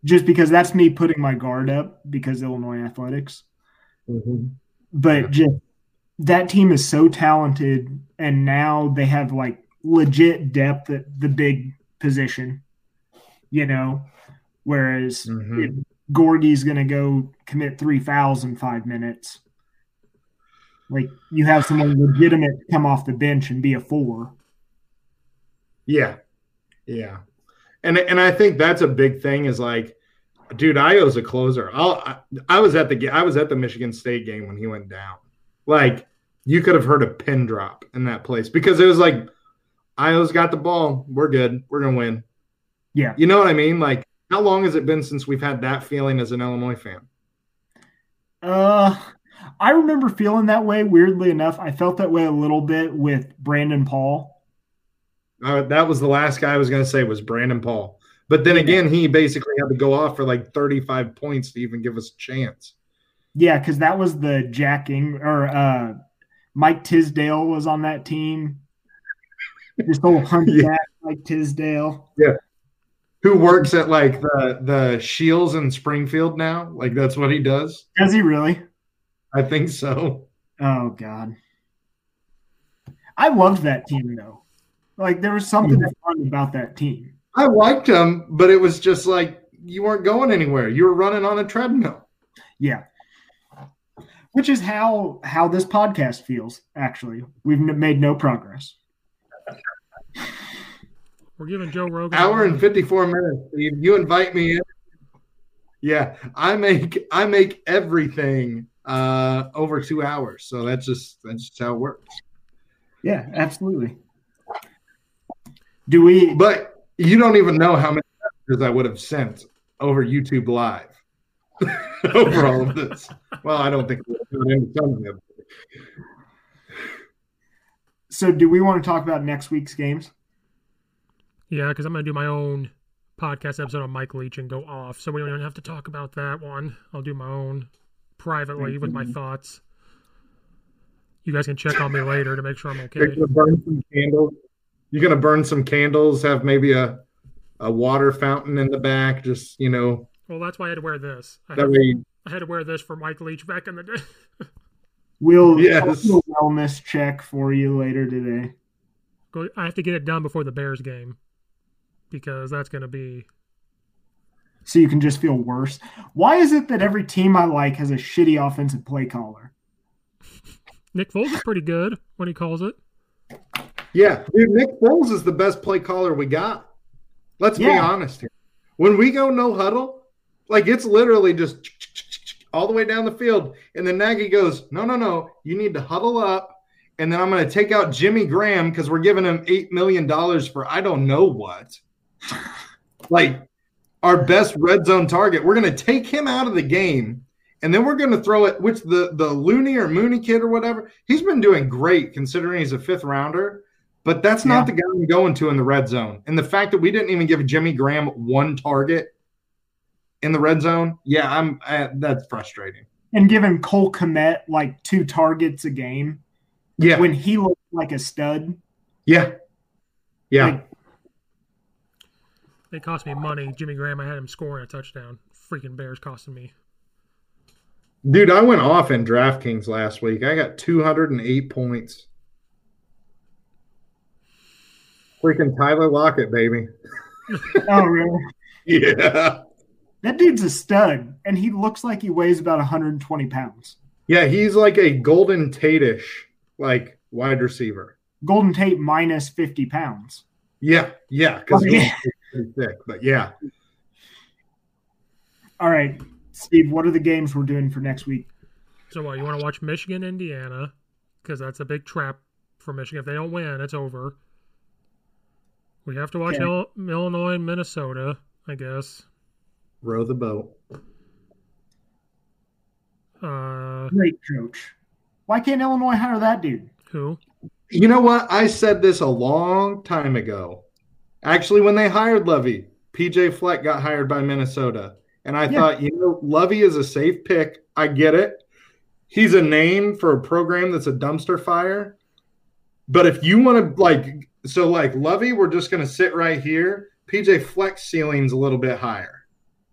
Speaker 2: just because that's me putting my guard up because Illinois athletics. Mm-hmm. But just that team is so talented, and now they have like legit depth at the big position. You know, whereas mm-hmm. if Gordy's going to go commit three fouls in five minutes, like you have someone legitimate come off the bench and be a four.
Speaker 12: Yeah. Yeah. And and I think that's a big thing is like dude, Ayo's a closer. I'll, I I was at the I was at the Michigan State game when he went down. Like you could have heard a pin drop in that place because it was like Ayo's got the ball. We're good. We're going to win.
Speaker 2: Yeah.
Speaker 12: You know what I mean? Like how long has it been since we've had that feeling as an Illinois fan?
Speaker 2: Uh, I remember feeling that way. Weirdly enough, I felt that way a little bit with Brandon Paul.
Speaker 12: Uh, that was the last guy I was going to say was Brandon Paul. But then again, he basically had to go off for like 35 points to even give us a chance.
Speaker 2: Yeah, because that was the jacking or uh, Mike Tisdale was on that team. This old hunchback Mike Tisdale.
Speaker 12: Yeah. Who works at like the the Shields in Springfield now? Like that's what he does.
Speaker 2: Does he really?
Speaker 12: I think so.
Speaker 2: Oh God. I loved that team though. Like there was something hmm. fun about that team.
Speaker 12: I liked him, but it was just like you weren't going anywhere. You were running on a treadmill.
Speaker 2: Yeah. Which is how how this podcast feels. Actually, we've made no progress.
Speaker 1: We're giving Joe Rogan
Speaker 12: Hour and fifty four minutes. Steve. You invite me in. Yeah, I make I make everything uh over two hours. So that's just that's just how it works.
Speaker 2: Yeah, absolutely. Do we?
Speaker 12: But you don't even know how many messages I would have sent over YouTube Live over all of this. Well, I don't think we'll do it into some of them.
Speaker 2: So, do we want to talk about next week's games?
Speaker 1: Yeah, because I'm going to do my own podcast episode on Mike Leach and go off. So we don't even have to talk about that one. I'll do my own privately with my mm-hmm. thoughts. You guys can check on me later to make sure I'm
Speaker 12: You're
Speaker 1: okay.
Speaker 12: gonna burn some candles. You're gonna burn some candles. Have maybe a a water fountain in the back. Just you know,
Speaker 1: Well, that's why I had to wear this. I
Speaker 12: that
Speaker 1: had,
Speaker 12: way.
Speaker 1: I had to wear this for Mike Leach back in the day.
Speaker 2: We'll
Speaker 12: Yes.
Speaker 2: I'll do a wellness check for you later today.
Speaker 1: I have to get it done before the Bears game because that's going to be.
Speaker 2: So you can just feel worse. Why is it that every team I like has a shitty offensive play caller?
Speaker 1: Nick Foles is pretty good when he calls it.
Speaker 12: Yeah, dude, Nick Foles is the best play caller we got. Let's be honest here. When we go no huddle, like it's literally just all the way down the field, and then Nagy goes, "No, no, no, you need to huddle up." And then I'm going to take out Jimmy Graham because we're giving him eight million dollars for I don't know what. Like our best red zone target. We're going to take him out of the game, and then we're going to throw it. Which the the Looney or Mooney kid or whatever, he's been doing great considering he's a fifth rounder. But that's not the guy I'm going to in the red zone. And the fact that we didn't even give Jimmy Graham one target in the red zone, yeah, I'm uh, that's frustrating.
Speaker 2: And giving Cole Kmet like two targets a game.
Speaker 12: Yeah.
Speaker 2: When he looked like a stud.
Speaker 12: Yeah, yeah.
Speaker 1: It cost me money. Jimmy Graham, I had him scoring a touchdown. Freaking Bears costing me.
Speaker 12: Dude, I went off in DraftKings last week. I got 208 points. Freaking Tyler Lockett, baby.
Speaker 2: oh, really?
Speaker 12: Yeah.
Speaker 2: That dude's a stud, and he looks like he weighs about 120 pounds.
Speaker 12: Yeah, he's like a Golden Tate-ish, like wide receiver.
Speaker 2: Golden Tate minus 50 pounds.
Speaker 12: Yeah, yeah, because
Speaker 2: Oh, yeah.
Speaker 12: Pretty thick. But yeah,
Speaker 2: All right, Steve, what are the games we're doing for next week?
Speaker 1: So what? You want to watch Michigan, Indiana, because that's a big trap for Michigan. If they don't win, it's over. We have to watch
Speaker 2: Okay.
Speaker 1: Il- Illinois, Minnesota, I guess.
Speaker 12: row the boat.
Speaker 1: Uh,
Speaker 2: Great coach. Why can't Illinois hire that dude?
Speaker 1: who?
Speaker 12: You know what? I said this a long time ago. Actually, when they hired Lovie, PJ Fleck got hired by Minnesota. And I
Speaker 2: Yeah.
Speaker 12: thought, you know, Lovie is a safe pick. I get it. He's a name for a program that's a dumpster fire. But if you want to, like, so like Lovie, we're just going to sit right here. PJ Fleck's ceiling's a little bit higher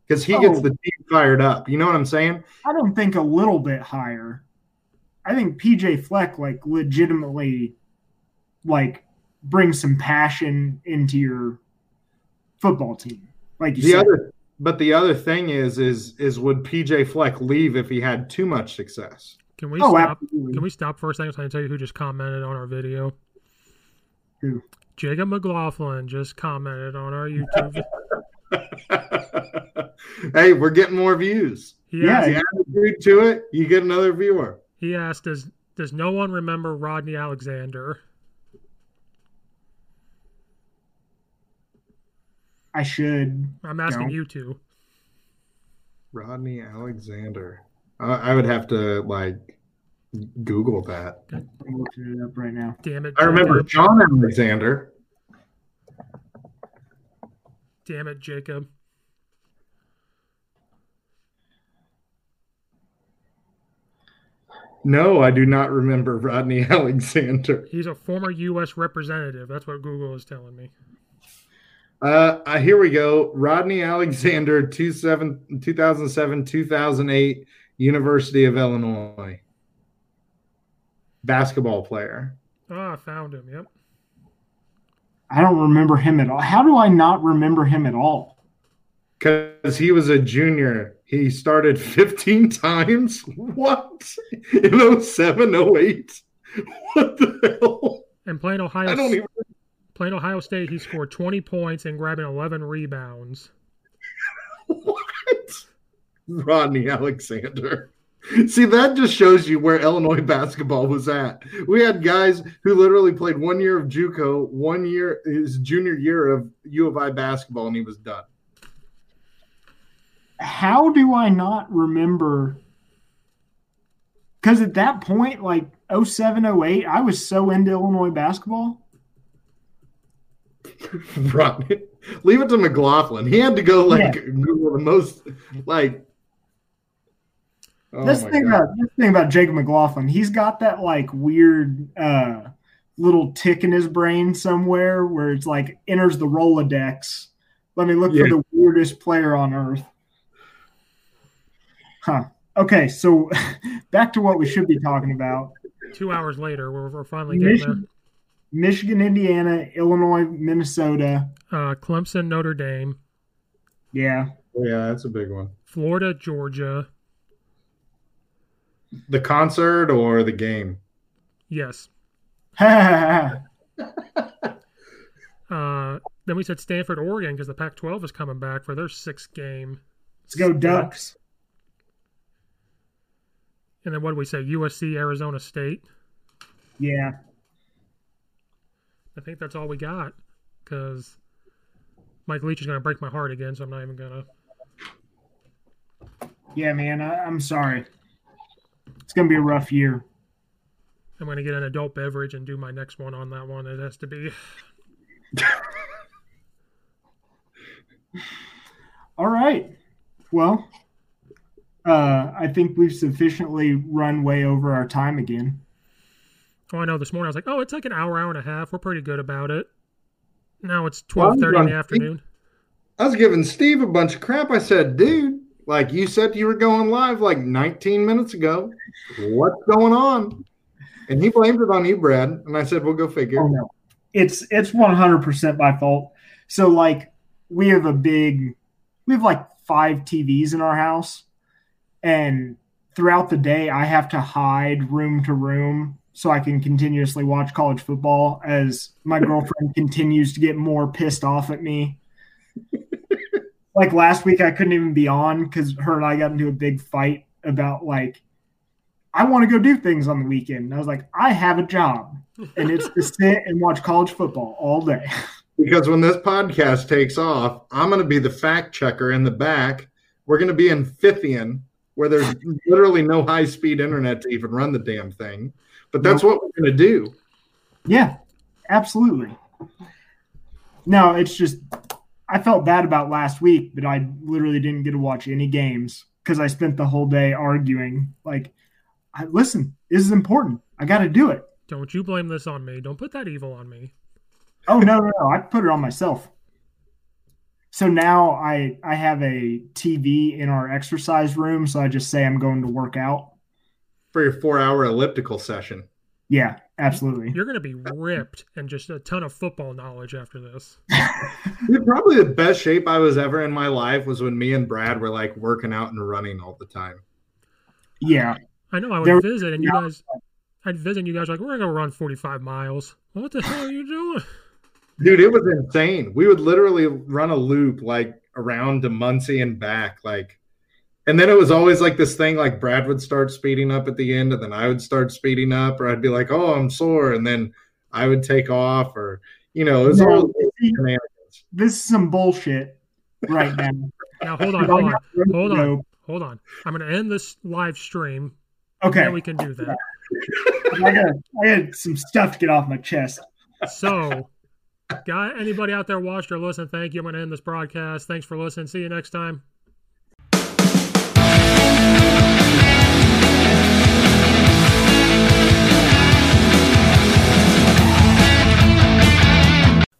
Speaker 12: because he gets
Speaker 2: Oh.
Speaker 12: the team fired up. You know what I'm saying?
Speaker 2: I don't think a little bit higher. I think PJ Fleck like legitimately like brings some passion into your football team. Like you
Speaker 12: the
Speaker 2: said.
Speaker 12: other but the other thing is is is would PJ Fleck leave if he had too much success?
Speaker 1: Can we
Speaker 2: Oh,
Speaker 1: stop?
Speaker 2: absolutely.
Speaker 1: Can we stop for a second so I can tell you who just commented on our video?
Speaker 2: Who?
Speaker 1: Jacob McLaughlin just commented on our YouTube.
Speaker 12: hey, we're getting more views.
Speaker 1: He
Speaker 12: Yeah,
Speaker 1: asked,
Speaker 12: you add to it, you get another viewer.
Speaker 1: he asked, "Does does no one remember Rodney Alexander?"
Speaker 2: I should.
Speaker 1: I'm asking
Speaker 2: No.
Speaker 1: you two.
Speaker 12: Rodney Alexander. I, I would have to like Google that.
Speaker 2: I'm looking it up right now.
Speaker 1: Damn it!
Speaker 12: I remember
Speaker 1: Jacob.
Speaker 12: John Alexander.
Speaker 1: Damn it, Jacob.
Speaker 12: No, I do not remember Rodney Alexander.
Speaker 1: He's a former U.S. representative. That's what Google is telling me.
Speaker 12: Uh, uh, here we go. Rodney Alexander, two seven, 2007, 2008, University of Illinois. Basketball player.
Speaker 1: Oh, I found him. Yep.
Speaker 2: I don't remember him at all. How do I not remember him at all?
Speaker 12: Because he was a junior. He started 15 times. What? In 07, 08? What the hell?
Speaker 1: And playing Ohio,
Speaker 12: I don't even.
Speaker 1: Playing Ohio State, he scored 20 points and grabbing 11 rebounds. What?
Speaker 12: Rodney Alexander. See, that just shows you where Illinois basketball was at. We had guys who literally played one year of JUCO, one year his junior year of U of I basketball, and he was done.
Speaker 2: How do I not remember? Because at that point, like 07, 08, I was so into Illinois basketball.
Speaker 12: Rodney, leave it to McLaughlin. He had to go like Google the most like. Oh
Speaker 2: this
Speaker 12: my
Speaker 2: thing
Speaker 12: God.
Speaker 2: about this thing about Jacob McLaughlin, he's got that like weird uh little tick in his brain somewhere where it's like enters the Rolodex. Let me look
Speaker 12: Yeah.
Speaker 2: for the weirdest player on earth. Huh. Okay, so back to what we should be talking about.
Speaker 1: Two hours later, we're, we're finally getting
Speaker 2: Michigan, Michigan, Indiana, Illinois, Minnesota.
Speaker 1: Uh, Clemson, Notre Dame,
Speaker 2: Yeah.
Speaker 12: Yeah, that's a big one.
Speaker 1: Florida, Georgia.
Speaker 12: The concert or the game?
Speaker 1: Yes. Uh, then we said Stanford, Oregon, because the Pac-12 is coming back for their sixth game.
Speaker 2: Let's go Ducks.
Speaker 1: And then what did we say? USC, Arizona State.
Speaker 2: Yeah.
Speaker 1: I think that's all we got because Mike Leach is going to break my heart again, so I'm not even going to.
Speaker 2: Yeah, man. I, I'm sorry. It's gonna be a rough year.
Speaker 1: I'm going to get an adult beverage and do my next one on that one. It has to be.
Speaker 2: All right. Well, uh, I think we've sufficiently run way over our time again.
Speaker 1: Oh, I know. This morning I was like, oh, it's like an hour, hour and a half. We're pretty good about it. Now it's
Speaker 12: Well,
Speaker 1: 12:30 in the afternoon.
Speaker 12: I was giving Steve a bunch of crap. I said, dude, like you said you were going live like 19 minutes ago. What's going on? And he blamed it on you, Brad. And I said, we'll go figure.
Speaker 2: Oh, no. It's it's 100% my fault. So like we have a big we have like five TVs in our house and throughout the day I have to hide room to room so I can continuously watch college football as my girlfriend continues to get more pissed off at me. like last week, I couldn't even be on because her and I got into a big fight about like, I want to go do things on the weekend. And I was like, I have a job, and it's to sit and watch college football all day.
Speaker 12: Because when this podcast takes off, I'm going to be the fact checker in the back. We're going to be in Fithian, where there's literally no high speed internet to even run the damn thing. But that's what we're going to do.
Speaker 2: Yeah, absolutely. No, it's just I felt bad about last week but I literally didn't get to watch any games because I spent the whole day arguing. Like, I, listen, this is important. I got to do it.
Speaker 1: Don't you blame this on me. Don't put that evil on me.
Speaker 2: Oh no, no, no! I put it on myself. So now I I have a TV in our exercise room, so I just say I'm going to work out
Speaker 12: for your four hour elliptical session.
Speaker 2: Yeah, absolutely.
Speaker 1: You're going to be ripped and just a ton of football knowledge after this.
Speaker 12: Dude, probably the best shape I was ever in my life was when me and Brad were like working out and running all the time.
Speaker 2: Yeah.
Speaker 1: I know. I would there, visit and you guys, I'd visit and you guys like, we're going to run 45 miles. What the hell are you doing?
Speaker 12: Dude, it was insane. We would literally run a loop like around to Muncie and back. Like, and then it was always like this thing like Brad would start speeding up at the end, and then I would start speeding up, or I'd be like, oh, I'm sore. And then I would take off, or, you know, it was no, all
Speaker 2: This is some bullshit right now.
Speaker 1: now, hold on, hold on, hold on, hold on. I'm going to end this live stream.
Speaker 2: Okay.
Speaker 1: we can do that.
Speaker 2: I, got, I got some stuff to get off my chest.
Speaker 1: So, got anybody out there watched or listened? Thank you. I'm going to end this broadcast. Thanks for listening. See you next time.